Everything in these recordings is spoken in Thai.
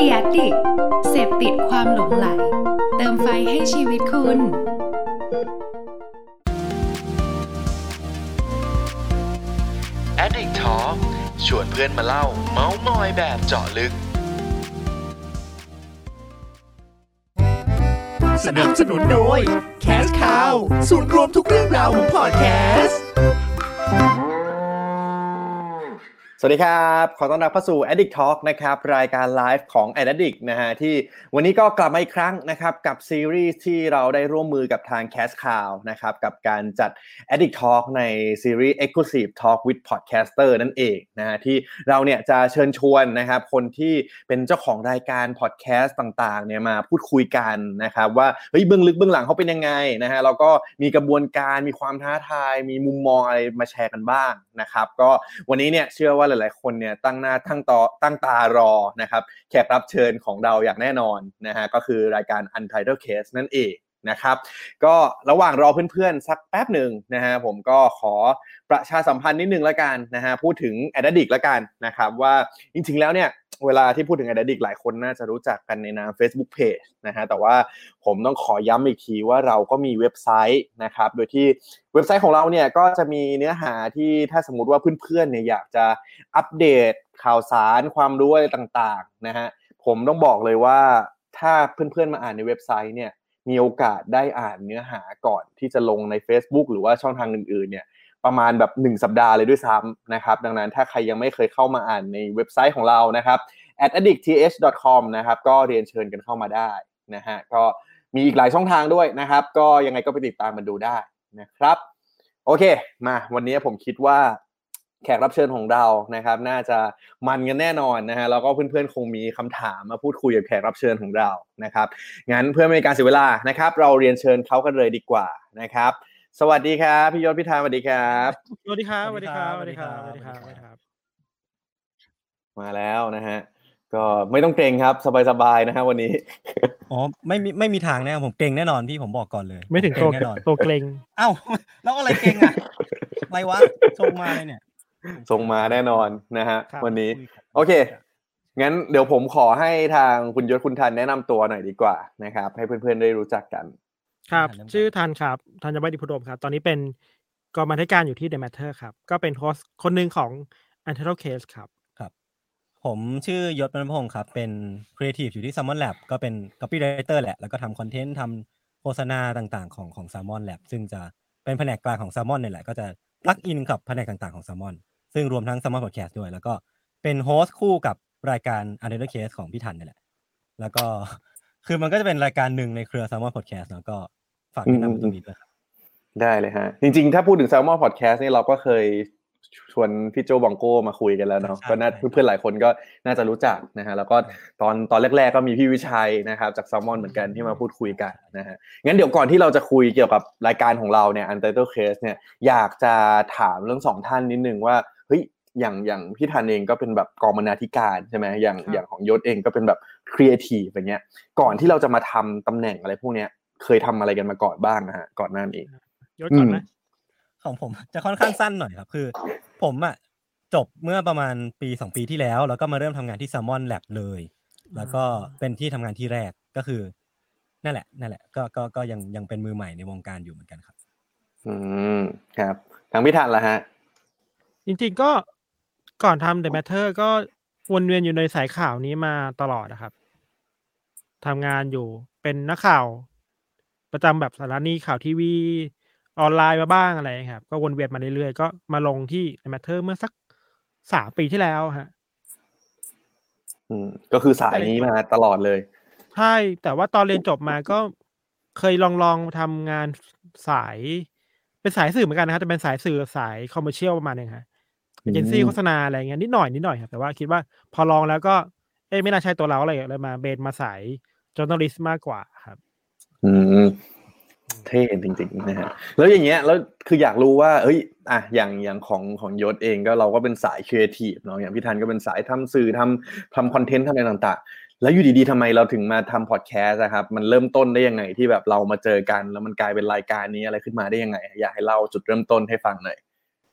ดียดิกเสพติดความหลงไหล เติมไฟให้ชีวิตคุณ Addict Talk ชวนเพื่อนมาเล่า เมาส์มอยแบบเจาะลึก สนับสนุนโดย แคสคาว ศูนย์รวมทุกเรื่องราวของพอดแคสต์ สวัสดีครับ ขอต้อนรับเข้าสู่ Addict Talk นะครับ รายการไลฟ์ของ Addict นะฮะที่วันนี้ก็กลับมาอีกครั้งนะครับ กับซีรีส์ที่เราได้ร่วมมือกับทาง Cast Cow นะครับ กับการจัด Addict Talk ในซีรีส์ Exclusive Talk with Podcaster นั่นเองนะฮะที่เราเนี่ยจะเชิญชวนนะครับคนที่เป็นเจ้าของรายการ Podcast ต่างๆเนี่ยมาพูดคุยกันนะครับว่าเฮ้ยเบื้องลึกเบื้องหลังเขาเป็นยังไงนะฮะแล้วก็มีกระบวนการมีความท้าทาย มีมุมมองอะไรมาแชร์กันบ้างนะครับก็วันนี้เนี่ยเชื่อว่าหลาย ๆ คนเนี่ยตั้งหน้าตั้งตอตั้งตารอนะครับแขกรับเชิญของเราอย่างแน่นอนนะฮะก็คือรายการ Untitled Case นั่นเองนะครับ ก็ระหว่างรอเพื่อน ๆ สักแป๊บหนึ่งนะฮะผมก็ขอประชาสัมพันธ์นิดนึงละกันนะฮะพูดถึงแอดดิกละกันนะครับว่าจริง ๆ แล้วเนี่ย เวลาที่พูดถึง a d d i c t หลายคนน่าจะรู้จักกันในนาม Facebook Page นะฮะแต่ว่าผมต้องขอย้ำอีกทีว่าเราก็มีเว็บไซต์นะครับโดยที่เว็บไซต์ของเราเนี่ยก็จะมีเนื้อหาที่ถ้าสมมุติว่าเพื่อนๆเนี่ยอยากจะอัปเดตข่าวสารความรู้อะไรต่างๆนะฮะผมต้องบอกเลยว่าถ้าเพื่อนๆมาอ่านในเว็บไซต์เนี่ยมีโอกาสได้อ่านเนื้อหาก่อนที่จะลงใน Facebook หรือว่าช่องทางอื่นๆเนี่ย ประมาณแบบ 1 สัปดาห์เลยด้วยซ้ำนะครับ ดังนั้นถ้าใครยังไม่เคยเข้ามาอ่านในเว็บไซต์ของเรานะครับ at addictth.com นะครับก็เรียนเชิญกันเข้ามาได้นะฮะก็มีอีกหลายช่องทางด้วยนะครับ ก็ยังไงก็ไปติดตามมันดูได้นะครับ โอเคมาวันนี้ผมคิดว่าแขกรับเชิญของเรานะครับ น่าจะมันกันแน่นอนนะฮะแล้วก็เพื่อนๆคงมีคำถามมาพูดคุยกับแขกรับเชิญของเรานะครับงั้นเพื่อไม่ให้การเสียเวลานะครับ เราเรียนเชิญเขากันเลยดีกว่านะครับ สวัสดีครับ พี่ยศพิธาสวัสดีครับสวัสดีครับสวัสดีครับสวัสดีครับสวัสดีครับสวัสดีครับ มาแล้วนะฮะ ก็ไม่ต้องเกรงครับ สบายๆนะฮะวันนี้อ๋อไม่มีไม่มีทางแน่ผมเก่งแน่นอนพี่ผมบอกก่อนเลย ไม่ถึงเก่ตัวงแน่นอนตัวเกรงเอ้าแล้วอะไรเก่งอะอะไรวะส่งมาเลยเนี่ยส่งมาแน่นอนนะฮะครับวันนี้ โอเคงั้นเดี๋ยวผมขอให้ทางคุณยศคุณทันแนะนำตัวหน่อยดีกว่านะครับ ให้เพื่อนๆได้รู้จักกัน ครับ ชื่อทันครับทันยบัดิพุดมครับ ตอนนี้เป็นกรรมาธิการอยู่ที่ The Matter ครับ ก็เป็นโฮสต์คนหนึ่งของ u n t i t l e Case ครับครับ ผมชื่อยศมนพงศ์ครับ เป็นครีเอทีฟอยู่ที่ Salmon Lab ก็เป็น copywriter แหละ แล้วก็ทำ content ทำโฆษณาต่างๆ ของของ Salmon Lab ซึ่งจะเป็นแผนกกลางของ Salmon เนี่ยแหละ ก็จะ plug in กับแผนกต่างๆของ Salmon ซึ่งรวมทั้ง Salmon Podcast ด้วย แล้วก็เป็น host คู่กับรายการ u n t i t l e Case ของพี่ทันนี่แหละ แล้วก็ คือมันก็จะเป็นรายการหนึ่งในเครือ Salmon Podcast แล้วก็ฝากแนะนำตรงนี้ด้วยครับได้เลยฮะ จริงๆ ถ้าพูดถึง Salmon Podcast นี่เราก็เคยชวนพี่โจบองโก้มาคุยกันแล้วเนาะใช่ก็น่าใช่เพื่อนๆหลายคนก็น่าจะรู้จักนะฮะแล้วก็ตอนตอนแรกๆก็มีพี่วิชัยนะครับจาก Salmon เหมือนกันที่มาพูดคุยกันนะฮะงั้นเดี๋ยวก่อนที่เราจะคุยเกี่ยวกับรายการของเราเนี่ย Untitled Case เนี่ยอยากจะถามเรื่องสองท่านนิดนึงว่าเฮ้ยอย่างอย่างพี่ทันเองก็เป็นแบบกองบรรณาธิการใช่ไหมอย่างครับอย่างของยศเองก็เป็นแบบ ครีเอทีฟอย่างเงี้ย ก่อนที่เราจะมาทำตำแหน่งอะไรพวกเนี้ย เคยทำอะไรกันมาก่อนบ้างนะฮะก่อนหน้านี้ยศก่อนไหมอืมของผมจะค่อนข้างสั้นหน่อยครับ คือ ผมอะจบเมื่อประมาณปีสองปีที่แล้ว แล้วก็มาเริ่มทำงานที่ Salmon Lab เลย แล้วก็เป็นที่ทำงานที่แรกก็คือนั่นแหละนั่นแหละ ก็ก็ก็ยังยังเป็นมือใหม่ในวงการอยู่เหมือนกันครับ อืมครับ ทางพี่ทันละฮะ จริงๆก็ก่อนทำ The Matter ก็วนเวียนอยู่ในสายข่าวนี้มาตลอดนะครับ ทำงานอยู่ เป็นนักข่าว ประจำแบบสถานีข่าวทีวีออนไลน์มาบ้างอะไรครับ ก็วนเวียนมาเรื่อยๆ ก็มาลงที่ The Matter เมื่อสักสามปีที่แล้วฮะ อืม ก็คือสายนี้มาตลอดเลย ใช่ แต่ว่าตอนเรียนจบมาก็เคยลองลองทำงานสาย เป็นสายสื่อเหมือนกันนะครับแต่เป็นสายสื่อสาย commercial ประมาณนึงฮะเอเจนซี่อืมโฆษณาอะไรเงี้ยนิดหน่อยนิดหน่อยครับแต่ว่าคิดว่าพอลองแล้วก็ เอ้ยไม่น่าใช่ตัวเราอะไรเลยมาเบนมาสาย จ o ร์น a ลิสต์มากกว่าครับ อืมเท่จริงๆนะฮะแล้วอย่างเงี้ยแล้วคืออยากรู้ว่า เอ้ย อะอย่างอย่างของของยศเองก็เราก็เป็นสายครีเอทีฟเนาะอย่างพี่ทันก็เป็นสายทำสื่อทำทำคอนเทนต์ทำอะไรต่าง ๆ แล้วอยู่ดีๆทำไมเราถึงมาทำพอดแคสต์อะครับ มันเริ่มต้นได้ยังไงที่แบบเรามาเจอกัน แล้วมันกลายเป็นรายการนี้อะไรขึ้นมาได้ยังไง อยากให้เล่าจุดเริ่มต้นให้ฟังหน่อย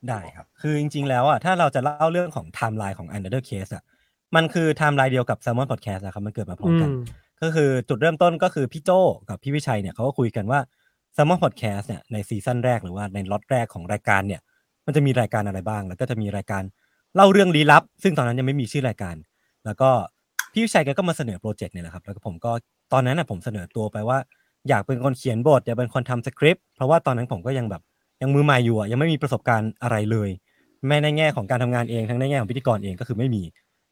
ได้ครับ คือจริง ๆ แล้วอะถ้าเราจะเล่าเรื่องของไทม์ไลน์ของ Untitled Case อะมันคือไทม์ไลน์เดียวกับ Salmon Podcast นะครับมันเกิดมาพร้อมกัน อืม ก็คือจุดเริ่มต้นก็คือพี่โจกับพี่วิชัยเนี่ยเขาก็คุยกันว่า Salmon Podcast เนี่ยในซีซั่นแรกหรือว่าในล็อตแรกของรายการเนี่ย มันจะมีรายการอะไรบ้าง แล้วก็จะมีรายการเล่าเรื่องลี้ลับ ซึ่งตอนนั้นยังไม่มีชื่อรายการ แล้วก็พี่วิชัยแกก็มาเสนอโปรเจกต์เนี่ยแหละครับแล้วก็ผมก็ตอนนั้นนะผมเสนอตัวไปว่า อยากเป็นคนเขียนบทอยากเป็นคนทำสคริปต์เพราะว่าตอนนั้นผมก็ยังแบบยังมือใหม่อยู่อะยังไม่มีประสบการณ์อะไรเลยแม้ในแง่ของการทำงานเองทั้งในแง่ของพิธีกรเองก็คือไม่มี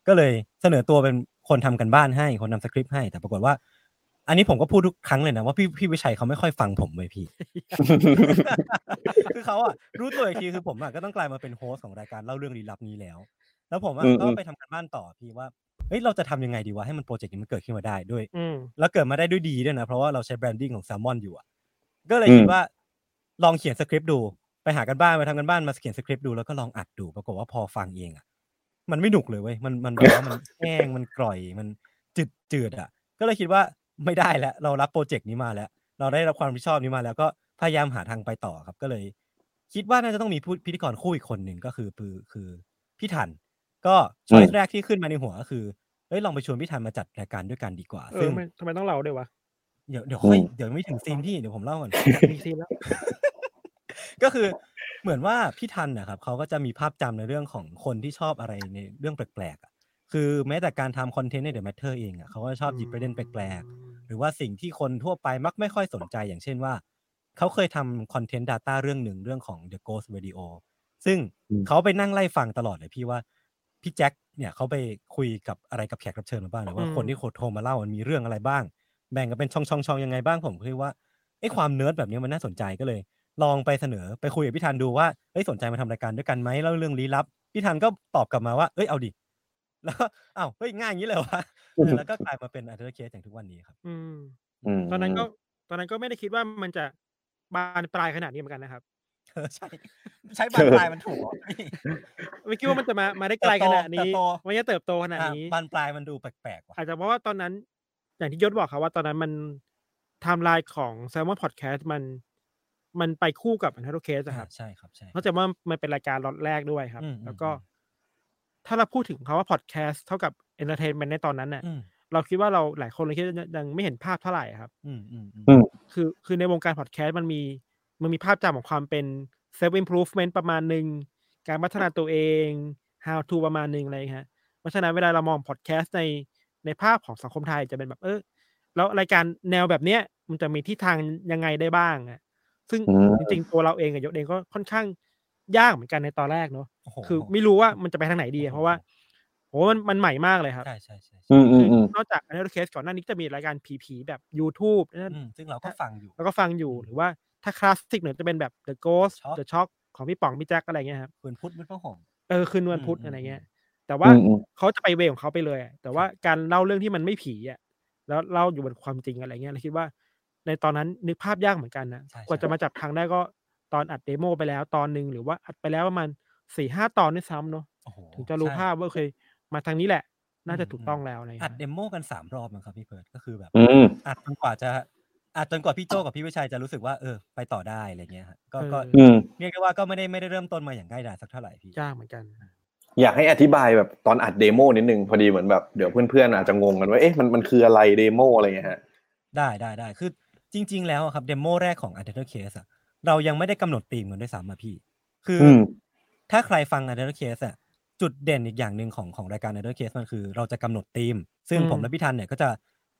ก็เลยเสนอตัวเป็น คนทำการบ้านให้คนทำสคริปต์ให้ แต่ปรากฏว่า อันนี้ผมก็พูดทุกครั้งเลยนะว่าพี่พี่วิชัยเขาไม่ค่อยฟังผมเลยพี่ คือเขาอะรู้ตัวอีกทีคือผมอะก็ต้องกลายมาเป็น host ของรายการเล่าเรื่องลี้ลับนี้แล้ว แล้วผมอะอืมก็อืมไปทำการบ้านต่อพี่ว่าเฮ้ยเราจะทำยังไงดีวะให้มันโปรเจกต์นี้มันเกิดขึ้นมาได้ด้วยอืมแล้วเกิดมาได้ด้วยดีด้วยนะเพราะว่าเราใช้ branding ของแซลมอนอยู่อะก็เลยอืมคิดว่าลองเขียนสคริปต์ดูไปหากันบ้านไปทำกันบ้านมาเขียนสคริปต์ดูแล้วก็ลองอัดดูปรากฏว่าพอฟังเองอะ มันไม่หนุกเลยเว้ยมันมันแบบว่ามันแห้งมันกร่อยมันจืดจืดอะก็เลยคิดว่าไม่ได้แล้วเรารับโปรเจกต์นี้มาแล้ว เราได้รับความรับผิดชอบนี้มาแล้วก็พยายามหาทางไปต่อครับ ก็เลย คิดว่าน่าจะต้องมีผู้พิธีกรคู่อีกคนหนึ่งก็คือคือคือพี่ทัน ก็ช้อยแรกที่ขึ้นมาในหัวก็คือเฮ้ยลองไปชวนพี่ทันมาจัดรายการด้วยกันดีกว่าเอซึ่องไม่ทำไมต้องเราด้วยวะเดี๋ยวเดี๋ยวค่อยอืมเดี๋ยวไม่ถึง scene พี่เดี๋ยวผมเล่าก่อนมี scene แล้ว ก็คือ เหมือนว่าพี่ทันนะครับเขาก็จะมีภาพจำในเรื่องของคนที่ชอบอะไรในเรื่องแปลกๆอะคือแม้แต่การทำคอนเทนต์ใน The MATTER เองอะเขาก็ชอบหยิบประเด็นแปลกๆหรือว่าสิ่งที่คนทั่วไปมักไม่ค่อยสนใจอย่างเช่นว่า เขาเคยทำคอนเทนต์ Data เรื่องหนึ่งเรื่องของ The Ghost Radio ซึ่งอืมเขาไปนั่งไล่ฟังตลอดเลยพี่ว่าพี่แจ็คเนี่ยเขาไปคุยกับอะไรกับแขกรับเชิญมาบ้างหรือว่าอืมคนที่โทรมาเล่ามันมีเรื่องอะไรบ้าง แบ่งกันเป็นช่องช่องช่องยังไงบ้างผมคิดว่าไอ้ความเนิร์ดแบบนี้มันน่าสนใจก็เลย ลองไปเสนอไปคุยกับพี่ธันดูว่าเอ้ยสนใจมาทำรายการด้วยกันไหมเล่าเรื่องลี้ลับพี่ธันก็ตอบกลับมาว่าเอ้ยเอาดิแล้วก็อ้าวเฮ้ยง่ายอย่างนี้เลยวะเออแล้วก็กลายมาเป็น Untitled Case อย่างทุกวันนี้ครับอืมอืมตอนนั้นก็ตอนนั้นก็ไม่ได้คิดว่ามันจะบานปลายขนาดนี้เหมือนกันนะครับเออใช่ใช้บานปลายมันถูกเหรอพี่ไม่คิดว่ามันจะมามาได้ไกลขนาดนี้เติบโตมันจะเติบโตขนาดอะนี้บานปลายมันดูแปลกๆว่ะอาจจะเพราะว่าตอนนั้น อย่างที่ยศบอกครับว่าตอนนั้นมันไทม์ไลน์ของ Salmon Podcast มัน มันไปคู่กับ u n t i t l e Case อะครับใช่ครับใช่นอกจากว่ามันเป็นรายการล็อตแรกด้วยครับอืมแล้วก็อืมถ้าเราพูดถึงคำว่า podcast เท่ากับ entertainment ในตอนนั้นน่ะอืมเราคิดว่าเราหลายคนเลยคิดว่ายังไม่เห็นภาพเท่าไหร่อะครับอืมอืมอืมอืมคือคือในวงการพอดแคสต์มันมีมันมีภาพจำของความเป็น self improvement ประมาณหนึ่งการพัฒนาตัวเอง how to ประมาณหนึ่งอะไรอย่างเงี้ยฮะเพราะฉะนั้นเวลาเรามองพอดแคสต์ในในภาพของสังคมไทยจะเป็นแบบเออแล้วรายการแนวแบบเนี้ยมันจะมีทิศทางยังไงได้บ้างอะ ซึ่งอืมจริงๆตัวเราเองกับยศเองก็ค่อนข้างยากเหมือนกันในตอนแรกเนอะโอ้โหคือไม่รู้ว่ามันจะไปทางไหนดีอะเพราะว่าโหมันมันใหม่มากเลยครับใช่ใช่ใช่อืใช่มอืมอืมนอกจากอันนี้เคสก่อนหน้านี้จะมีรายการผีๆแบบ YouTube นั่นอืมซึ่งเราก็ฟังอยู่แล้วก็ฟังอยู่หรือว่าถ้าคลาสสิกหน่อยจะเป็นแบบ The Ghost Shock The Shock ของพี่ป๋องพี่แจ็คอะไรเงี้ยครับคุณพุทธมุดพระห่มเออคืนวันพุธอืมอะไรเงี้ยอืมแต่ว่าอืมอืมเขาจะไปเวของเขาไปเลยอะแต่ว่าการเล่าเรื่องที่มันไม่ผีอะแล้วเล่าอยู่บนความจริงอะไรเงี้ยเราคิดว่า ในตอนนั้นนึกภาพยากเหมือนกันนะ ใช่ กว่าจะมาจับทางได้ก็ตอนอัดเดโมไปแล้วตอนหนึ่งหรือว่าอัดไปแล้วประมาณสี่ห้าตอนด้วยซ้ำเนาะโอ้โหถึงจะรู้ใช่ภาพว่าโอเคมาทางนี้แหละ น่าจะอืมถูกต้องแล้วอะไรอัดเงี้ย demo กันสามรอบมั้งครับพี่เพิร์ดก็คือแบบ อืม อัดจนกว่าจะอัดจนกว่าพี่โจกับพี่วิชัยจะรู้สึกว่าเออ ไปต่อได้อะไรเงี้ยฮะก็ก็เอออืม เรียกได้ว่าก็ไม่ได้ไม่ได้เริ่มต้นมาอย่างง่ายดายสักเท่าไหร่พี่ ยากเหมือนกัน อยากให้อธิบายแบบตอนอัด demo นิดนึงพอดีเหมือนแบบเดี๋ยวเพื่อนๆอาจจะงงกันว่าเอ๊ะมันมันคืออะไร demo อะไรเงี้ยฮะ ได้ได้ได้คือ จริง ๆ แล้วอะครับ demo แรกของ u n d e r t a l e Case อะเรายังไม่ได้กำหนดธีมกันด้วยซ้ำอะพี่ คือออืมถ้าใครฟัง u n d e r t a l e Case อะจุดเด่นอีกอย่างหนึ่งของของรายการ u n d e r t a l e Case มันคือเราจะกำหนดธีม ซึ่งอืมผมและพี่ทันเนี่ยก็จะ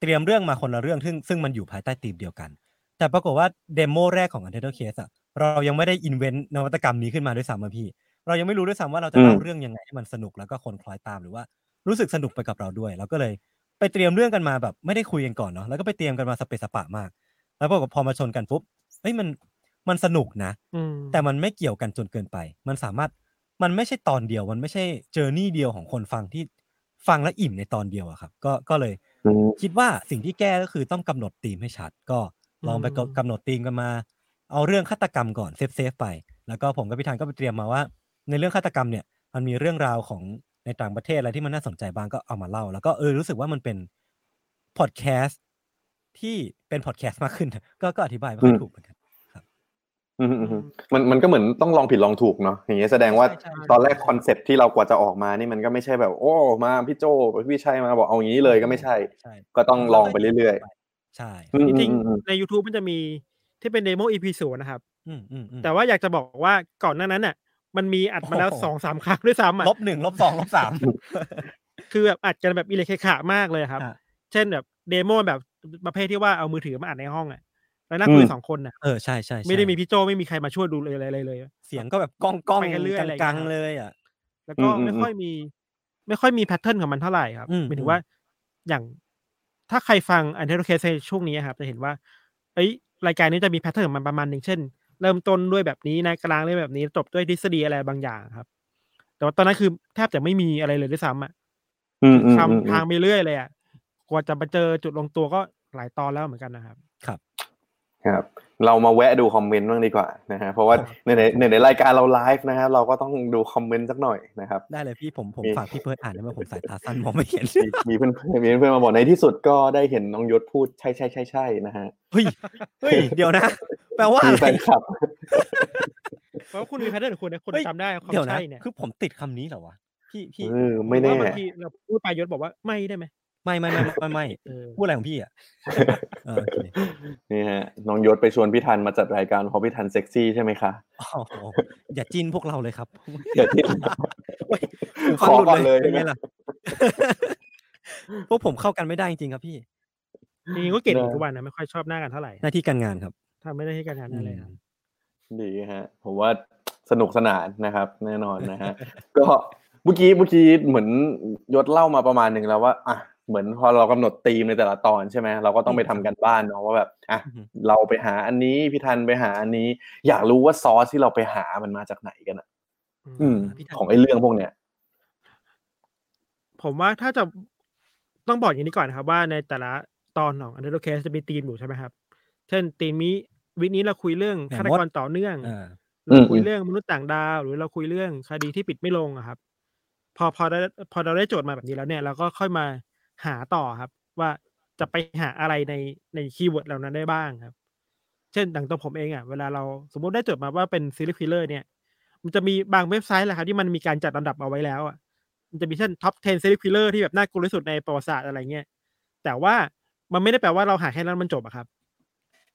เตรียมเรื่องมาคนละเรื่องซึ่งซึ่งมันอยู่ภายใต้ธีมเดียวกัน แต่ปรากฏว่า demo แรกของ u n d e r t a l e Case อะเรายังไม่ได้ invent นวัตกรรมนี้ขึ้นมาด้วยซ้ำอะพี่เรายังไม่รู้ด้วยซ้ำว่าเราจะเล่าอืมเรื่องยังไงให้มันสนุกแล้วก็คนคล้อยตามหรือว่ารู้สึกสนุกไปกับเราด้วยเราก็เลยไปเตรียมเรื่องกันมาแบบไม่ได้คุยกันก่อนเนาะแล้วก็ไปเตรียมกันมาสะเปะสะปะมาก แล้วพอพอมาชนกันปุ๊บเฮ้ยมันมันสนุกนะอืมแต่มันไม่เกี่ยวกันจนเกินไป มันสามารถมันไม่ใช่ตอนเดียว มันไม่ใช่ journey เดียวของคนฟังที่ฟังแล้วอิ่มในตอนเดียวอะครับ ก็ก็เลยอืมคิดว่าสิ่งที่แก้ก็คือต้องกำหนดธีมให้ชัด ก็ลองไปกำอืมกำหนดธีมกันมา เอาเรื่องฆาตกรรมก่อน safe safe ไป แล้วก็ผมกับพี่ธันก็ไปเตรียมมาว่า ในเรื่องฆาตกรรมเนี่ย มันมีเรื่องราวของในต่างประเทศอะไรที่มันน่าสนใจบ้างก็เอามาเล่า แล้วก็เออรู้สึกว่ามันเป็นพอดแคสต์ ที่เป็นพอดแคสต์มากขึ้น ก็ก็อธิบายไม่ค่อยถูกเหมือนกันครับอืมอืมอืมมันมันก็เหมือนต้องลองผิดลองถูกเนาะอย่างเงี้ยแสดงว่าใช่ใช่ใช่ตอนแรกคอนเซ็ปต์ที่เรากว่าจะออกมานี่มันก็ไม่ใช่แบบ โอ้มาพี่โจพี่ชัยมาบอกเอาอย่างนี้เลยก็ไม่ใช่ใช่ก็ต้องลองไปเรื่อยใช่ๆอืมจริงอืมอืมๆใน YouTube มันจะมีที่เป็นเดโม EP ศูนย์นะครับอืมอืมอืมแต่ว่าอยากจะบอกว่าก่อนหน้านั้นน่ะ มันมีอัดมาแล้วโอ้โหสองสามครั้งด้วยซ้ำอะลบหนึ่งลบสองลบสามคือแบบอัดกันแบบอีเหละเขละขละมากเลยครับอะเช่นแบบ demo แบบ ประเภทที่ว่าเอามือถือมาอัดในห้องอะแล้วนั่งคุยสองคนน่ะเออใช่ใช่ใช่ไม่ได้มีพี่โจไม่มีใครมาช่วยดูเลยอะไรเลย เสียงก็แบบก้องก้องไปกันเรื่อยอะไรอย่างเงี้กันงงๆเลยอะแล้วก็ไม่ค่อยมี ไม่ค่อยมี pattern ของมันเท่าไหร่ครับอืมหมายถึอืงมว่าอย่างถ้าใครฟัง Untitled Case ในช่วงนี้ครับ จะเห็นว่า เอ้ย รายการนี้จะมี pattern ของมันประมาณหนึ่งเช่น เริ่มต้นด้วยแบบนี้นะกลางด้วยแบบนี้จบด้วยทฤษฎีอะไรบางอย่างครับ แต่ว่าตอนนั้นคือแทบจะไม่มีอะไรเลยด้วยซ้ำอะอืมอืมอืมทำทางไปเรื่อยเลยอะ กว่าจะมาเจอจุดลงตัวก็หลายตอนแล้วเหมือนกันนะครับ ครับ ครับ เรามาแวะดูคอมเมนต์บ้างดีกว่านะฮะเพราะว่าในในในในรายการเราไลฟ์นะครับเราก็ต้องดูคอมเมนต์สักหน่อยนะครับ ได้เลยพี่ผมผมมีฝากพี่เพิร์ดอ่านได้ไหมผมสายตาสั้นมองไม่เห็นมีมีเพื่อนมีเพื่อนมาบอกในที่สุดก็ได้เห็นน้องยศพูดใช่ใช่ใช่ใช่นะฮะเฮ้ยเฮ้ยเดี๋ยวนะ แปลว่ามีอะไรแฟนคลับเพราะว่าคุณมีแพทเทิร์นของคุณนะคุณเฮ้ยจำได้ความเดี๋ยวนะใช่เนี่ยคือผมติดคำนี้เหรอวะพี่พี่เออไม่แน่ว่าบางทีเราพูดไปยศบอกว่าไม่ได้ไหม ไม่ไม่ไม่ไม่ไม่เออพูดอะไรของพี่อะเออโอเคนี่ฮะน้องยศไปชวนพี่ทันมาจัดรายการเพราะพี่ทันเซ็กซี่ใช่ไหมคะโอ้โหอย่าจิ้นพวกเราเลยครับอย่าที่เฮ้ยขอก่อนเลยเป็นไงล่ะพวกผมเข้ากันไม่ได้จริงๆครับพี่จริงๆก็เก่งทุกวันนะไม่ค่อยชอบหน้ากันเท่าไหร่หน้าที่การงานครับทำไม่ได้ให้การงานอะไรครับดีฮะ ผมว่าสนุกสนานนะครับ แน่นอนนะฮะก็เมื่อกี้เมื่อกี้เหมือนยศเล่ามาประมาณหนึ่งแล้วว่าอะ เหมือนพอเรากำหนดธีมในแต่ละตอนใช่ไหมเราก็ต้องไปทำกันบ้านเนาะว่าแบบอะอือฮึเราไปหาอันนี้พี่ทันไปหาอันนี้ อยากรู้ว่าซอสที่เราไปหามันมาจากไหนกันอะอืมพี่ทันของไอ้เรื่องพวกเนี้ยผมว่าถ้าจะต้องบอกอย่างนี้ก่อนนะครับ ว่าในแต่ละตอนของ Untitled Case จะมีธีมอยู่ใช่ไหมครับ เช่นธีมนี้ week นี้เราคุยเรื่องฆาตกรต่อเนื่องอ่าเราคุยเรื่องมนุษย์ต่างดาว หรือเราคุยเรื่องคดีที่ปิดไม่ลงอะครับ พอพอได้พอเราได้โจทย์มาแบบนี้แล้วเนี่ยเราก็ค่อยมา หาต่อครับ ว่าจะไปหาอะไรในใน keyword เหล่านั้นได้บ้างครับ เช่นอย่างตัวผมเองอะเวลาเราสมมติได้โจทย์มาว่าเป็น serial killer เนี่ย มันจะมีบางเว็บไซต์แหละครับที่มันมีการจัดลำดับเอาไว้แล้วอะมันจะมีเช่น top 10 serial killer ที่แบบน่ากลัวที่สุดในประวัติศาสตร์อะไรเงี้ยแต่ว่ามันไม่ได้แปลว่าเราหาแค่นั้นมันจบอะครับ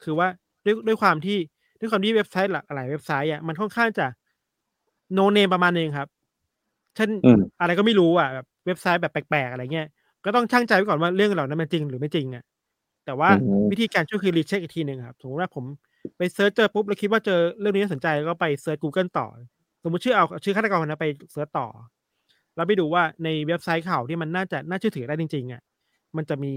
คือว่าด้วยด้วยความที่ด้วยความที่เว็บไซต์หลากหลายเว็บไซต์อะมันค่อนข้างจะ no name ประมาณนึงครับ เช่นอืมอะไรก็ไม่รู้อะแบบเว็บไซต์แบบแปลกๆอะไรเงี้ย ก็ต้องชั่งใจไว้ก่อนว่าเรื่องเหล่านั้นมันจริงหรือไม่จริงอะแต่ว่าอืมวิธีการช่วยคือ recheck อีกทีหนึ่งครับสมมติว่าผมไป search เจอปุ๊บแล้วคิดว่าเจอเรื่องนี้น่าสนใจก็ไปเซิร์ช Google ต่อ สมมติชื่อเอาชื่อฆาตกรคนนั้นไป search ต่อ แล้วไปดูว่าในเว็บไซต์ข่าวที่มันน่าจะน่าเชื่อถือได้จริง ๆอะมันจะมี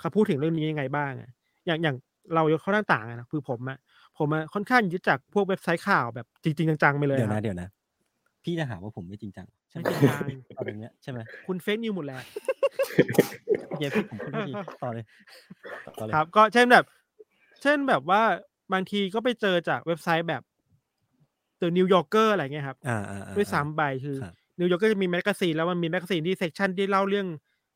เขาพูดถึงเรื่องนี้ยังไงบ้างอะอย่างอย่างเรายกข้อต่างๆอะนะคือผมอะผมอะค่อนข้างยึดจากพวกเว็บไซต์ข่าวแบบจริง ๆ จังๆไปเลยเดี๋ยวนะรับเดี๋ยวนะ พี่จะหาว่าผมไม่จริงจังใช่ไหมไม่จริงจังตอนเนี้ยใช่ไหมคุณเฟซนิวหมดแล้ว โอเคพี่ผมพูดไม่ดีต่อเลยต่อเลย ครับก็เช่นแบบ เช่นแบบว่าบางทีก็ไปเจอจากเว็บไซต์แบบ The New Yorker อะไรเงี้ยครับ อ่าอ่าอ่า ด้วยซ้ำไปคือครับ New Yorker จะมี magazine แล้วมันมี magazine ที่ section ที่เล่าเรื่อง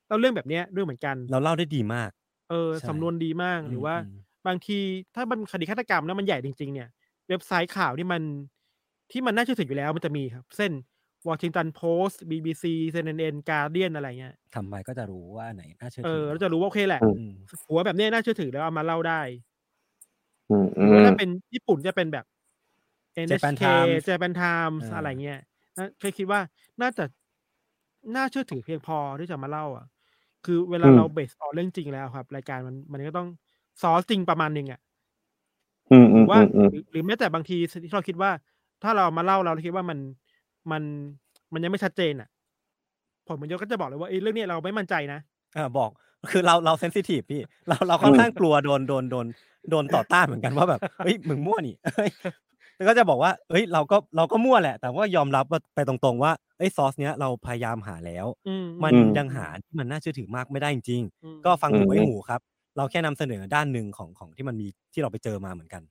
เล่าเรื่องแบบเนี้ยด้วยเหมือนกัน เราเล่าได้ดีมากเออใช่สำนวนดีมากหรือว่า ม บางทีถ้ามันคดีฆาตกรรมแล้วมันใหญ่จริง ๆ เนี่ย เว็บไซต์ข่าวที่มัน ที่มันน่าเชื่อถืออยู่แล้วมันจะมีครับเช่น Washington Post BBC CNN Guardian อะไรเงี้ยทำไปก็จะรู้ว่าไหนน่าเชื่อเอถือเราจะรู้ว่าโอเคแหละอืมอืมหัวแบบเนี้ยน่าเชื่อถือแล้วเอามาเล่าได้อืมหอืรือว่ามถ้าเป็นญี่ปุ่นจะเป็นแบบ Japan NHK Times Japan Times เออออะไรเงี้ยนะเคยคิดว่าน่าจะน่าเชื่อถือเพียงพอที่จะมาเล่า อะ คือเวลาอืมเราเบสออนเรื่องจริงแล้วครับ รายการมันมันก็ต้องซอสจริงประมาณหนึ่งอะอืมอืหรืมอว่าอืมหรือหรือแม้แต่บางทีที่เราคิดว่า ถ้าเรามาเล่าเราคิดว่ามันมันมันยังไม่ชัดเจนอะผมมันยกก็จะบอกเลยว่าเอ้ยเรื่องเนี้ยเราไม่มั่นใจนะอ่าบอกคือเราเราเซนซิทีฟพี่ เราเราค่อนข้างกลัวโดนโดนโดนโดนต่อต้านเหมือนกันว่าแบบเฮ้ยมึงมั่วนี่เฮ้ยแล้วก็จะบอกว่าเฮ้ยเราก็เราก็มั่วแหละ แต่ว่ายอมรับว่าไปตรงๆว่าเอ้ยซอสเนี้ยเราพยายามหาแล้วอืมมันอืมยังหาที่มันน่าเชื่อถือมากไม่ได้จริงอืมๆก็ฟังหูอืมไว้หูครับ เราแค่นำเสนอด้านหนึ่งของของที่มันมีที่เราไปเจอมาเหมือนกัน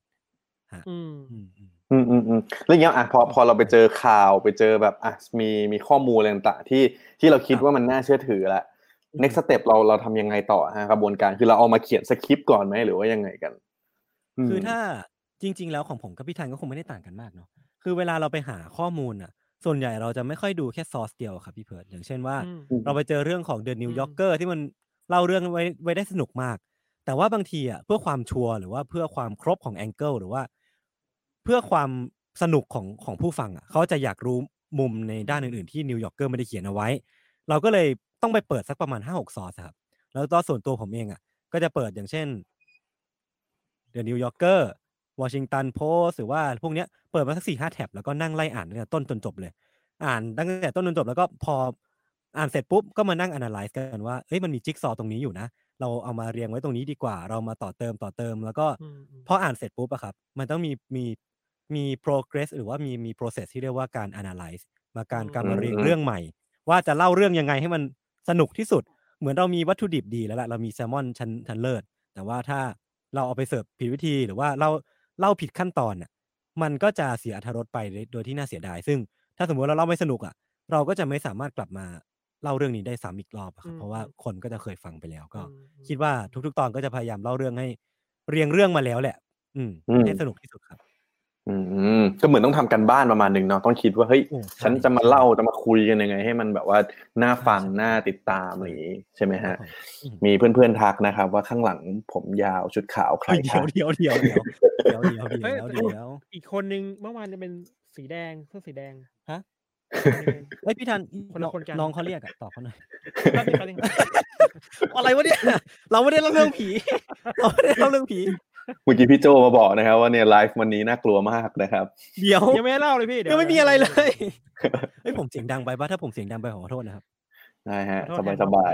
อืมอืม อืมอืมอืมอืมแล้วอย่างเงี้ยอะพอพอเราไปเจอข่าวไปเจอแบบอะมีมีข้อมูลอะไรต่างๆที่ที่เราคิดว่ามันน่าเชื่อถือละ next step เราเราทำยังไงต่อฮะกระบวนการคือเราเอามาเขียนสคริปต์ก่อนไหมหรือว่ายังไงกันมคือถ้าจริง ๆ แล้วของผมกับพี่ธันก็คงไม่ได้ต่างกันมากเนาะคือเวลาเราไปหาข้อมูลอะ ส่วนใหญ่เราจะไม่ค่อยดูแค่ซอสเดียวครับพี่เพิร์ดอย่างเช่นว่าอืมเราไปเจอเรื่องของ The New อืม Yorker ที่มันเล่าเรื่องไว้ไว้ได้สนุกมาก แต่ว่าบางทีอะเพื่อความชัวร์หรือว่าเพื่อความครบของ angle หรือว่าเพื่อความสนุกของของผู้ฟังอะเขาจะอยากรู้มุมในด้านอื่นๆที่ New Yorker ไม่ได้เขียนเอาไว้ เราก็เลยต้องไปเปิดสักประมาณห้าหกซอสครับ แล้วตอนส่วนตัวผมเองอะ ก็จะเปิดอย่างเช่น The New Yorker Washington Post หรือว่าพวกเนี้ยเปิดมาสักสี่ห้า tab แล้วก็นั่งไล่อ่านตั้งแต่ต้นจนจบเลย อ่านตั้งแต่ต้นจนจบแล้วก็พออ่านเสร็จปุ๊บก็มานั่ง analyze กันว่าเอ้ยมันมีจิ๊กซอว์ตรงนี้อยู่นะ เราเอามาเรียงไว้ตรงนี้ดีกว่า เรามาต่อเติมต่อเติม แล้วก็อืมอืมพออ่านเสร็จปุ๊บอะครับ มันต้องมีมี มี progress หรือว่ามีมี process ที่เรียกว่าการ analyze มาการการมาเรียงอืมเรื่องใหม่ ว่าจะเล่าเรื่องยังไงให้มันสนุกที่สุด เหมือนเรามีวัตถุดิบดีแล้วแหละเรามีแซลมอนชั้นชั้นเลิศแต่ว่าถ้าเราเอาไปเสิร์ฟผิดวิธีหรือว่าเราเล่าผิดขั้นตอนน่ะมันก็จะเสียอรรถรสไปโดยที่น่าเสียดาย ซึ่งถ้าสมมติเราเล่าไม่สนุกอะ เราก็จะไม่สามารถกลับมาเล่าเรื่องนี้ได้ซ้ำอีกรอบอะครับอืมเพราะว่าคนก็จะเคยฟังไปแล้วก็อืมอืมคิดว่าทุกๆ ตอนก็จะพยายามเล่าเรื่องให้ เรียงเรื่องมาแล้วแหละ อืมอืมให้สนุกที่สุดครับ อืมก็เหมือนต้องทำกันบ้านประมาณหนึ่งเนาะต้องคิดว่าเฮ้ยโอ้ใช่ฉันจะมาเล่าจะมาคุยกันยังไง ให้มันแบบว่าน่าฟังใช่น่าติดตามอะไรอย่างงี้ใช่ไหมครัฮะบผมอืมมีเพื่อนๆทักนะครับ ว่าข้างหลังผมยาวชุดขาวใครเฮ้ยเดี๋คะยวเดี๋ยวเดี๋ยวเดี๋ยวเดี๋ยวเดี๋ยวเดี๋ยวเฮ้ยเดี๋ยวเดี๋ยวอีกคนนึงเมื่อวานจะเป็นสีแดงเสื้อสีแดงฮะคนหนึ่งเฮ้ยพี่ทันคนละคนกันน้องเขาเรียกอะตอบเขาหน่อยแป๊บนึงแป๊บนึงอะไรวะเนี่ยเราไม่ได้เล่าเรื่องผี เราไม่ได้เล่าเรื่องผี เมื่อกี้พี่โจมาบอกนะครับ ว่าเนี่ยไลฟ์วันนี้น่ากลัวมากนะครับ เดี๋ยวยังไม่ได้เล่าเลยพี่เดี๋วยังไม่มีอะไรเลยเฮ้ยผมเสียงดังไปปะถ้าผมเสียงดังไปขอโทษนะครับได้ฮะขอโทษสบาย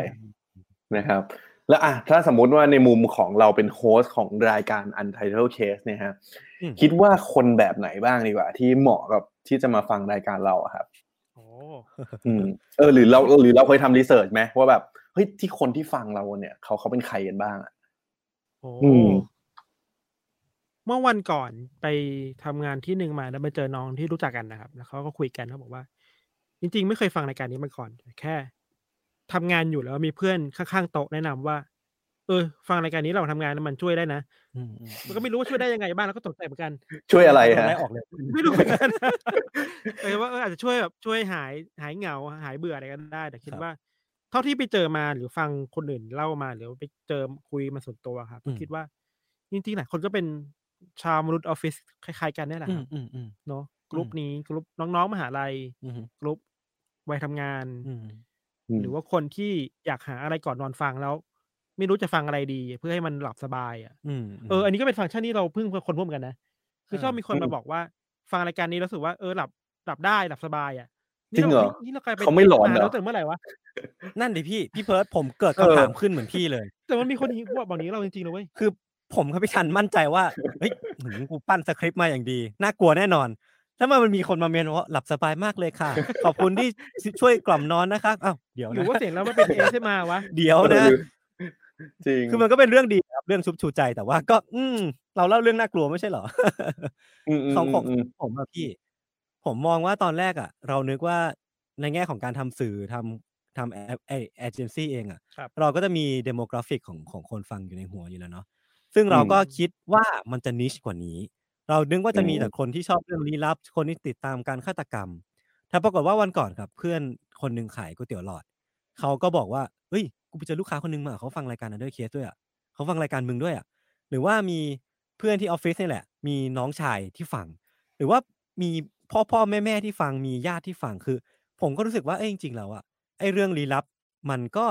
ๆนะครับ แล้วอะถ้าสมมุติว่าในมุมของเราเป็น host ของรายการ Untitled Case เนี่ยฮะอืมคิดว่าคนแบบไหนบ้างดีกว่า ที่เหมาะกับที่จะมาฟังรายการเราอะครับโอ้อืมเออ หรือเราหรือเราเคยทำ research ไหมว่าแบบเฮ้ยที่คนที่ฟังเราเนี่ยเขาเขาเป็นใครกันบ้างอะโหอืม เมื่อวันก่อนไปทำงานที่หนึ่งมาแล้วไปเจอน้องที่รู้จักกันนะครับ แล้วเขาก็คุยกันเขาบอกว่า จริง ๆ ไม่เคยฟังรายการนี้มาก่อน แค่ทำงานอยู่แล้วมีเพื่อนข้างๆโต๊ะแนะนำว่า เออ ฟังรายการนี้เราทำงานแล้วมันช่วยได้นะอืมอืมมันก็ไม่รู้ว่าช่วยได้ยังไงบ้างแล้วก็ตกใจเหมือนกัน ช่วยอะไรโดนฮะไล่ออกเลยไม่รู้เหมือนกัน เออว่าเอออาจจะช่วยแบบช่วยหายหายเหงาหายเบื่ออะไรกันได้ แต่คิดว่า เท่าที่ไปเจอมาหรือฟังคนอื่นเล่ามาหรือไปเจอคุยมาส่วนตัวครับก็คิดว่าจริงๆหลายคนก็เป็น ชาวมนุษย์ออฟฟิศคล้ายๆกันนี่แหละอืคมรับอืมอืมเนาะกลุ่มนี้กลุ่มน้องๆมหาลัยอืมกลุ่มวัยทำงานอืมอืมหรือว่าคนที่อยากหาอะไรก่อนนอนฟังแล้ว ไม่รู้จะฟังอะไรดี เพื่อให้มันหลับสบายอะอืมเอออันนี้ก็เป็นฟังก์ชันที่เราเพิ่งคนพบกันนะคือเออชอบมีคนมาบอกว่า ฟังรายการนี้แล้วรู้สึกว่าเออหลับหลับได้หลับสบายอะจริงเหรอนี่เรากลายเป็นเขาไม่หลอนเหรอแล้วแต่เมื่อไหร่วะนั่นดิพี่พี่เพิร์ดผมเกิดเออคำถามขึ้นเหมือนพี่เลย แต่มันมีคนที่บอกแบบนี้เราจริงๆนะเว้ยคือ ผมกับพี่ชันมั่นใจว่าเฮ้ยหืมกูปั้นสคริปต์มาอย่างดี น่ากลัวแน่นอน ถ้ามันมีคนมาเมนว่าหลับสบายมากเลยค่ะ ขอบคุณที่ช่วยกล่อมนอนนะคะอ้าวเดี๋ยวหรือนะว่าเสียงเราไม่เป็นเอใช่มาวะเดี๋ยวนะจริงคือมันก็เป็นเรื่องดีครับเรื่องชุบชูใจแต่ว่าก็ อืม เราเล่าเรื่องน่ากลัวไม่ใช่เหรออืมอืมของผมอืมผมอะพี่ ผมมองว่าตอนแรกอะเรานึกว่าในแง่ของการทำสื่อทำทำเอเอเจนซี่เองอะครับเราก็จะมี demographic ของของคนฟังอยู่ในหัวอยู่แล้วเนาะ ซึ่งเราก็คิดว่ามันจะ niche กว่านี้ เรานึกว่าจะมีแต่คนที่ชอบเรื่องลี้ลับ คนที่ติดตามการฆาตกรรม ถ้าปรากฏว่าวันก่อนครับ เพื่อนคนหนึ่งขายก๋วยเตี๋ยวหลอด เขาก็บอกว่าเฮ้ย กูไปเจอลูกค้าคนหนึ่งมา เขาฟังรายการ Untitled Case ด้วยอะเขาฟังรายการมึงด้วยอะ หรือว่ามีเพื่อนที่ออฟฟิศนี่แหละ มีน้องชายที่ฟัง หรือว่ามีพ่อพ่อแม่แม่ที่ฟัง มีญาติที่ฟัง คือ ผมก็รู้สึกว่า เอ้ยจริงๆแล้วอะ ไอ้เรื่องลี้ลับ มันก็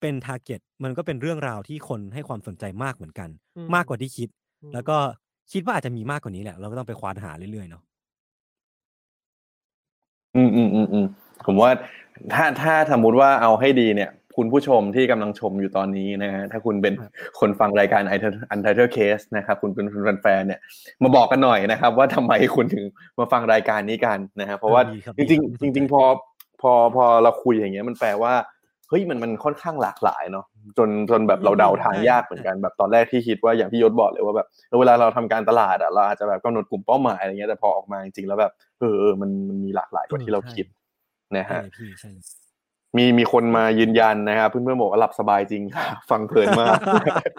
เป็นทาร์เก็ตมันก็เป็นเรื่องราวที่คนให้ความสนใจมากเหมือนกัน อืม มากกว่าที่คิดแล้วก็คิดว่าอาจจะมีมากกว่านี้แหละ เราก็ต้องไปควานหาเรื่อยๆเนาะอืมอืมอืมอืมผมว่าถ้าถ้าสมมติว่าเอาให้ดีเนี่ย คุณผู้ชมที่กำลังชมอยู่ตอนนี้นะฮะถ้าคุณเป็นครับคนฟังรายการ Untitled Case นะครับ คุณเป็นแฟนๆเนี่ย มาบอกกันหน่อยนะครับ ว่าทำไมคุณถึงมาฟังรายการนี้กันนะฮะเพราะว่า ดีครับจดีริงครับๆจริง ๆ พอพอพอเราคุยอย่างเงี้ยมันแปลว่า เฮ้ยมันมันค่อนข้างหลากหลายเนาะจนจนแบบเราเดาทางยากเหมือนกันแบบตอนแรกที่คิดว่าอย่างที่ยศบอกเลยว่าแบบเออเวลาเราทำการตลาดอะเราอาจจะแบบกำหนดกลุ่มเป้าหมายอะไรเงี้ยแต่พอออกมาจริงๆแล้วแบบเออเออมันมันมีหลากหลายกว่าที่เราคิดนะใช่ฮะเลยพี่ใช่เลยมีมีคนมายืนยันนะครับเพื่อนๆบอกว่าหลับสบายจริงค่ะฟังเพลินมาก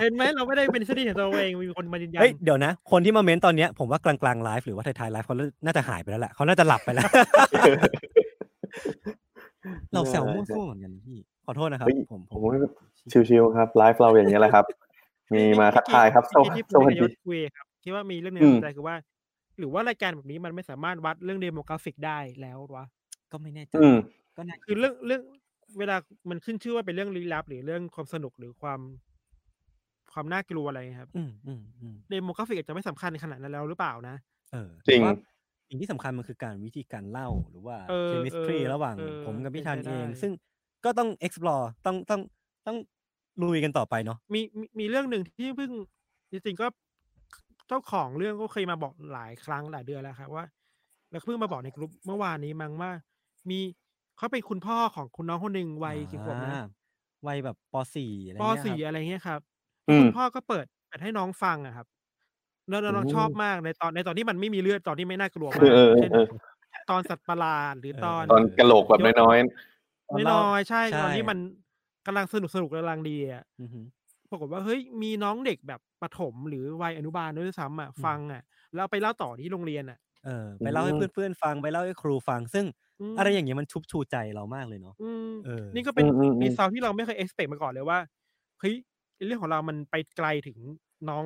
เห็นไหมเราไม่ได้เป็นทฤษฎีของตัวเองมีคนมายืนยันเฮ้ยเดี๋ยวนะ คนที่มาเม้นตอนเนี้ยผมว่ากลางกลางๆไลฟ์หรือว่าท้ายๆไลฟ์เขาน่าจะหายไปแล้วแหละเขาน่าจะหลับไปแล้วเราแซวมั่วซั่วเหมือนกันพี่ข อโทษนะครับเฮ้ยผมผมว่าชิวๆครับไลฟ์เราอย่างนี้ยแหละครับ มีมาทักทายครับสเมื่อวัสกี้ดีที่สพูดวัสในยดีศคุยครับคิดว่ามีเรื่องหนึงอืมน่าสนใจคือว่า หรือว่ารายการแบบนี้มันไม่สามารถวัดเรื่องเดโมกราฟิกได้แล้ววะก็ไม่แน่ใจอืมก็น่าคือเรื่องเรื่องเวลามันขึ้นชื่อว่าเป็นเรื่องลี้ลับ หรือเรื่องความสนุกหรือความความน่ากลัวอะไรครับอืมอืมอืม demographic อาจจะไม่สำคัญขนาดนั้นแล้วหรือเปล่านะเออจริงแต่ว่าสิ่งที่สำคัญมันคือการวิธีการเล่าหรือว่าเออ chemistry เออระหว่างเออผมกับพี่เป็นธันไปเองได้ซึ่ง ก็ต้อง explore ต้องต้องต้องลุยกันต่อไปเนาะมีมีมีเรื่องหนึ่งที่เพิ่งจริงๆก็เจ้าของเรื่องก็เคยมาบอกหลายครั้งหลายเดือนแล้วครับว่า แล้วเพิ่งมาบอกในกลุ่มเมื่อวานนี้มั้งว่า มีเขาเป็นคุณพ่อของคุณน้องคนหนึ่งวัยกี่ขวบนะอ่าวัยแบบปสี่อะไรปเงี้ยสี่ครับอะไรเงี้ยครับอืม คุณพ่อก็เปิดเปิดให้น้องฟังอะครับ แล้วน้องโอ้ชอบมากในตอนในตอนที่มันไม่มีเลือดตอนที่ไม่น่ากลัวเอมากอเออเช่น เออตอนสัตว์ประหลาดหรือตอน ตอนกระโหลกแบบน้อยไม่ น้อยใช่ใช่ตอนที่มันกำลังสนุกสนุกกำลังดีอะอือหือปรากฏว่าเฮ้ยมีน้องเด็กแบบประถมหรือวัยอนุบาลด้วยซ้ำอะอืมฟังอะแล้วเอาไปเล่าต่อที่โรงเรียนอะเออไปเล่าให้อืมเพื่อนๆฟังไปเล่าให้ครูฟัง ซึ่งมอะไรอย่างเงี้ยมันชุบชูใจเรามากเลยเนาะอืมเออนี่ก็เป็นอืมอืมอืมในซาวที่เราไม่เคย expect มาก่อนเลยว่าเฮ้ยเรื่องของเรามันไปไกลถึงน้อง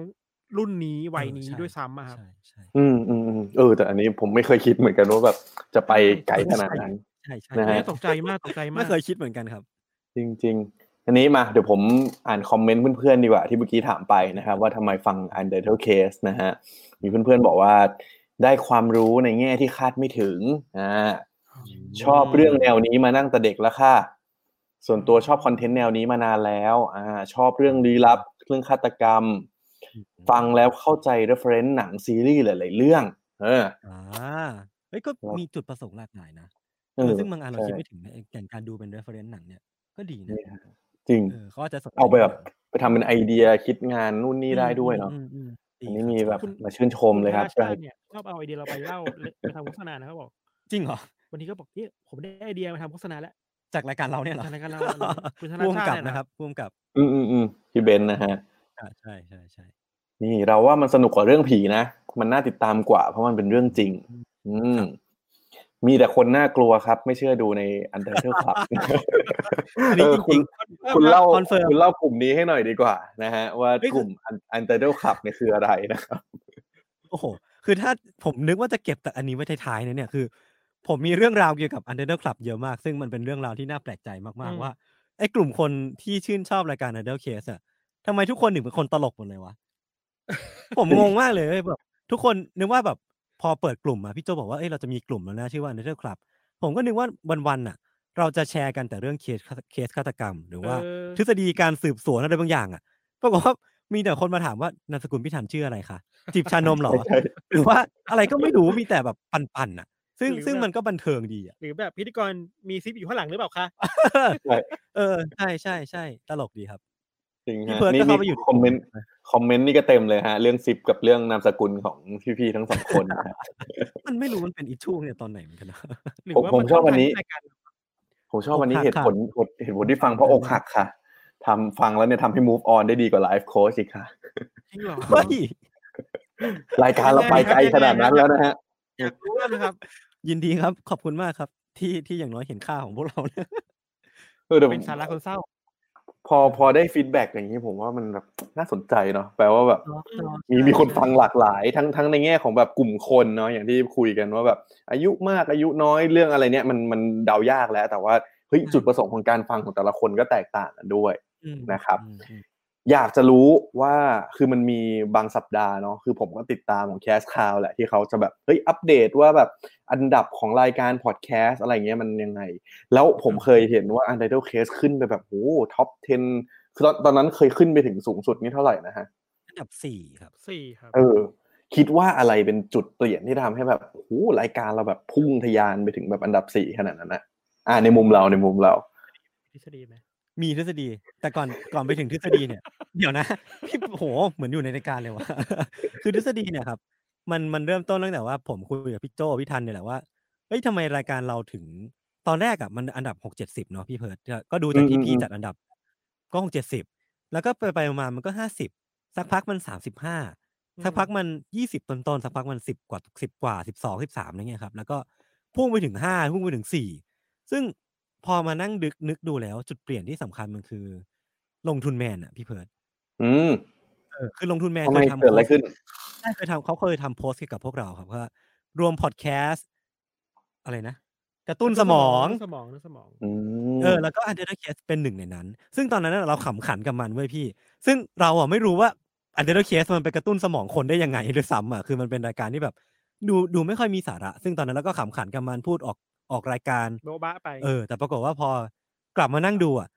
รุ่นนี้วัยนี้เออใช่ด้วยซ้ำอะครับใช่ใช่ๆอืมอืมอืมเออแต่อันนี้ผมไม่เคยคิดเหมือนกันว่าแบบจะไปไกลขนาดนั้น ใช่ใช่นะฮะเนี่ยตกใจมากตกใจมากไม่เคยคิดเหมือนกันครับ จริง ๆ อันนี้มาเดี๋ยวผมอ่านคอมเมนต์เพื่อนๆดีกว่าที่เมื่อกี้ถามไปนะครับ ว่าทำไมฟัง Untitled Case นะฮะมีเพื่อนๆบอกว่าได้ความรู้ในแง่ที่คาดไม่ถึงอ่าชอบเรื่องแนวนี้มานั่งแต่เด็กแล้วค่ะ ส่วนตัวชอบคอนเทนต์แนวนี้มานานแล้วอ่าชอบเรื่องลี้ลับเรื่องฆาตกรรม ฟังแล้วเข้าใจ reference หนังซีรีส์หลายๆเรื่อง เอออ่าเฮ้ยก็ครับมีจุดประสงค์หลากหลายนะเอเอออ ซึ่งบางอันเราใช่คิดไม่ถึงนะอย่างการดูเป็น reference หนังเนี่ยก็ดีนะเนี่ยจริงเออเขาอาจจะสนใจเอาไปแบบไปทำเป็นไอเดียคิดงานนู่นนี่ได้ด้วยเนาะอืมอืมอืมอันนี้ดีมีคแบรับมาชื่นชมเลยครับณธนาชาติเนี่ยชอบเอาไอเดียเราไปเล่าไปทำโฆษณานะครับบอก จริงเหรอวันนี้ก็บอกเนี่ยผมได้ไอเดียมาทำโฆษณาแล้วจากรายการเราเนี่ยเหรอจากรายการเราคุณธนาพ่วงชาติกับเนี่ยนะนะครับพ่วงกับ อืมอืมอืมพี่เบนซ์นะฮะอ่าใช่ใช่ใช่นี่เราว่ามันสนุกกว่าเรื่องผีนะ มันน่าติดตามกว่า เพราะมันเป็นเรื่องจริง อืม มีแต่คนน่ากลัวครับ ไม่เชื่อดูใน Untitled Club อันนี้เออจคุริณงคุณเล่า confirm คุณเล่ากลุ่มนี้ให้หน่อยดีกว่านะฮะว่าเฮ้ยกลุ่ม Untitled Club เนี่ยคืออะไรนะครับๆโอ้โหคือถ้าผมนึกว่าจะเก็บแต่อันนี้ไว้ท้ายๆนะเนี่ยคือ ผมมีเรื่องราวเกี่ยวกับ Untitled Club เยอะมาก ซึ่งมันเป็นเรื่องราวที่น่าแปลกใจมากๆว่าไอ้กลุ่มคนที่ชื่นชอบรายการ Untitled Case อะทำไมทุกคนถึงเป็นคนตลกหมดเลยวะผมงงมากเลยเว้ยแบบทุกคนนึกว่าแบบ พอเปิดกลุ่มมาพี่โจบอกว่าเอ้ยเราจะมีกลุ่มแล้วนะชื่อว่า Untitled Club ผมก็นึกว่าวันๆน่ะเราจะแชร์กันแต่เรื่องเคสเคสฆาตกรรม หรือว่าเออ ทฤษฎีการสืบสวนอะไรบางอย่างอะปรากฏว่ามีแต่คนมาถามว่านามสกุลพี่ทันชื่ออะไรคะจีบชานมเหรอ ใช่ หรือว่าอะไรก็ไม่รู้มีแต่แบบปั่นๆอะซึ่งหรือซึ่งแบบ มันก็บันเทิงดีอะหรือแบบพิธีกรมีซิปอยู่ข้างหลังหรือเปล่าคะใช่เออใช่ใช่ใช่ตลกดีครับ จริงพี่ฮะเพิร์ทนี่ก็เข้าไปอยู่ commentคอมเมนต์นี่ก็เต็มเลยฮะ เรื่องซิปกับเรื่องนามสกุลของพี่ๆทั้งสองคนนะฮะมันไม่รู้มันเป็นอิชชูเนี่ยตอนไหนเหมือนกันนะหรือผมว่าผมมันชอบเข้าวันนี้ทางรายการผมชอบวันนี้อกหักเหตุผลเหตุผลที่ฟังเพราะอกหักค่ะทำฟังแล้วเนี่ยทำให้ move on ได้ดีกว่า life coach อีกค่ะจริงเหรอเฮ้ยรายการเราไปไกลขนาดนั้นแล้วนะฮะอยากรู้เลยครับ ยินดีครับ ขอบคุณมากครับ ที่ที่อย่างน้อยเห็นค่าของพวกเราเนี่ยเออแต่เป็นสาระคนเศร้า พอพอได้ feedback อย่างนี้ผมว่ามันแบบน่าสนใจเนาะแปลว่าแบบ มีมีคนฟังหลากหลาย ทั้งทั้งในแง่ของแบบกลุ่มคนเนาะอย่างที่คุยกันว่าแบบ อายุมากอายุน้อยเรื่องอะไรเนี่ยมันมันเดายากแล้ว แต่ว่าเฮ้ยจุดประสงค์ของการฟังของแต่ละคนก็แตกต่างกันด้วยอืมนะครับ อืมอืมอยากจะรู้ว่าคือมันมีบางสัปดาห์เนาะคือผมก็ติดตามของแคสคาวแหละที่เขาจะแบบเฮ้ยอัปเดตว่าแบบอันดับของรายการพอดแคสอะไรเงี้ยมันยังไง แล้วผมเคยเห็นว่า Untitled Case ขึ้นไปแบบโอ้ท็อป 10 คือตอนตอนนั้นเคยขึ้นไปถึงสูงสุดนี่เท่าไหร่นะฮะอันดับสี่ครับสี่ครับเออ คิดว่าอะไรเป็นจุดเปลี่ยนที่ทำให้แบบโอ้โหรายการเราแบบพุ่งทะยานไปถึงแบบอันดับสี่ขนาดนั้นนะอ่าในมุมเราในมุมเราทฤษฎีไหม มีทฤษฎี แต่ก่อนก่อนไปถึงทฤษฎีเนี่ย เดี๋ยวนะพี่โหเหมือนอยู่ในรายการเลยวะคือทฤษฎีเนี่ยครับ มันมันเริ่มต้นตั้งแต่ว่าผมคุยกับพี่โจพี่ทันเนี่ยแหละว่าเฮ้ยทำไมรายการเราถึงตอนแรกอะมันอันดับหกเจ็ดสิบเนาะพี่เพิร์ดก็ก็ดูจากที่พี่จัดอันดับ ก็หกเจ็ดสิบแล้วก็ไปไปมามันก็ห้าสิบสักพักมันสามสิบห้าสักพักมันยี่สิบต้นๆสักพักมันสิบกว่าสิบกว่าสิบสองสิบสามอะไรเงี้ยครับ แล้วก็พุ่งไปถึงห้าพุ่งไปถึงสี่ซึ่ง พอมานั่งดึกนึกดูแล้วจุดเปลี่ยนที่สำคัญมันคือ ลงทุนแมนอะพี่เพิร์ดอืมเออคือลงทุนแมนทำไมเคยทำ เกิดอะไรโพสต์ขึ้นใช่เคยทำเขาเคยทำโพสต์เกี่ยวกับพวกเราครับว่ารวมพอดแคสต์อะไรนะ กระตุ้นสมอง สมองนึกสมอง อืมเออแล้วก็ Untitled Case เป็นหนึ่งในนั้น ซึ่งตอนนั้นนะเราขำขันกับมันเว้ยพี่ ซึ่งเราอะไม่รู้ว่า Untitled Case มันไปกระตุ้นสมองคนได้ยังไงด้วยซ้ำอะคือมันเป็นรายการที่แบบ ดูดูไม่ค่อยมีสาระ ซึ่งตอนนั้นเราก็ขำขันกับมันพูดออก ออกรายการโบบะไป เออ แต่ปรากฏว่าพอกลับมานั่งดูอะ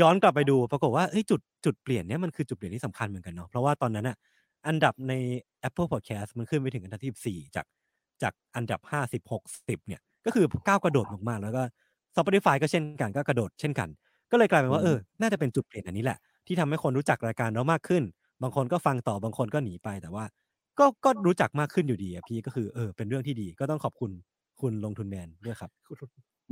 ย้อนกลับไปดู ปรากฏว่าเฮ้ยจุดจุดเปลี่ยนเนี้ยมันคือจุดเปลี่ยนที่สำคัญเหมือนกันเนาะเพราะว่าตอนนั้นอะอันดับใน Apple Podcast มันขึ้นไปถึงอันดับที่สี่จากจากอันดับห้าสิบหกสิบเนี่ย ก็คือก้าวกระโดดมากๆแล้วก็ Spotify ก็เช่นกันก็กระโดดเช่นกัน ก็เลยกลายเป็นว่าเออ น่าจะเป็นจุดเปลี่ยนอันนี้แหละ ที่ทำให้คนรู้จักรายการเรามากขึ้น บางคนก็ฟังต่อบางคนก็หนีไปแต่ว่า ก็ก็รู้จักมากขึ้นอยู่ดีอะพี่ก็คือเออเป็นเรื่องที่ดีก็ต้องขอบคุณ คุณลงทุนแมนด้วยครับ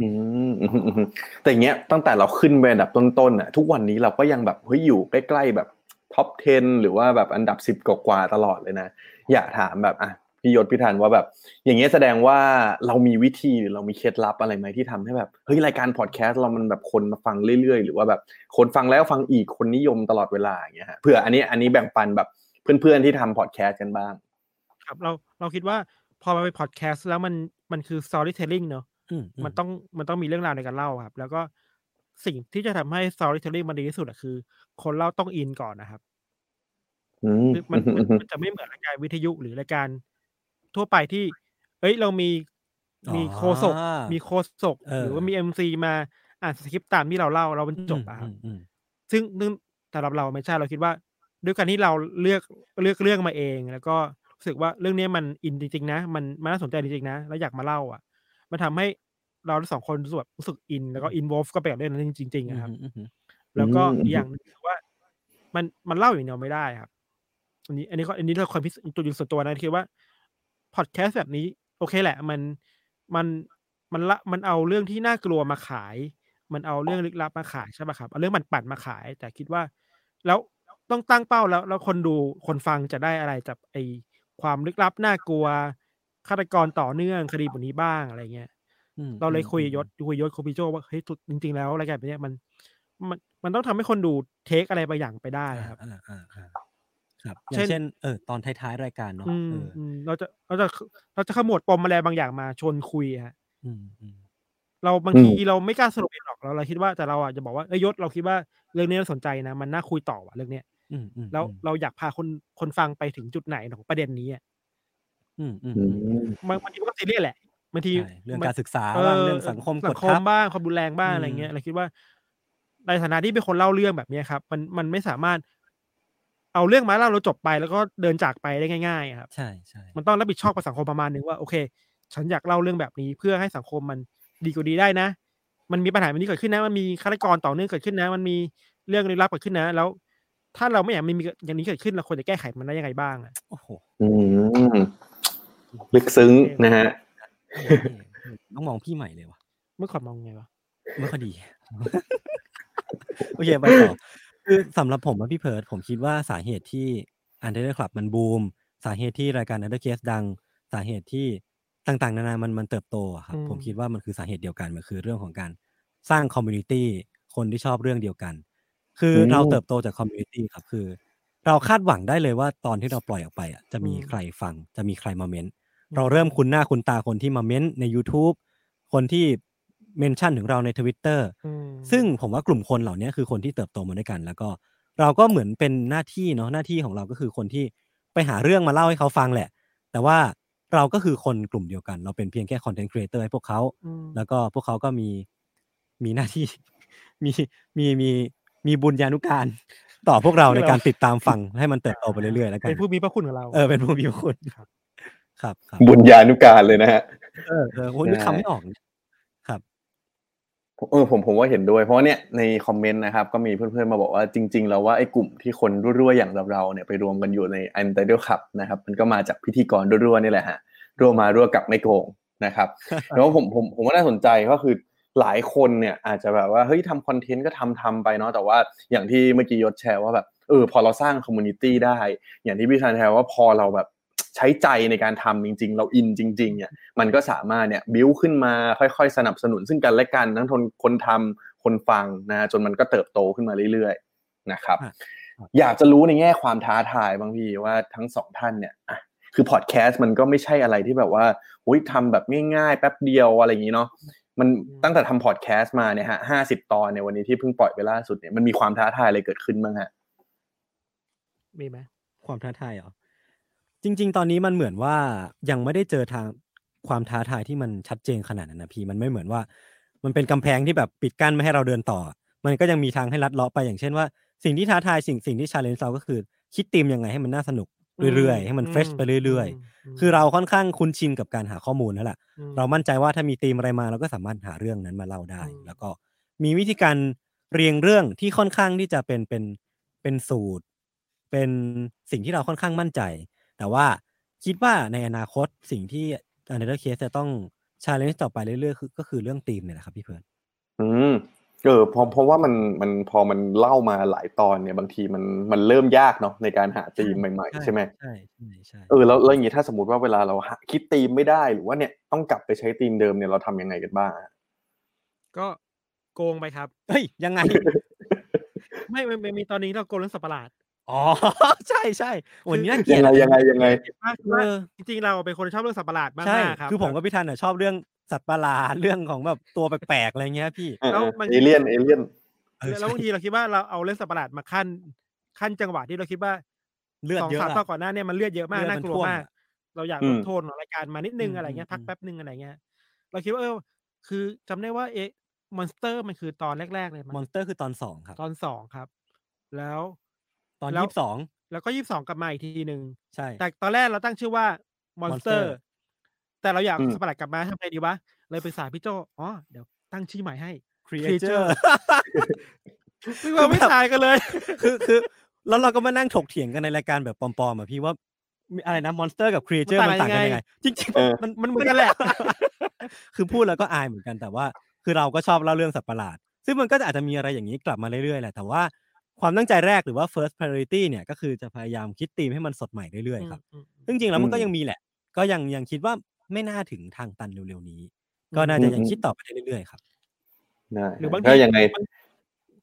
อืมอืมอืมแต่อย่างเงี้ยตั้งแต่เราขึ้นไปอันดับต้นๆอะทุกวันนี้เราก็ยังแบบเฮ้ยอยู่ใกล้ๆแบบ top 10 หรือว่าแบบอันดับสิบกว่าๆตลอดเลยนะ อยากถามแบบอะพี่ยศพี่ธันว่าแบบ อย่างเงี้ยแสดงว่าเรามีวิธีหรือเรามีเคล็ดลับอะไรไหมที่ทำให้แบบเฮ้ยรายการพอดแคสต์เรามันแบบคนมาฟังเรื่อยๆ หรือว่าแบบคนฟังแล้วฟังอีกคนนิยมตลอดเวลาอย่างเงี้ยฮะเผื่ออันนี้อันนี้แบ่งปันแบบเพื่อนๆที่ทำพอดแคสต์กันบ้าง ครับเราเราคิดว่าพอมาเป็นพอดแคสต์แล้วมัน มันคือ storytelling เนอะอืมมันต้องมันต้องมีเรื่องราวในการเล่าครับ แล้วก็สิ่งที่จะทำให้ storytelling มันดีที่สุดอะคือ คนเล่าต้องอินก่อนนะครับอืมคือมันมันมันจะไม่เหมือนรายการวิทยุหรือรายการทั่วไปที่ เอ้ยเรามีมีโฆษกอ่ามีโฆษกเออหรือว่ามี MC มาอ่านสคริปต์ตามที่เราเล่าเรามันจบอะครับอืมอืมซึ่งซึ่งสำหรับเราไม่ใช่เราคิดว่า ด้วยการที่เราเลือกเลือกเรื่องมาเอง แล้วก็ รู้สึกว่าเรื่องนี้มันอินจริงๆนะ มันมันน่าสนใจจริงๆนะ แล้วอยากมาเล่าอะ มันทำให้เราทั้งสองคนรู้สึกแบบรู้สึกอิน แล้วก็อินวอลฟก็ไปกับเรื่องนั้นจริงๆอะครับอืมอืมแล้วก็อืมอีกอย่างหนึงคือว่า มันมันเล่าอย่างเดียวไม่ได้ครับอันนี้ อันนี้ก็อันนี้เราความพิสตัวยืนส่วนตัวนะคือว่าพอดแคสต์แบบนี้ โอเคแหละ มันมันมันละมันเอาเรื่องที่น่ากลัวมาขาย มันเอาเรื่องลึกลับมาขายใช่ป่ะครับเอาเรื่องมันปั่นมาขาย แต่คิดว่า แล้วต้องตั้งเป้าแล้ว แล้วคนดูคนฟังจะได้อะไรจากไอ ความลึกลับน่ากลัวฆาตกรต่อเนื่องคดีแบบนี้บ้างอะไรเงี้ยอืมเราเลยคุยยศคุยยศคุยพี่โจว่าเฮ้ยจริง ๆ แล้วรายการแบบเนี้ยมัน มันมันต้องทำให้คนดูเทคอะไรบางอย่างไปได้ครับอ่าอ่าอ่าครับอเช่ย่านงเช่นเออตอนท้ายๆรายการเนาะอืมเอออืมเราจะเราจะเราจะขมวดปมอะไรบางอย่างมาชวนคุยฮะอืมอืมเราบางอืมทีเราไม่กล้าสรุปเองหรอกเราเราคิดว่าแต่เราอะจะบอกว่าเอ้ยยศเราคิดว่าเรื่องนี้เราสนใจนะมันน่าคุยต่อว่ะเรื่องเนี้ยอืมอืม แล้วอืมเราอยากพาคนคนฟังไปถึงจุดไหนของประเด็นนี้อะอืมอืมอือืมมบางบางทีมันก็ซีเรียสแหละบางทีใช่เรื่องมันการศึกษาบ้างเรื่องสังคมกสัดงคทัมบบ้างความรุนแรงบ้างอืมอะไรเงี้ยเราคิดว่าในฐานะที่เป็นคนเล่าเรื่องแบบเนี้ยครับ มันมันไม่สามารถ เอาเรื่องมาเล่าเราจบไปแล้วก็เดินจากไปได้ง่ายๆอะครับ ใช่ใช่มันต้องรับผิดชอบกับสังคมประมาณหนึ่งว่าโอเค ฉันอยากเล่าเรื่องแบบนี้เพื่อให้สังคมมันดีกว่าดีได้นะ มันมีปัญหาแบบนี้เกิดขึ้นนะ มันมีฆาตกรต่อเนื่องเกิดขึ้นนะ มันมีเรื่องลึกลับเกิดขึ้นนะ แล้ว ถ้าเราไม่อยากมันมีอย่างนี้เกิดขึ้นเราควรจะแก้ไขมันได้ยังไงบ้างอะโอ้โหอืมลึกซึ้งนะฮะต้องมองพี่ใหม่เลยว่ะเมื่อก่อนมองไงวะไม่ค่อยดีโอเคไปต่อคือสำหรับผมว่าพี่เพิร์ดผมคิดว่าสาเหตุที่ Untitled Club มันบูม สาเหตุที่รายการ Untitled Case ดัง สาเหตุที่ต่างๆ นานามันมันเติบโตอะครับผมคิดว่ามันคือสาเหตุเดียวกันมันคือเรื่องของการสร้าง community คนที่ชอบเรื่องเดียวกัน คืออมเราเติบโตจาก community ครับคือ เราคาดหวังได้เลยว่าตอนที่เราปล่อยออกไปอะจะมีใครฟังจะมีใครมาเม้นเราเริ่มคุ้นหน้าคุ้นตาคนที่มาเม้นใน YouTube คนที่mention ถึงเราในทวิตเตอร์อืมซึ่งผมว่ากลุ่มคนเหล่านี้คือคนที่เติบโตมาด้วยกัน แล้วก็เราก็เหมือนเป็นหน้าที่เนาะหน้าที่ของเราก็คือคนที่ไปหาเรื่องมาเล่าให้เขาฟังแหละ แต่ว่าเราก็คือคนกลุ่มเดียวกัน เราเป็นเพียงแค่ content creator ให้พวกเขาอืมแล้วก็พวกเขาก็มีมีหน้าที่มีมีมี มีบุญญานุการต่อพวกเราในการติดตามฟังให้มันเติบโตไปเรื่อยๆแล้วกันเป็นผู้มีพระคุณของเราเออเป็นผู้มีพระคุณครับ ครับครับบุญญานุการเลยนะฮะเออเออโอ้ยนึกคำไม่ออกเนี่ยครับเออผมผมว่าเห็นด้วยเพราะว่าเนี่ยใน comment นะครับ ก็มีเพื่อนๆมาบอกว่าจริง ๆ แล้วว่าไอ้กลุ่มที่คนรั่วๆอย่างเราๆเนี่ยไปรวมกันอยู่ใน u n t i t l e Club นะครับ มันก็มาจากพิธีกรรั่วๆนี่แหละฮะรั่วมารั่วกลับไม่โกงนะครับแล้วผมผมผมว่าน่าสนใจก็คือ หลายคนเนี่ยอาจจะแบบว่าเฮ้ยทำ content ก็ทำทำไปเนาะแต่ว่าอย่างที่เมื่อกี้ยศแชร์ว่าแบบเออพอเราสร้าง community ได้ อย่างที่พี่ชันแชร์ว่าพอเราแบบใช้ใจในการทำจริง ๆ เราอินจริง ๆ เนี่ย มันก็สามารถเนี่ยบิวขึ้นมาค่อยๆ สนับสนุนซึ่งกันและกันทั้งทนคนทำคนฟังนะจนมันก็เติบโตขึ้นมาเรื่อยๆนะครับอะอยากจะรู้ในแง่ความท้าทายบางพี่ว่าทั้งสองท่านเนี่ยอะคือพอดแคสต์มันก็ไม่ใช่อะไรที่แบบว่าหุยทำแบบง่ายๆ แป๊บเดียวอะไรอย่างนี้เนาะ มันตั้งแต่ทำพอดแคสต์มาเนี่ยฮะห้าสิบตอนในยวันนี้ที่เพิ่งปล่อยไปล่าสุดเนี่ยมันมีความท้าทายอะไรเกิดขึ้นบ้างฮะมีไหมความท้าทายเหรอจริง ๆ ตอนนี้มันเหมือนว่ายังไม่ได้เจอทางความท้าทายที่มันชัดเจนขนาดนั้นนะพี่มันไม่เหมือนว่า มันเป็นกำแพงที่แบบปิดกั้นไม่ให้เราเดินต่อ มันก็ยังมีทางให้ลัดเลาะไปอย่างเช่นว่า สิ่งที่ท้าทายสิ่งสิ่งที่ challenge เราก็คือ คิดธีมยังไงให้มันน่าสนุก เรื่อยๆ ให้มัน fresh ไปเรื่อย ๆ คือเราค่อนข้างคุ้นชินกับการหาข้อมูลนั่นแหละเรามั่นใจว่าถ้ามีธีมอะไรมาเราก็สามารถหาเรื่องนั้นมาเล่าได้อืมแล้วก็มีวิธีการเรียงเรื่องที่ค่อนข้างที่จะเป็นเป็นเป็นสูตร เป็นสิ่งที่เราค่อนข้างมั่นใจ แต่ว่าคิดว่าในอนาคตสิ่งที่ u n d e r Case จะต้องชาเลนจ์ต่อไปเรื่อยๆคือก็คือเรื่องธีมเนี่ยแหละครับพี่เพื่อนอืม เออเพราะเพราะว่ามันมันพอมันเล่ามาหลายตอนเนี่ยบางทีมันมันเริ่มยากเนาะในการหาธีมใหม่ๆ ใช่ไหมใช่ใช่ใช่เออแล้วแล้วอย่างนี้ถ้าสมมติว่าเวลาเราหาคิดธีมไม่ได้หรือว่าเนี่ยต้องกลับไปใช้ธีมเดิมเนี่ยเราทำยังไงกันบ้างอะก็โกงไปครับเฮ้ยยังไงไม่ไม่ไม่มีตอนนี้เราโกงเรื่องสัตว์ประหลาดอ๋อใช่ใช่วันนี้น่าเกลียัยงดไงยังไงยังไงมากเออจริงๆเราเป็นคนชอบเรื่องสัตว์ประหลาดมากใช่ๆครับคือผมกับพี่ทันอะชอบเรื่อง สัตว์ประหลาดเรื่องของแบบตัวแปลกๆอะไรเงี้ยพี่แล้วบางเอทีเลี่ยนเอเลี่ยนเออแล้วบางทีเราคิดว่าเราเอาเรื่องสัตว์ประหลาดมาขั้นขั้นจังหวะที่เราคิดว่าเลือดสองเยอะสามอะตอนก่อนหน้าเนี่ยมันเลือดเยอะมากเลือดน่ามันกลัวท่วมมากอะเราอยากอืลมดโทนของรายการมานิดนึงอืมอะไรเงี้ยอืมพักแป๊บนึงอะไรเงี้ย เราคิดว่าเออคือจำได้ว่าเอ๊ะ Monster มันคือตอนแรก ๆ เลยมั้ Monster คือตอนสองครับ ตอนสองครับ แล้วตอนแล้วยี่สิบสองแล้วก็ยี่สิบสองกลับมาอีกทีหนึ่งใช่ แต่ตอนแรกเราตั้งชื่อว่ามอนสเตอ Monster ร์ แต่เราอยากอืมสัตว์ประหลาดกลับมาทำไงดีวะ เลยปรึกษาพี่โจอ๋อ เดี๋ยวตั้งชื่อใหม่ให้ Creature Creature ซึ่งเราไม่ทายกันเลย คือคือ แล้วเราก็มานั่งถกเถียงกันในรายการแบบปลอมๆอะพี่ว่ามีอะไรนะ Monster กับ Creature มัมันนต่างกันยัยังงไง จริงเออๆมันมันเหมือนกันแหละ คือพูดแล้วก็อายเหมือนกันแต่ว่า คือเราก็ชอบเล่าเรื่องสัตว์ประหลาด ซึ่งมันก็อาจจะมีอะไรอย่างนี้กลับมาเรื่อยๆแหละแต่ว่าความตั้งใจแรกหรือว่า first priority เนี่ยก็คือจะพยายามคิดธีมให้มันสดใหม่เรื่อยๆครับอืมซึ่งจริงๆแล้วมันก็อืมยังมีแหละ ก็ยังยังคิดว่า ไม่น่าถึงทางตันเร็วๆนี้ ก็น่าจะยังคิดต่อไปได้เรื่อยๆครับได้หรือบางก็ทียังไงบาง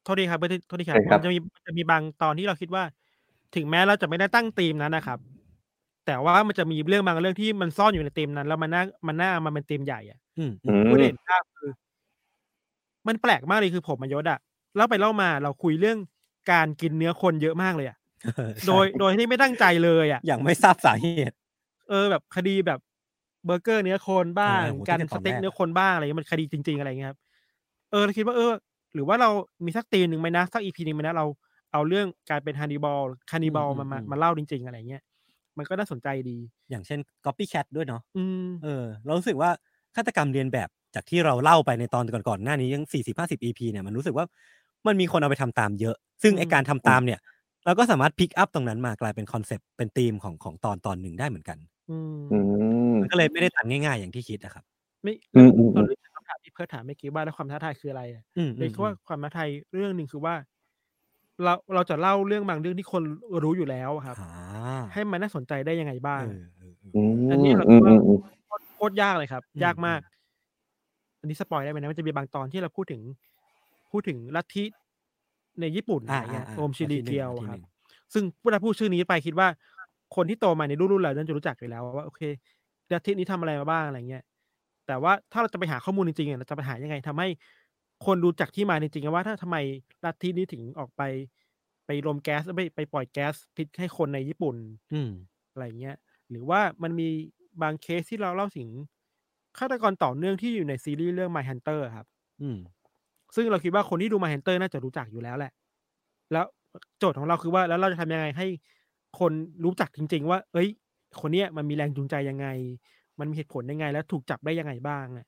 โทษทีครับโทษทีครับใช่ครับมันจะมีมันจะมีบางตอนที่เราคิดว่า ถึงแม้เราจะไม่ได้ตั้งธีมนั้นนะครับ แต่ว่ามันจะมีเรื่องบางเรื่องที่มันซ่อนอยู่ในธีมนั้น แล้วมันน่ามันน่าเอามาเป็นธีมใหญ่อะอืมอืมพูดเห็นภาพคือ มันแปลกมากเลยคือผมมายศอะเล่าไปเล่ามาเราคุยเรื่องการกินเนื้อคนเยอะมากเลยอะโดยโดยที่ไม่ตั้งใจเลยอะอย่างไม่ทราบสาเหตุ เออแบบคดีแบบ เบอร์เกอร์เนื้อคนบ้างเออโหการที่เป็นสตอนเต็กแรกเนื้อคนบ้างอะไรเงี้ยมันคดีจริง ๆอะไรเงี้ยครับเออเราคิดว่าเออ หรือว่าเรามีสักตีมหนึ่งไหมนะสัก EP หนึ่งไหมนะเราเอาเรื่องการเป็น Hannibal cannibal มามามาเล่าจริง ๆ อะไรเงี้ยมันก็น่าสนใจดี อย่างเช่น copycat ด้วยเนาะอืมเออ เรารู้สึกว่าฆาตกรรมเลียนแบบจากที่เราเล่าไปในตอนก่อนๆหน้านี้ยังสี่สิบห้าสิบ EP เนี่ยมันรู้สึกว่ามันมีคนเอาไปทำตามเยอะ ซึ่งอืมไอ้การทำตามเนี่ย เราก็สามารถ pick up ตรงนั้นมากลายเป็น concept เป็นธีมของของตอนตอนหนึ่งได้เหมือนกัน อืมอืมมันก็เลยไม่ได้ตันง่ายๆอย่างที่คิดนะครับ ไม่อืมอืมอืเรามเรื่องคำถามที่เพิร์ทถามเมื่อกี้ว่าแล้วความท้าทายคืออะไรอะอืมเลยคิดว่าความท้าทายเรื่องหนึ่งคือว่า เราเราจะเล่าเรื่องบางเรื่องที่คนรู้อยู่แล้วอะครับอ่าให้มันน่าสนใจได้ยังไงบ้างเออเออเอออืมอันนี้เราอืคิดมว่าอืมอืมโคตรโคตรยากเลยครับอืมยากมาก อันนี้สปอยได้ไหมนะมันจะมีบางตอนที่เราพูดถึง พูดถึงลัทธิในญี่ปุ่นอะไรเงี้ยาาโอมชิริเกียวอาครับทีหนึ่งซึ่งเวลาพูดชื่อนี้ไปคิดว่า คนที่โตมาในรุ่นรุ่นเราน่าจะรู้จักอยู่แล้วว่าโอเคลัทธินี้ทำอะไรมาบ้างอะไรเงี้ยแต่ว่าถ้าเราจะไปหาข้อมูลจริงๆอะเราจะไปหายังไงทำให้คนรู้จักที่มาจริงๆว่าถ้าทำไมลัทธินี้ถึงออกไป ไปรมแก๊สไปไปปล่อยแก๊สพิษให้คนในญี่ปุ่น อืมอะไรเงี้ย หรือว่ามันมีบางเคสที่เราเล่าถึงฆาตกรต่อเนื่องที่อยู่ในซีรีส์เรื่อง My Hunter อะครับ อืม ซึ่งเราคิดว่าคนที่ดู My Hunter น่าจะรู้จักอยู่แล้วแหละ แล้วโจทย์ของเราคือว่าแล้วเราจะทำยังไงให้ คนรู้จักจริง ๆ ว่า เอ้ย คนเนี้ยมันมีแรงจูงใจยังไง มันมีเหตุผลยังไง แล้วถูกจับได้ยังไงบ้างอะ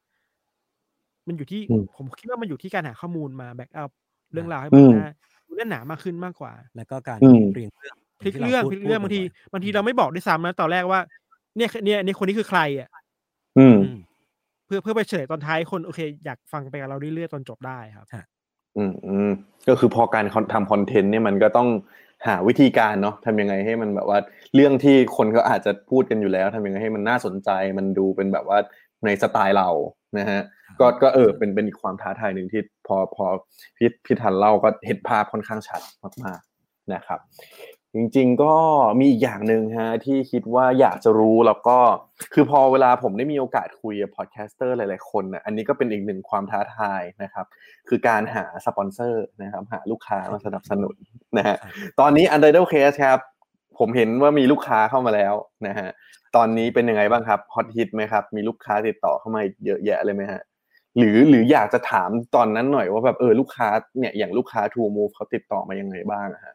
มันอยู่ที่อืมผมคิดว่ามันอยู่ที่การหาข้อมูลมาแบ็กอัพเรื่องราวให้อืมันมน่าดูแน่นหนามากขึ้นมากกว่า แล้วก็การอืมเรียงเรื่องพลิกเรื่องพลิกเรื่องบางทีบางทีเราไม่บอกด้วยซ้ำนะตอนแรกว่า เนี่ยเนี่ยเนี่ยคนนี้คือใครอะอืมอืมเพื่อเพื่อไปเฉลยตอนท้ายคนโอเค อยากฟังไปกับเราเรื่อยๆตอนจบได้ครับอืมอืมก็คือพอการทำคอนเทนต์เนี่ยมันก็ต้อง หาวิธีการเนาะทำยังไงให้มันแบบว่า เรื่องที่คนเขาอาจจะพูดกันอยู่แล้วทำยังไงให้มันน่าสนใจ มันดูเป็นแบบว่าในสไตล์เรานะฮะก็ก็เออเป็นเป็นอีกความท้าทายหนึ่งที่พอพอพี่พี่ทันเล่าก็เห็นภาพค่อนข้างชัดมากๆนะครับ จริงๆก็มีอีกอย่างหนึ่งฮะที่คิดว่าอยากจะรู้แล้วก็คือพอเวลาผมได้มีโอกาสคุยกับ podcaster หลายๆคนนะอันนี้ก็เป็นอีกหนึ่งความท้าทายนะครับ คือการหาสปอนเซอร์นะครับ หาลูกค้ามาสนับสนุนนะฮะตอนนี้ Untitled Case ครับ ผมเห็นว่ามีลูกค้าเข้ามาแล้วนะฮะตอนนี้เป็นยังไงบ้างครับฮอตฮิตไหมครับ มีลูกค้าติดต่อเข้ามาเยอะแยะเลยไหมฮะหรือหรืออยากจะถามตอนนั้นหน่อยว่าแบบเออลูกค้าเนี่ยอย่างลูกค้า True Move เขาติดต่อมายังไงบ้างอะฮะ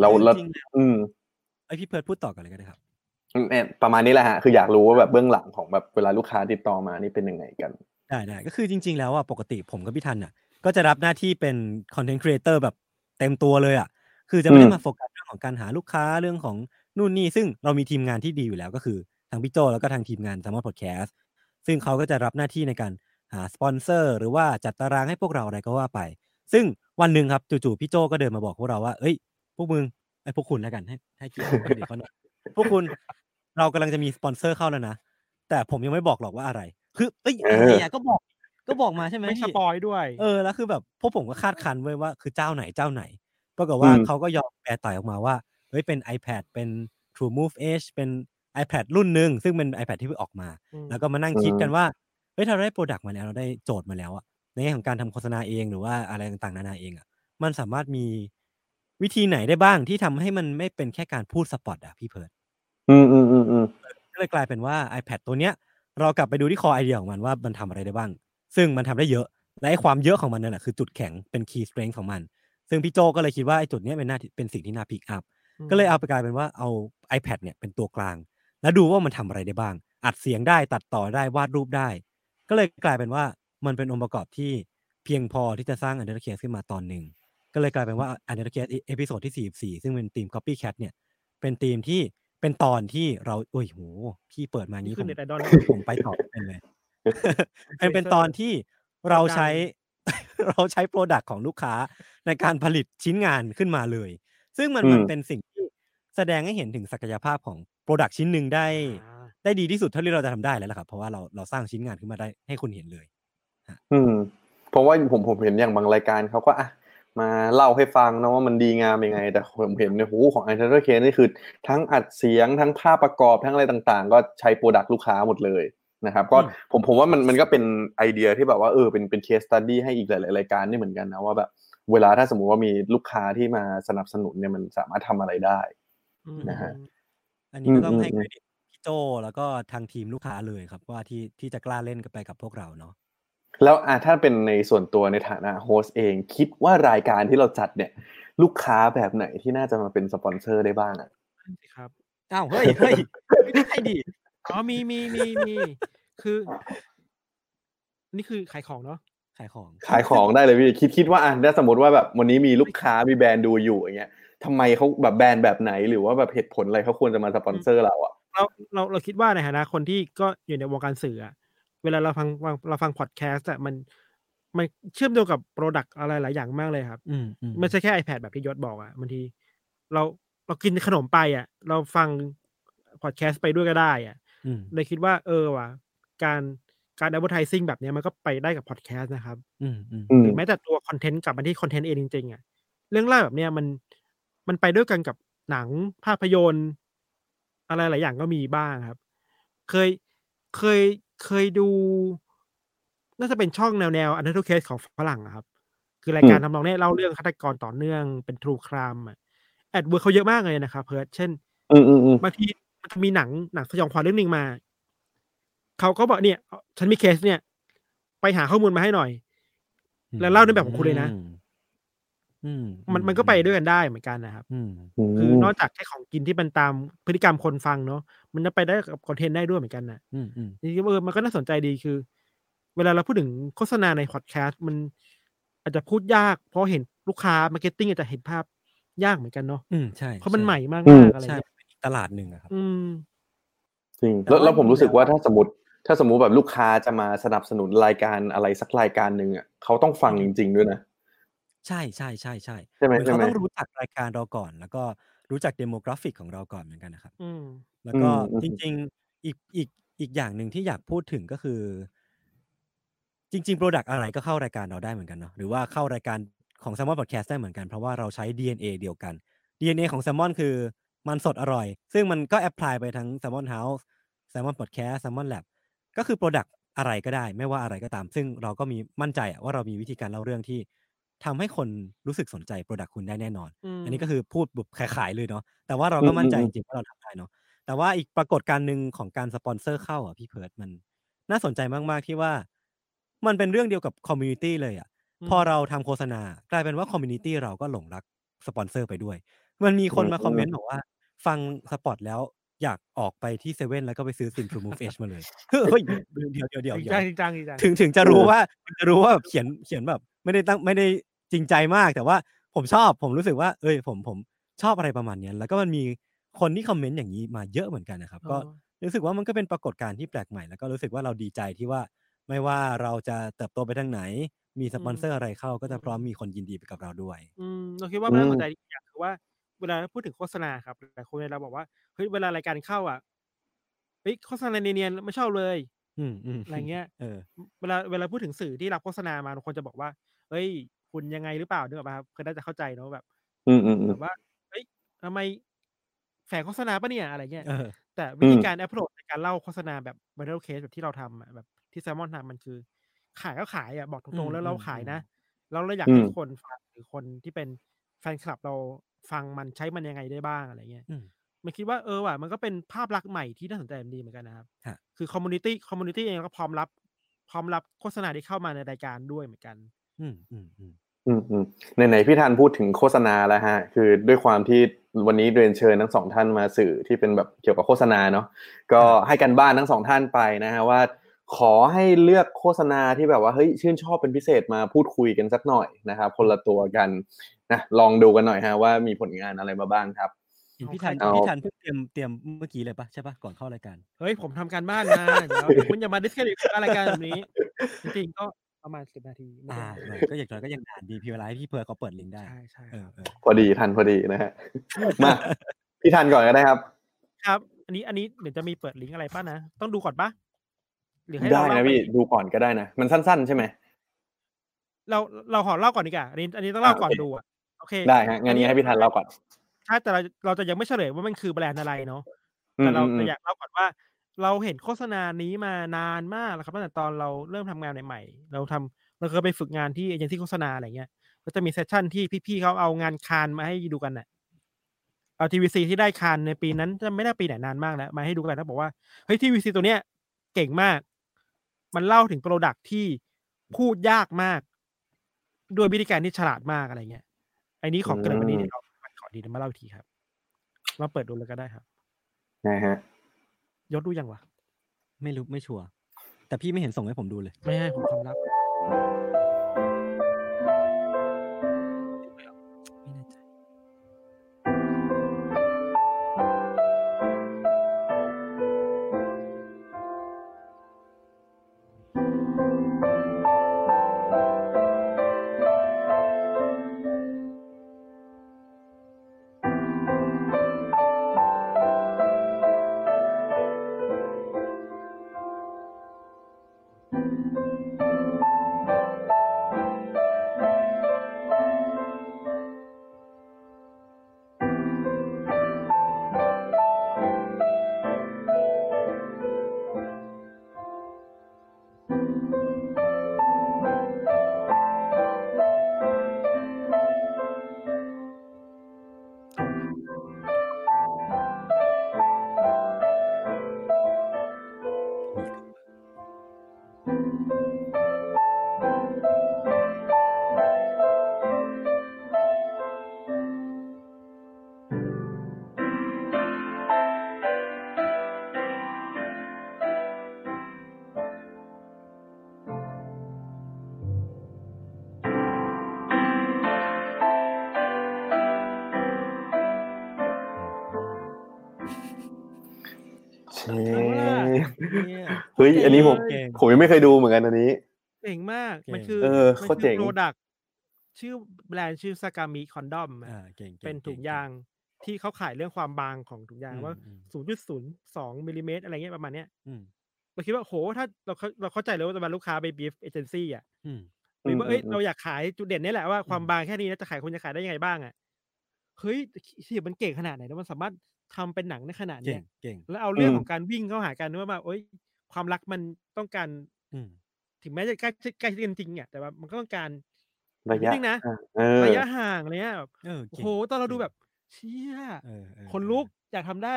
เราเราจริงๆแล้วอืมไอยพี่เพิร์ดพูดต่อกันเลยก็ได้ครับเนี่ยประมาณนี้แหละฮะคืออยากรู้ว่าแบบเบื้องหลังของแบบเวลาลูกค้าติดต่อมานี่เป็นยังไงกันได้ได้ก็คือจริง ๆ แล้วอะปกติผมกับพี่ทันอะ ก็จะรับหน้าที่เป็น content creator แบบเต็มตัวเลยอะ คือจะไม่ได้อืมมาโฟกัสเรื่องของการหาลูกค้าเรื่องของนู่นนี่ซึ่งเรามีทีมงานที่ดีอยู่แล้วก็คือทางพี่โจแล้วก็ทางทีมงาน s ซ m มอนพอดแคสต์ซึ่งเขาก็จะรับหน้าที่ในการหาสปอนเซอร์หรือว่าจัดตารางให้พวกเราอะไรก็ว่าไป ซึ่งวันหนึ่งครับจู่ๆพี่โจก็เดินมาบอกพวกเราว่า เอ้ย พวกมึงไอ้ยพวกคุณแล้วกันให้ให้เกียรติเครดิตเขาหน่อยพวกคุณเรากำลังจะมีสปอนเซอร์เข้าแล้วนะ แต่ผมยังไม่บอกหรอกว่าอะไร คือเอ้ยเออออะไรอะก็บอกก็บอกมาใช่ไหมไม่สพี่ ปอยด้วย เออแล้วคือแบบพวกผมก็คาดคันไว้ว่าคือเจ้าไหนเจ้าไหนปรากฏว่าอืม เขาก็ยอมแปลต่อยออกมาว่าเฮ้ยเป็น iPad เป็น True Move Edge เป็น iPad รุ่นหนึ่งซึ่งเป็น iPad ที่เพิ่งออกมา อืม แล้วก็มานั่งคิดกันว่าเฮ้ยถ้าเราได้ product มาแล้วเราได้โจทย์มาแล้วอะในแง่ของการทำโฆษณาเองหรือว่าอะไรต่างๆนานาเองอะมันสามารถมี วิธีไหนได้บ้างที่ทำให้มันไม่เป็นแค่การพูดสปอตอะพี่เพิร์ดอืมอืมอืมอืมก็เลยกลายเป็นว่า iPad ตัวเนี้ย เรากลับไปดูที่ core idea ของมันว่ามันทำอะไรได้บ้าง ซึ่งมันทำได้เยอะ และไอ้ความเยอะของมันนั่นแหละคือจุดแข็งเป็น key strength ของมัน ซึ่งพี่โจก็เลยคิดว่าไอ้จุดเนี้ยเป็นหน้าที่เป็นสิ่งที่น่า pick up ก็เลยเอาไปกลายเป็นว่าเอา iPad เนี่ยเป็นตัวกลาง แล้วดูว่ามันทำอะไรได้บ้าง อัดเสียงได้ตัดต่อได้วาดรูปได้ ก็เลยกลายเป็นว่ามันเป็นองค์ประกอบที่เพียงพอที่จะสร้าง u n d e r c a s e ขึ้นมาตอนหนึ่ง ก็เลยกลายเป็นว่า u n d e r c a s e episode ที่ 44 ซึ่งเป็นทีม Copycat เนี่ย เป็นทีมที่เป็นตอนที่เราโอ้ยโหพี่เปิดมานี่นี้คือผมเน็ตไอดอลผมไปต่อไม่เป็นเลยเป็นเป็นตอนที่เราใช้ เราใช้ product ของลูกค้าในการผลิตชิ้นงานขึ้นมาเลย ซึ่งมันอืมมันเป็นสิ่งที่แสดงให้เห็นถึงศักยภาพของ product ชิ้นหนึ่งได้ ได้ดีที่สุดเท่าที่เราจะทำได้แล้วล่ะครับ เพราะว่าเราเราสร้างชิ้นงานขึ้นมาได้ให้คุณเห็นเลย อืมเพราะว่าผมผมเห็นอย่างบางรายการเขาก็อะ มาเล่าให้ฟังนะว่ามันดีงามยังไง แต่ผมเห็นในหูของ u n t i t l e Case นี่คือ ทั้งอัดเสียงทั้งภาพประกอบทั้งอะไรต่างๆ ก็ใช้ product ลูกค้าหมดเลยนะครับก็อืมผมผมว่ามันมันก็เป็นไอเดียที่แบบว่าเออเป็นเป็น case study ให้อีกหลายๆรายการนี่เหมือนกันนะว่าแบบเวลาถ้าสมมุติว่ามีลูกค้าที่มาสนับสนุนเนี่ยมันสามารถทำอะไรได้อืมนะฮะอันนี้ก็ต้องอืมให้อืเครดิตพี่โจแล้วก็ทางทีมลูกค้าเลยครับว่าที่ที่จะกล้าเล่นกันไปกับพวกเราเนาะ แล้วอะถ้าเป็นในส่วนตัวในฐานะ host เอง คิดว่ารายการที่เราจัดเนี่ย ลูกค้าแบบไหนที่น่าจะมาเป็นสปอนเซอร์ได้บ้างอะนั่นสิครับอ้าวเฮ้ยเฮ้ยไม่ได้ดิอ๋อมีมีมีมีคือ นี่คือขายของเนาะขายของขายของได้เลยพี่คิดคิดว่าอะถ้าสมมติว่าแบบวันนี้มีลูกค้ามีแบรนด์ดูอยู่อย่างเงี้ยทำไมเขาแบบแบรนด์แบบไหนหรือว่าแบบเหตุผลอะไรเขาควรจะมาสปอนเซอร์เราอะเราเราเราคิดว่าในฐานะคนที่ก็อยู่ในวงการสื่ออะ เวลาเราฟังฟังเราฟังพอดแคสต์อะมันมันเชื่อมโยงกับ product อะไรหลายอย่างมากเลยครับอืมอืมไม่ใช่แค่ iPad แบบที่ยศบอกอะบางที เราเรากินขนมไปอะเราฟังพอดแคสต์ไปด้วยก็ได้อะอืมเลยคิดว่าเออว่ะการการ advertising แบบเนี้ยมันก็ไปได้กับพอดแคสต์นะครับอืมอืมอืมหรือแม้แต่ตัวคอนเทนต์กลับมาที่คอนเทนต์เองจริงๆอะเรื่องเล่าแบบเนี้ยมันมันไปด้วยกันกับหนังภาพยนตร์ อะไรหลายอย่างก็มีบ้างครับ เคยเคย เคยดู น่าจะเป็นช่องแนวแนว Untitled Case ของฝรั่งอะครับ คือรายการอืมทำนองเนี้ยเล่าเรื่องฆาตกรต่อเนื่องเป็น true crime advert เขาเยอะมากเลยนะครับเพิร์ดเช่นอืมอืมอืมบางทีมันจะมีหนังหนังสยองขวัญเรื่องหนึ่งมา เขาก็บอกเนี่ย ฉันมีเคสเนี่ย ไปหาข้อมูลมาให้หน่อย แล้วเล่าในแบบของคุณเลยนะอื มมันมันก็ไปด้วยกันได้เหมือนกันนะครับอืมคือนอกจากแค่ของกินที่มันตามพฤติกรรมคนฟังเนาะมันจะไปได้กับคอนเทนต์ได้ด้วยเหมือนกันนะอืมอืมนี่เออมันก็น่าสนใจดีคือ เวลาเราพูดถึงโฆษณาในพอดแคสต์มันอาจจะพูดยาก เพราะเห็นลูกค้า marketing อาจจะเห็นภาพยากเหมือนกันเนาะอืมใช่เพราะมันช่ใหม่มากอืมๆอะไรใช่เงี้ยเป็นอีกตลาดหนึ่งอะครับ อืมจริงแต่แล้วว่าแล้วผมรู้สึกว่าจริงๆถ้าสมมติถ้าสมมุติแบบลูกค้าจะมาสนับสนุนรายการอะไรสักรายการหนึ่งอะเขาต้องฟังจริง ๆ ด้วยนะ ใช่ใช่ใช่ใช่ใช่ไหมเหมือนใช่เขาไหมต้องรู้จักรายการเราก่อน แล้วก็รู้จัก demographic ของเราก่อนเหมือนกันนะครับ อืม แล้วก็อืมอืมจริง ๆ อีกอีกอีกอย่างหนึ่งที่อยากพูดถึงก็คือ จริงๆ product อะไรก็เข้ารายการเราได้เหมือนกันเนาะหรือว่าเข้ารายการของ Salmon Podcast ได้เหมือนกัน เพราะว่าเราใช้ DNA เดียวกัน DNA ของ s ซ l m o n คือมันสดอร่อย ซึ่งมันก็ apply ไปทั้ง Salmon House Salmon Podcast Salmon Lab ก็คือ product อะไรก็ได้ ไม่ว่าอะไรก็ตาม ซึ่งเราก็มีมั่นใจอะว่าเรามีวิธีการเล่าเรื่องที่ ทำให้คนรู้สึกสนใจ product คุณได้แน่นอนอืมอันนี้ก็คือพูดแบบขายๆเลยเนาะแต่ว่าเราก็มั่นใจจริงๆว่าเราทำได้เนาะแต่ว่าอีกปรากฏการณ์หนึ่งของการสปอนเซอร์เข้าอะพี่เพิร์ดมันน่าสนใจมากๆที่ว่า มันเป็นเรื่องเดียวกับ community เลยอะอืมพอเราทำโฆษณากลายเป็นว่า community เราก็หลงรักสปอนเซอร์ไปด้วย มันมีคนมาคอมเมนต์บอกว่า ฟังสปอตแล้วอยากออกไปที่เซเว่นแล้วก็ไปซื้อซิมทรูมูฟเอชมาเลยเฮ้ยเดี๋ยวเดี๋ยวเดี๋ยวจริงเดี๋ยวจังจริงจังจริงจังถึงถึงจะรู้ว่าถึงจะรู้ว่าแบบเขียนเขียนแบบ ไม่ได้ตั้งไม่ได้ จริงใจมากแต่ว่าผมชอบผมรู้สึกว่า เอ้ยผมผมชอบอะไรประมาณเนี้ยแล้วก็มันมีคนที่คอมเมนต์อย่างนี้มาเยอะเหมือนกันนะครับ ก็อ๋อรู้สึกว่ามันก็เป็นปรากฏการณ์ที่แปลกใหม่แล้วก็รู้สึกว่าเราดีใจที่ว่าไม่ว่าเราจะเติบโตไปทางไหน มีสปอนเซอร์อะไรเข้าก็จะพร้อมมีคนยินดีไปกับเราด้วย อืมเราคิดว่ามันน่าสนใจอีกอย่างคือว่าเวลาพูดถึงโฆษณาครับหลายคนเราบอกว่าเฮ้ยเวลารายการเข้าอะเฮ้ยโฆษณาเนียนๆไม่ชอบเลยอืมอืมอะไรเงี้ยเออเวลาเวลาพูดถึงสื่อที่รับโฆษณามาบางคนจะบอกว่า เฮ้ย คุณยังไงหรือเปล่าเนกอะป่ะครับคือน่าจะเข้าใจเนอะแบบ อืมอืมอืมแบบว่าเฮ้ยทำไมแฝงโฆษณาปะเนี่ยอะไรเงี้ยเออแต่วิธีการ approach ในการเล่าโฆษณาแบบ Untitled Case แบบที่เราทำอะแบบที่แซมมอนทำมันคือ ขายก็ขายอะบอกอืมตรงๆแล้วเราอืมขายอืมนะแล้วเราอยากอืให้คนฟังหรือคนที่เป็นแฟนคลับเราฟังมันใช้มันยังไงได้บ้างอะไรเงี้ยอืมมันคิดว่าเออว่ะมันก็เป็นภาพลักษณ์ใหม่ที่น่าสนใจดีเหมือนกันนะครับฮะคือ community community เองก็พร้อมรับ พร้อมรับโฆษณาที่เข้ามาในรายการด้วยเหมือนกัน อืมอืมอืมอืมอืมไหนๆพี่ธันพูดถึงโฆษณาแล้วฮะ คือด้วยความที่วันนี้เรียนเชิญทั้งสองท่านมาสื่อที่เป็นแบบเกี่ยวกับโฆษณาเนาะก็ให้กันบ้านทั้งสองท่านไปนะฮะว่าขอให้เลือกโฆษณาที่แบบว่าเฮ้ยชื่นชอบเป็นพิเศษมาพูดคุยกันสักหน่อยนะครับคนละตัวกันนะลองดูกันหน่อยฮะว่ามีผลงานอะไรมาบ้างครับเห็นพี่ทันเอาพี่ทันเพิ่งเตรียมเตรียมเมื่อกี้เลยปะใช่ปะก่อนเข้ารายการเฮ้ยผมทำการบ้านมาเดเดี๋ยวคุณอย่ามาดิสเครดิตรายการแบบนี้ จริงๆก็ ประมาณสิบนาทีไม่อ่าได้เออก็อย่างน้อยก็ยังนานดีพี่เวลาให้พี่เพิร์ดเขาเปิดลิงก์ได้ ใช่ใช่เอคอรับเออพอดีทันพอดีนะฮะ มาพี่ทันก่อนก็ได้ครับ ครับ อันนี้อันนี้เดี๋ยวจะมีเปิดลิงก์อะไรป่ะนะ ต้องดูก่อนป่ะหรือให้ได้เราเล่านะไปพี่ดูก่อนก็ได้นะ มันสั้น ๆ ใช่ไหมเราเราขอเล่าก่อนดีกว่าอันนี้อันนี้ต้องเล่าอ่าก่อนโอเคดูอะโอเคได้ฮะงั้นนี้ให้พี่ทันเล่าก่อนใช่แต่เราเราจะยังไม่เฉลยว่ามันคือแบรนด์อะไรเนาะอืแต่มเราอืมจะอยากเล่าก่อนว่า เราเห็นโฆษณานี้มานานมากแล้วครับตั้งแต่ตอนเราเริ่มทำงานใหม่ๆเราทำเราเคยไปฝึกงานที่เอเจนซี่โฆษณาอะไรเงี้ยก็จะมี session ที่พี่ๆเขาเอางาน Cannes มาให้ดูกันน่ะเอา TVC ที่ได้ Cannes ในปีนั้นจะไม่ได้ปีไหนนานมากแล้วมาให้ดูกันแล้วบอกว่าเฮ้ย TVC ตัวเนี้ยเก่งมาก มันเล่าถึง product ที่พูดยากมาก ด้วยวิธีการที่ฉลาดมากอะไรเงี้ยไอ้นี้ของเกิดวันนี้เดี๋ยวเราขอดีมาเล่าอีกทีครับมาเปิดดูเลยก็ได้ครับนะฮะ ยศดูยังวะ ไม่รู้ไม่ชัวร์แต่พี่ไม่เห็นส่งให้ผมดูเลย ไม่ให้ผมความลับ อันนี้ผมเก่งผมยังไม่เคยดูเหมือนกันอันนี้เจ๋งมากเก่งมันคือเออมันโคตรเจ๋งโปรดักชื่อแบรนด์ชื่อสกามิคอนดอมอ่าเก่งๆเป็นถุงเก่ๆยางที่เขาขายเรื่องความบางของถุงยางอืมว่าอืม0.02มิลลิเมตรอะไรเงี้ยประมาณเนี้ยอืมเราคิดว่าโหถ้าเราเข้าเราเข้าใจเลยว่าจะมาลูกค้าไปบีฟเอเจนซี่อะอืมบีฟว่าเอ้ยอืมเราอยากขายจุดเด่นนี่แหละว่าความอืมบางแค่นี้นะจะขายคุณจะขายได้ยังไงบ้างอะเฮ้ยที่มันเก่งขนาดไหนแล้วมันสามารถทำเป็นหนังในขนาดเก่เนี้งยเก่งแล้วเอาเรื่องอืมของการวิ่งเข้าหากันว่าแบบเอ้ย ความรักมันต้องการ อืมถึงแม้จะใกล้ใกล้ชิดกันจริงอะแต่ว่ามันก็ต้องการระยะนิดนึงนะอ่เออระยะห่างอะไรเงี้ยแบบเออโอ้เก่งโหตอนเราดูแบบ เชี่ยเออเออขนลุกอยากทำได้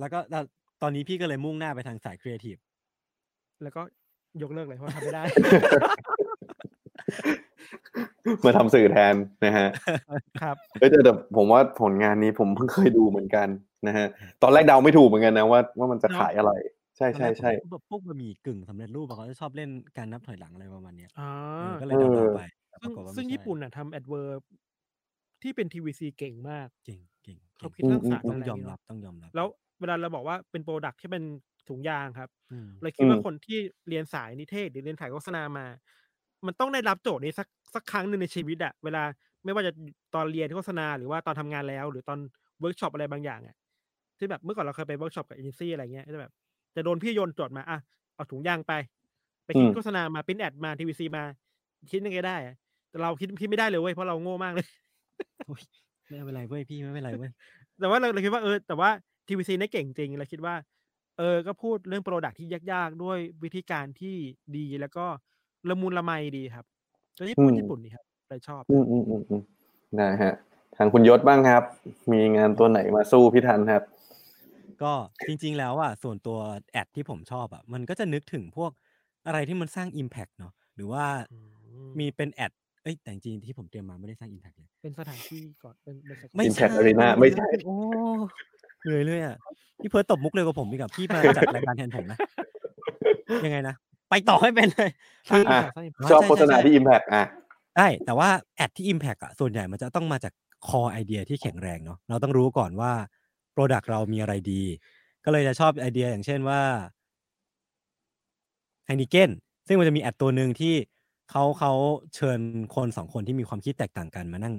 แล้วก็แล้วตอนนี้พี่ก็เลยมุ่งหน้าไปทางสายครีเอทีฟแล้วก็ยกเลิกเลยเพราะทำไม่ได้ มาทำสื่อแทนนะฮะ ครับเอ้ยแต่แต่ผมว่าผลงานนี้ผมเพิ่งเคยดูเหมือนกันนะฮะ ตอนแรกเดาไม่ถูกเหมือนกันนะว่าว่ามันจะเนอะขายอะไร ใช่ใช่ใช่ แบบพวกบะหมี่กึ่งสำเร็จรูปอะเขาจะชอบเล่นการนับถอยหลังอะไรประมาณเนี้ยอ่าเออ ก็เลยเดาเออๆไป แต่ปซึ่งรากฏว่าไม่ซึ่งใช่ญี่ปุ่นน่ะทำ adver ที่เป็น TVC เก่งมาก เก่งเก่งเขาเก่งคิดสร้างสรรค์ต้องอะไรยอมเงี้รับเนาะต้องยอมรับ แล้วเวลาเราบอกว่าเป็น product ที่เป็นถุงยางครับ อืม เราคิดว่าอืมคนที่เรียนสายนิเทศหรือเรียนสายโฆษณามา มันต้องได้รับโจทย์นี้สักสักครั้งหนึ่งในชีวิตอะเวลาไม่ว่าจะตอนเรียนโฆษณาหรือว่าตอนทำงานแล้ว หรือตอนเวิร์กช็อปอะไรบางอย่างอะที่แบบเมื่อก่อนเราเคยไปเวิร์กช็อปกับเอเจนซี่อะไรเงี้ยก็จะแบบ จะโดนพี่โยนโจทย์มาอะเอาถุงยางไป ไปคิดอืมโฆษณามาพิมพ์แอดมาทีวีซีมา คิดยังไงได้อะแต่เราคิดคิดไม่ได้เลยเว้ยเพราะเราโง่มากเลยโอ้ยไม่เป็นไรเว้ยพี่ไม่เป็นไรเว้ยแต่ว่าเราเราคิดว่าเออแต่ว่า TVC เนี่ยเก่งจริงเราคิดว่า เออก็พูดเรื่อง product ที่ยากๆ ด้วยวิธีการที่ดีแล้วก็ละมุนละไมดีครับแล้วญี่ปุ่นอืมญี่ปุ่นนี่ครับเลยชอบอืมอืมอืมอืมนะฮะ ทางคุณยศบ้างครับ มีงานตัวไหนมาสู้พี่ทันครับ ก็จริง ๆ แล้วอะส่วนตัวแอดที่ผมชอบอะมันก็จะนึกถึงพวกอะไรที่มันสร้าง Impact เนาะหรือว่าอืมมีเป็นแอดเอ้ยแต่จริงๆที่ผมเตรียมมาไม่ได้สร้าง Impact เลย เป็นสถานที่ก่อนเป็นเป็นสถานไม่ Impact ใช่ Arena ไม่ใช่ โอ้เหนื่อยเลยอะพี่เพิร์ตตบมุกเลยกับผมอีกกับพี่มาจัดรายการแทนผมนะ ยังไงนะ ไปต่อให้เป็นเลย สร้างอะสร้างอ๋อชอบใช่โฆษณาใช่ที่ Impact อะ ได้แต่ว่าแอดที่ Impact อะส่วนใหญ่มันจะต้องมาจากคอไอเดียที่แข็งแรงเนาะเราต้องรู้ก่อนว่า Product เรามีอะไรดี ก็เลยจะชอบไอเดียอย่างเช่นว่าไฮนิเกนซึ่งมันจะมีแอดตัวหนึ่งที่เขาเขาเชิญคนสองคนที่มีความคิดแตกต่างกันมานั่ง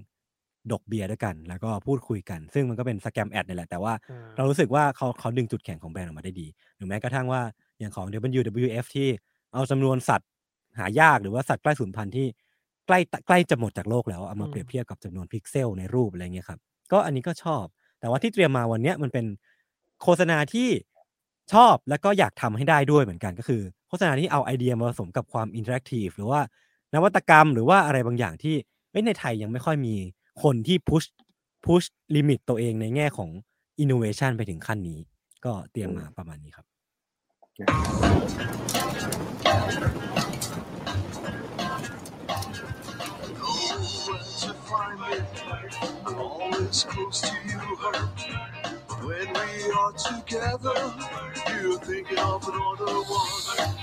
ดกเบียร์ด้วยกัน แล้วก็พูดคุยกัน ซึ่งมันก็เป็น scam ad นี่แหละ แต่ว่าอ่าเรารู้สึกว่าเขาเขาดึงจุดแข็งของแบรนด์ออกมาได้ดี หรือแม้กระทั่งว่าอย่างของ WWF ที่เอาจำนวนสัตว์หายากหรือว่าสัตว์ใกล้สูญพันธุ์ที่ใกล้ใกล้จะหมดจากโลกแล้วเอามาเปรียบเทียบกับจำนวนพิกเซลในรูปอะไรเงี้ยครับ ก็อันนี้ก็ชอบ แต่ว่าที่เตรียมมาวันนี้มันเป็นโฆษณาที่ชอบแล้วก็อยากทำให้ได้ด้วยเหมือนกันก็คือ โฆษณาที่เอาไอเดียมาผสมกับความ interactive หรือว่านวัตกรรมหรือว่าอะไรบางอย่างที่ในไทยยังไม่ค่อยมีคนที่ push push limit ตัวเองในแง่ของอินโนเวชันไปถึงขั้นนี้ ก็เตรียมมาประมาณนี้ครับ Oh, to find me. I'm always close to you, hurt. When we are together, you're thinking of another one.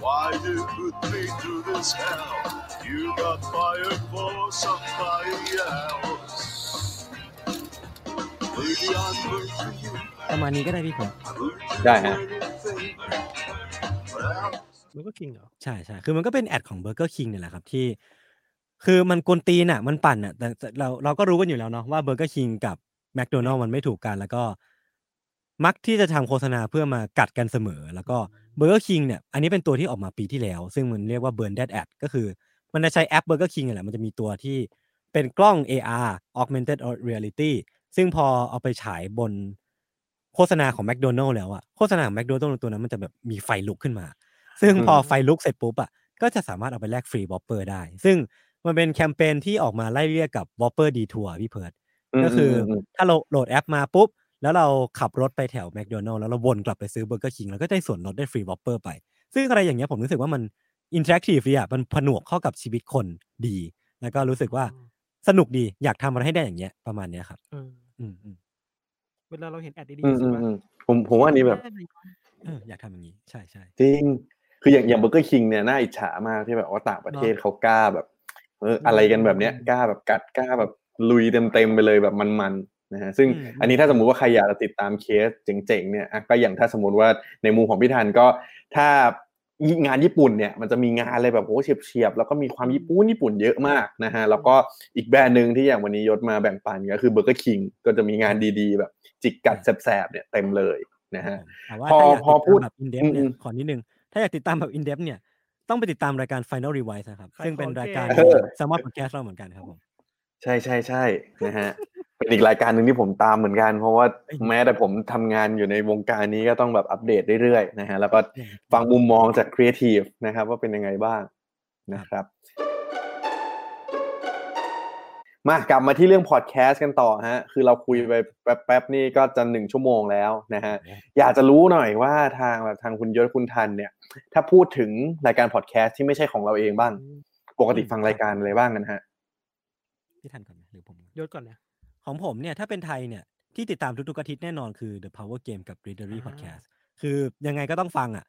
Why you put me through this hell? You got fired for somebody else. Maybe I'm good for you. ประมาณนี้ก็ได้พี่ผม I would do ได้ฮะ anything. But I'm มันก็คิงเหรอ ใช่ใช่คือมันก็เป็นแอดของ Burger King เนี่ยแหละครับ ที่ คือมันกวนตีนอะ มันปั่นอะแต่แต่เราเราก็รู้กันอยู่แล้วเนาะว่า Burger King กับ McDonald มันไม่ถูกกัน แล้วก็ มักที่จะทำโฆษณาเพื่อมากัดกันเสมอ แล้วก็ Burger King เนี่ย อันนี้เป็นตัวที่ออกมาปีที่แล้ว ซึ่งมันเรียกว่า Burn That Ad ก็คือ มันจะใช้แอป Burger King นี่แหละมันจะมีตัวที่เป็นกล้อง AR Augmented Reality ซึ่งพอเอาไปฉายบนโฆษณาของ McDonald แล้วอะโฆษณาของ McDonald ตัวนั้นมันจะแบบมีไฟลุกขึ้นมา ซึ่งพอไฟลุกเสร็จปุ๊บอะก็จะสามารถเอาไปแลกฟรี Whopper ได้ ซึ่ง มันเป็นแคมเปญที่ออกมาไล่เลี่ยกับ Whopper Detour พี่เพิร์ดก็คืออมถ้าเราโหลดแอปมาปุ๊บ แล้วเราขับรถไปแถวแมคโดนัลล์แล้วเราวนกลับไปซื้อ Burger King แล้วก็ได้ส่วนลดได้ฟรี Whopper ไป ซึ่งอะไรอย่างเงี้ยผมรู้สึกว่ามัน interactive ดีอะมันผนวกเข้ากับชีวิตคนดี แล้วก็รู้สึกว่าสนุกดีอยากทำอะไรให้ได้อย่างเงี้ยประมาณเนี้ยครับเอออืมอืมเวลาเราเห็น ad ดีอืมๆรู้สึอืกมว่าอืมผมผมว่าอันนี้แบบเอออยากทำอย่างนี้ ใช่ใช่จริงคืออย่างอย่าง Burger King เนี่ยน่าอิจฉามากที่แบบว่าต่างประเทศเขากล้าแบบเอออะไรกันแบบเนี้ยกล้าแบบกัดกล้าแบบลุยเต็มเต็มๆไปเลยแบบมันๆนะฮะซึ่งอืมอันนี้ถ้าสมมุติว่าใครอยากจะติดตามเคสเจ๋งๆเนี่ยอะก็อย่างถ้าสมมติว่าในมุมของพี่ทันก็ถ้างานญี่ปุ่นเนี่ยมันจะมีงานอะไรแบบโอ้เฉียบๆแล้วก็มีความญี่ปุ่นญี่ปุ่นเยอะมากนะฮะแล้วก็อีกแบรนด์หนึ่งที่อย่างวันนี้ยศมาแบ่งปันก็คือ Burger King ก็จะมีงานดีๆ แบบจิกกัดแสบๆเนี่ยเต็มเลยนะฮะแต่ว่าพอถ้าอยากพอติดพูตาดมแบบ in-depth เนี่ยอืมขอนิดนึงถ้าอยากติดตามแบบ in-depth เนี่ย ต้องไปติดตามรายการ Final Revise นะครับขายซึ่งเป็นของรายการเก่งเออ Smart Podcast เราเหมือนกันครับผม ใช่ใช่ใช่นะฮะ เป็นอีกรายการหนึ่งที่ผมตามเหมือนกัน เพราะว่าเอ้ยแม้แต่ผมทำงานอยู่ในวงการนี้ก็ต้องแบบอัปเดตเรื่อยๆนะฮะ แล้วก็ฟังมุมมองจากครีเอทีฟนะครับ ว่าเป็นยังไงบ้างนะครับ มากลับมาที่เรื่องพอดแคสต์กันต่อฮะ คือเราคุยไปแป๊บๆนี่ก็จะหนึ่งชั่วโมงแล้วนะฮะ อยากจะรู้หน่อยว่าทางแบบทางคุณยศคุณทันเนี่ย ถ้าพูดถึงรายการพอดแคสต์ที่ไม่ใช่ของเราเองบ้าง ปกติฟังรายการอะไรบ้างกันฮะ พี่ทันก่อนไหมหรือผมยศก่อนนะของผมเนี่ยถ้าเป็นไทยเนี่ยที่ติดตามทุกๆอาทิตย์แน่นอนคือ The Power Game กับ Readery อ่า Podcast คือยังไงก็ต้องฟังอะ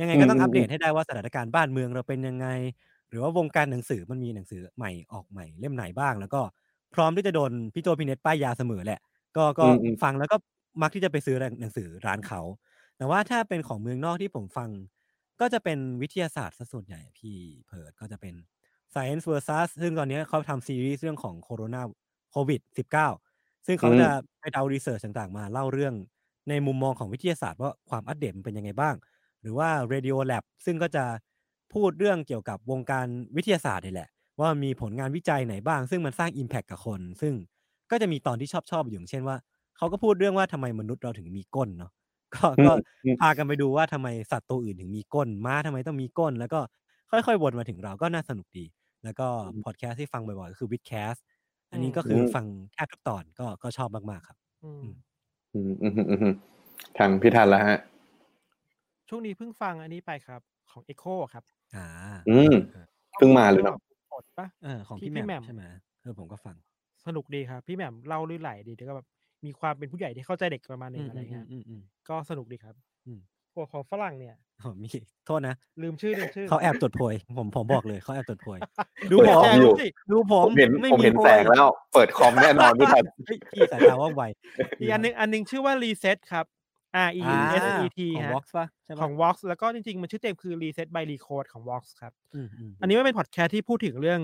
ยังไงก็ต้องอืมอัปเดอืตมให้ได้ว่าสถานการณ์บ้านเมืองเราเป็นยังไง หรือว่าวงการหนังสือมันมีหนังสือใหม่ออกใหม่เล่มไหนบ้าง แล้วก็พร้อมที่จะโดนพี่โจพี่เน็ตป้ายยาเสมอแหละ ก็ก็อืมอืมฟังแล้วก็มักที่จะไปซื้อหนังสือร้านเขา แต่ว่าถ้าเป็นของเมืองนอกที่ผมฟัง ก็จะเป็นวิทยาศาสตร์ซะส่วนใหญ่อะพี่เพิร์ดก็จะเป็น Science versus ซึ่งตอนนี้เขาทำซีรีส์เรื่องของโคโรนาโควิด -19 ซึ่งเขาอืมจะไปเอารีเสิร์ชต่างๆ มาเล่าเรื่องในมุมมองของวิทยาศาสตร์ว่าความอัปเดตมันเป็นยังไงบ้าง หรือว่า Radio Lab ซึ่งก็จะ พูดเรื่องเกี่ยวกับวงการวิทยาศาสตร์นี่แหละ ว่ามีผลงานวิจัยไหนบ้าง ซึ่งมันสร้าง Impact กับคน ซึ่งก็จะมีตอนที่ชอบชอบๆอยู่อย่างเช่นว่าเขาก็พูดเรื่องว่าทำไมมนุษย์เราถึงมีก้นเนาะก็อืมก็อืมพากันไปดูว่าทำไมสัตว์ตัวอื่นถึงมีก้นม้าทำไมต้องมีก้น แล้วก็ค่อยๆวนมาถึงเราก็น่าสนุกดี แล้วก็พอดแคสต์ที่ฟังบ่อยๆก็คือวิดแคสอันนี้ก็คืออมฟังแทบทุกตอนก็ก็ชอบมากๆครับอืมอืมอืมอืมอืมอืมทางพี่ทันแล้วฮะ ช่วงนี้เพิ่งฟังอันนี้ไปครับ ของ Echo ครับ อ่า อืมเพิ่งมาเลยเนาะกดปะเออของที่พี่พี่แหแหม่ม่มมใช่ไหมเออผมก็ฟัง สนุกดีครับ พี่แหม่มเล่าลื่นไหลดีแล้วก็แบบมีความเป็นผู้ใหญ่ที่เข้าใจเด็กประมาณหนึอืงมอะไรอืมเงี้ยอืมอืมก็สนุกดีครับอืมพวกของฝรั่งเนี่ยอ๋อมีโทษนะ ลืมชื่อลืมชื่อเขาแอบจดโพยผมผมบอกเลยเขาแอบจดโพยดูเปิดผมคอมอยู่สิดูผผมมเห็นไม่ผมเห็นโพยแสงแล้ว เปิดคอมแน่นอนพี่ทันเฮ้ยพี่สายตาว่องไวอีกอันหนึงอันหนึงชื่อว่า Reset ครับ R E อ่า S E T ของฮะ Vox ป่ะใช่ปะของ Vox แล้วก็จริงๆ มันชื่อเต็มคือ Reset by Recode ของ Vox ครับอืมอืมอันนี้ไม่เป็นพอดแคสต์ที่พูดถึงเรื่อง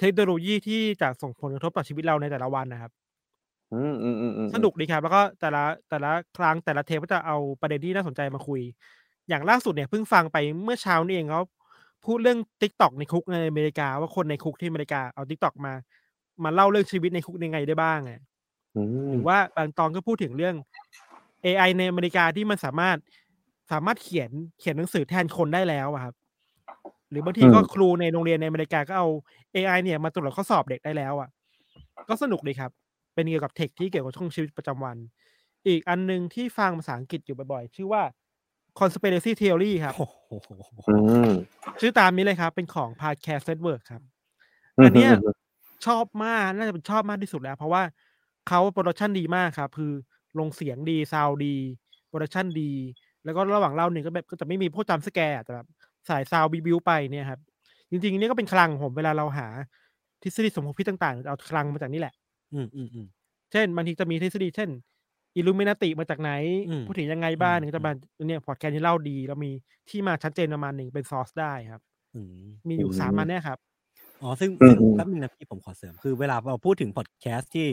เทคโนโลยีที่จะส่งผลกระทบต่อชีวิตเราในแต่ละวันนะครับอืมอืมอืมอืมสนุกดีครับ แล้วก็แต่ละแต่ละครั้งแต่ละเทปก็จะเอาประเด็นที่น่าสนใจมาคุย อย่างล่าสุดเนี่ยเพิ่งฟังไปเมื่อเช้านี่เองเขาพูดเรื่อง t ิ k t o k ในคุกในอเมริกา ว่าคนในคุกที่อเมริกาเอา t ิ k t o k มา มาเล่าเรื่องชีวิตในคุกยังไงได้บ้างอะอืมหรือว่าบางตอนก็พูดถึงเรื่อง AI ในอเมริกาที่มันสามารถสามารถเขียนเขียนหนังสือแทนคนได้แล้วอะครับ หรือบางทีก็ครูในโรงเรียนในอเมริกาก็เอา AI เนี่ยมาตรวจข้อสอบเด็กได้แล้วอะ ก็สนุกดีครับ เป็นเกี่ยวกับเทคที่เกี่ยวกับช่วงชีวิตประจำวัน อีกอันหนึงที่ฟังภาษาอังกฤษอยู่บ่อยๆ ชื่อว่า conspiracy theory ครับโอ้โหอืมชื่อตามนี้เลยครับ เป็นของ podcast network ครับอืมอันเนี้ยอืมชอบมาก น่าจะเป็นชอบมากที่สุดแล้ว เพราะว่าเขา production ดีมากครับ คือ ลงเสียงดี sound ดี production ดี แล้วก็ระหว่างเล่าเนี่ยก็แบบก็จะไม่มีพวก jump scare แต่แบบสายซาวบิวไปเนี่ยครับ จริงๆนี่ก็เป็นคลังของผมเวลาเราหาทฤษฎีสมคบคิดต่างๆ เอาคลังมาจากนี่แหละ อืมอืมอืมเช่นบางทีจะมีทฤษฎีเช่นอิลูเมนาติมาจากไหนอืมพูดถึงยังไงบ้างอืมเนี่ยก็จะมาเนี่ยพอดแคสต์ที่เล่าดีแล้วมีที่มาชัดเจนประมาณหนึ่งเป็นซอสได้ครับอืมมีอยู่สามอันเนี่ยครับ อ๋อ ซึ่งอืมซึ่งอืมแป๊บนึงนะพี่ผมขอเสริมคือเวลาเราพูดถึงพอดแคสต์ที่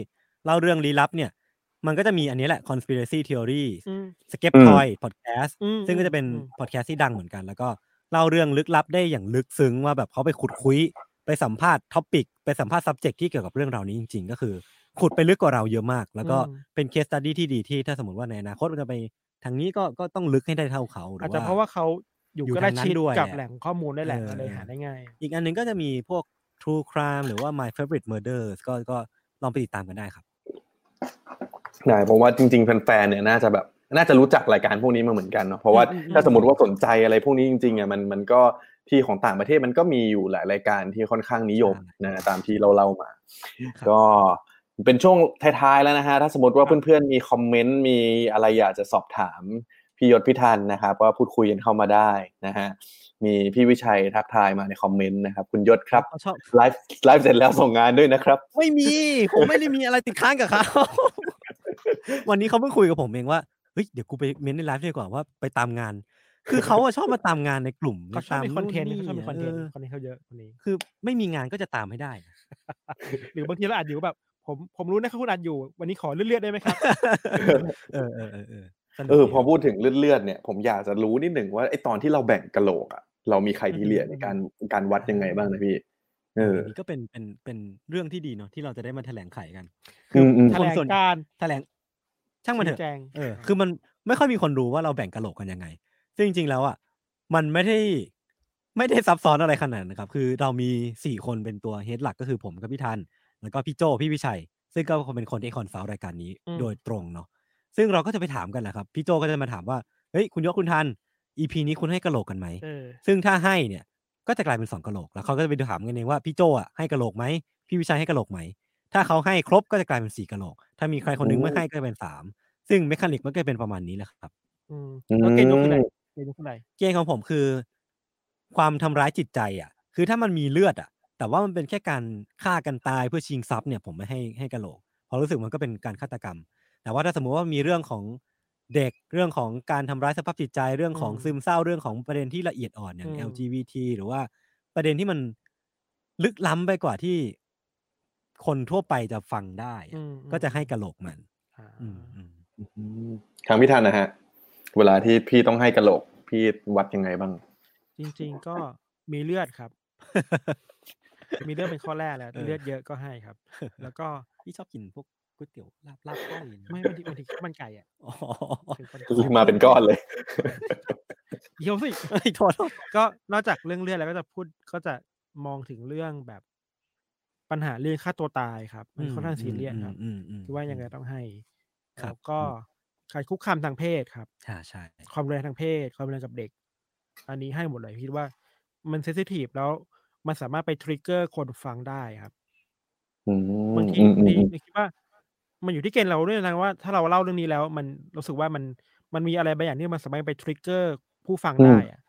เล่าเรื่องลี้ลับเนี่ย มันก็จะมีอันนี้แหละ conspiracy theory อืม skeptoid podcast อืมซึ่งก็จะเป็นอืมพอดแคสต์ที่ดังเหมือนกัน แล้วก็เล่าเรื่องลึกลับได้อย่างลึกซึ้งว่าแบบเขาไปขุดคุ้ย ไปสัมภาษณ์ topic ไปสัมภาษณ์ subject ที่เกี่ยวกับเรื่องราวนี้จริง ๆ ก็คือ ขุดไปลึกกว่าเราเยอะมาก แล้วก็อืมเป็น case study ที่ดีที่ถ้าสมมติว่าในอนาคตมันจะไปทางนี้ก็ก็ต้องลึกให้ได้เท่าเขาหรือาจอจะว่าเพราะว่าเขาอยู่อยู่ใกล้ทางนั้นชิดด้วยกับแหละแหล่งข้อมูลได้แหละเออก็เลยหาได้ง่าย อีกอันหนึงก็จะมีพวก true crime หรือว่า my favorite murders ก็ก็ลองไปติดตามกันได้ครับ ได้ผมว่าจริง ๆ แฟนๆเนี่ยน่าจะแบบน่าจะรู้จักรายการพวกนี้มาเหมือนกันเนาะเพราะว่าอืมอืมถ้าสมมติว่าสนใจอะไรพวกนี้จริงๆอะมันมันก็ที่ของต่างประเทศมันก็มีอยู่หลายรายการที่ค่อนข้างนิยมนะตามที่เราเล่ามาครับก็เป็นช่วงท้ายๆแล้วนะฮะถ้าสมมติว่าเพื่อนๆมีคอมเมนต์มีอะไรอยากจะสอบถามพี่ยศพี่ทันนะครับว่าพูดคุยกันเข้ามาได้นะฮะมีพี่วิชัยทักทายมาในคอมเมนต์นะครับ คุณยศครับเขาชอบไลฟ์ไลฟ์เสร็จแล้วส่งงานด้วยนะครับ ไม่มีผมไม่ได้มีอะไรติดค้างกับเขา วันนี้เขาเพิ่งคุยกับผมเองว่าเฮ้ยเดี๋ยวกูไปเม้นในไลฟ์ดีกว่าว่าไปตามงาน คือเขาอะชอบมาตามงานในกลุ่มเขาชอบมีคอนเทนต์ตามเขาชอบมีคอนเทนต์เออคอนเทนต์เขาเยอะคนนี้ คือไม่มีงานก็จะตามให้ได้นะหรือบางทีเราอาจอยู่แบบ ผมผมรู้นะครับคุณอาจอยู่ วันนี้ขอเลื่อนๆได้ไหมครับเออเออเออเออสนุกเออดีพอพูดถึงเลือดๆเนี่ยผมอยากจะรู้นิดหนึ่งว่าไอตอนที่เราแบ่งกะโหลกอะเรามีใครที่เรียนในการการวัดยังไงบ้างนะพี่ เอออันนี้ก็เป็นเป็นเป็นเรื่องที่ดีเนาะที่เราจะได้มาแถลงไขกันอืมอืมแถคนลงส่วนการแถลงช่างมันเถชี้อะแจงเออคือมันไม่ค่อยมีคนรู้ว่าเราแบ่งกะโหลกกันยังไง ซึ่งจริงๆแล้วอะมันไม่ได้ไม่ได้ซับซ้อนอะไรขนาดนั้นนะครับ คือเรามีสี่คนเป็นตัว head หลักก็คือผมกับพี่ทัน แล้วก็พี่โจพี่วิชัย ซึ่งก็เป็นคนที่ consult รายการนี้อืมโดยตรงเนาะซึ่งเราก็จะไปถามกันแหละครับ พี่โจก็จะมาถามว่าเฮ้ยคุณยศคุณทัน EP นี้คุณให้กะโหลกกันไหมเออซึ่งถ้าให้เนี่ย ก็จะกลายเป็นสองกะโหลกแล้วเขาก็จะไปถามกันเองว่าพี่โจอะให้กะโหลกไหมพี่วิชัยให้กะโหลกไหมถ้าเขาให้ครบก็จะกลายเป็นสี่กะโหลก ถ้ามีใครคนหนึ่งโอ้ไม่ให้ก็จะเป็นสามซึ่งเมคานิกมันก็จะเป็นประมาณนี้แหละครับอืมอืมแล้วเกณฑ์ยกขึ้นไหนเกณฑ์ยกขึ้นไหนเกณฑ์ของผมคือ ความทำร้ายจิตใจอะ คือถ้ามันมีเลือดอะ แต่ว่ามันเป็นแค่การฆ่ากันตายเพื่อชิงทรัพย์เนี่ยผมไม่ให้ให้กะโหลกเพราะรู้สึกมันก็เป็นการฆาตกรรม แต่ว่าถ้าสมมุติว่ามีเรื่องของ เด็กเรื่องของการทำร้ายสภาพจิตใจเรื่องของอืมซึมเศร้าเรื่องของประเด็นที่ละเอียดอ่อนอย่าง อืม LGBT หรือว่าประเด็นที่มันลึกล้ำไปกว่าที่คนทั่วไปจะฟังได้อะอืมก็จะให้กะโหลกมัน อ่าอืมอืมอืมทางพี่ทันนะฮะ เวลาที่พี่ต้องให้กะโหลก พี่วัดยังไงบ้าง จริง ๆ ก็มีเลือดครับ มีเลือดเป็นข้อแรกแล้วเออเลือดเยอะก็ให้ครับ แล้วก็ พี่ชอบกินพวก ก๋วยเตี๋ยวลาบลาบก้อยนะไม่บางทีบางทีข้าวมันไก่อะอ๋อเป็นคนคือมาเป็นก้อนเลยเดี๋ยวสิเฮ้ยโทษโทษก็นอกจากเรื่องเลือดแล้วก็จะพูดก็จะมองถึงเรื่องแบบปัญหาเรื่องฆ่าตัวตายครับมันค่อนข้างซีเรียสครับอืมอืมคิดว่ายังไงต้องให้ครับแล้วก็การคุกคามทางเพศครับใช่ใช่ความรุนแรงทางเพศ ความรุนแรงกับเด็ก อันนี้ให้หมดเลยคิดว่ามัน sensitive แล้วมันสามารถไป trigger คนฟังได้ครับอืมบางทีอืมบางอืมคิดว่า มันอยู่ที่เกณฑ์เราด้วยนะว่าถ้าเราเล่าเรื่องนี้แล้วมันรู้สึกว่ามันมันมีอะไรบางอย่างที่มันสามารถไป triggerผู้ฟังได้อะ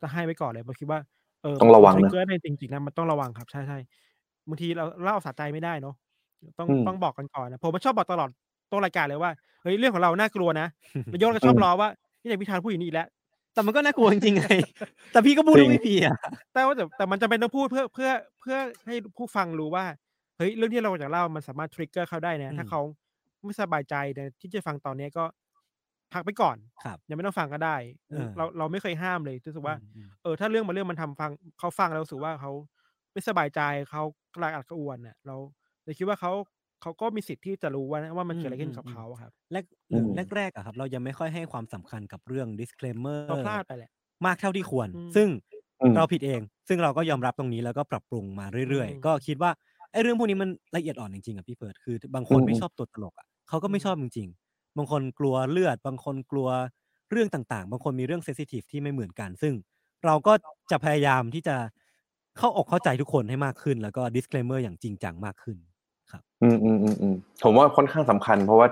จะให้ไว้ก่อนเลยผมคิดว่าเออต้องระวังทรินะกเกอร์ในจริงๆนะมันต้องระวังครับใช่ใช่บางทีเราเล่าสะใจไม่ได้เนาะต้องอืมต้องบอกกันก่อนนะผมมันชอบบอกตลอดต้นรายการเลยว่าเฮ้ยเรื่องของเราน่ากลัวนะแล้วโยนก็ชอบล้อว่าพี่ไหนพิธานพูดอย่างนี้อีกแล้วแต่มันก็น่ากลัวจริงๆไงแต่พี่ก็พูดจริว่างไม่พี่อะแต่ว่าแต่แต่มันจำเป็นต้องพูดเพื่อเพื่อเพื่อให้ผู้ฟังรู้ว่าเฮ้ยเรื่องที่เราจะเล่ามันสามารถทริกเกอร์เขาได้นะอืมถ้าเขา ไม่สบายใจในที่จะฟังตอนนี้ก็พักไปก่อนครับยังไม่ต้องฟังก็ได้เออเราเราไม่เคยห้ามเลยรู้สึกว่าอืมเออถ้าเรื่องบางเรื่องมันทำฟังเขาฟังแล้วรู้สึกว่าเขาไม่สบายใจเขากระอักกระอ่วนเนี่ยเราเลยคิดว่าเขาเขาก็มีสิทธิ์ที่จะรู้ว่าว่ามันเกิดอะไรขึ้นกับเขาอะครับแรกหรือแรกๆอะครับ เรายังไม่ค่อยให้ความสำคัญกับเรื่อง disclaimer เราพลาดไปแหละมากเท่าที่ควรอืมซึ่งอืมเราผิดเอง ซึ่งเราก็ยอมรับตรงนี้แล้วก็ปรับปรุงมาเรื่อยอืมๆก็คิดว่าไอ้เรื่องพวกนี้มันละเอียดอ่อนจริงๆอะพี่เฟิร์ดคือบางคนไม่ชอบตัวตลกอะ เขาก็ไม่ชอบจริง ๆ บางคนกลัวเลือด บางคนกลัวเรื่องต่างๆ บางคนมีเรื่องเซนซิทีฟที่ไม่เหมือนกัน ซึ่งเราก็จะพยายามที่จะเข้าอกเข้าใจทุกคนให้มากขึ้น แล้วก็ disclaimer อย่างจริงจังมากขึ้นอืมอืมอืมอืมผมว่าค่อนข้างสำคัญ เพราะว่า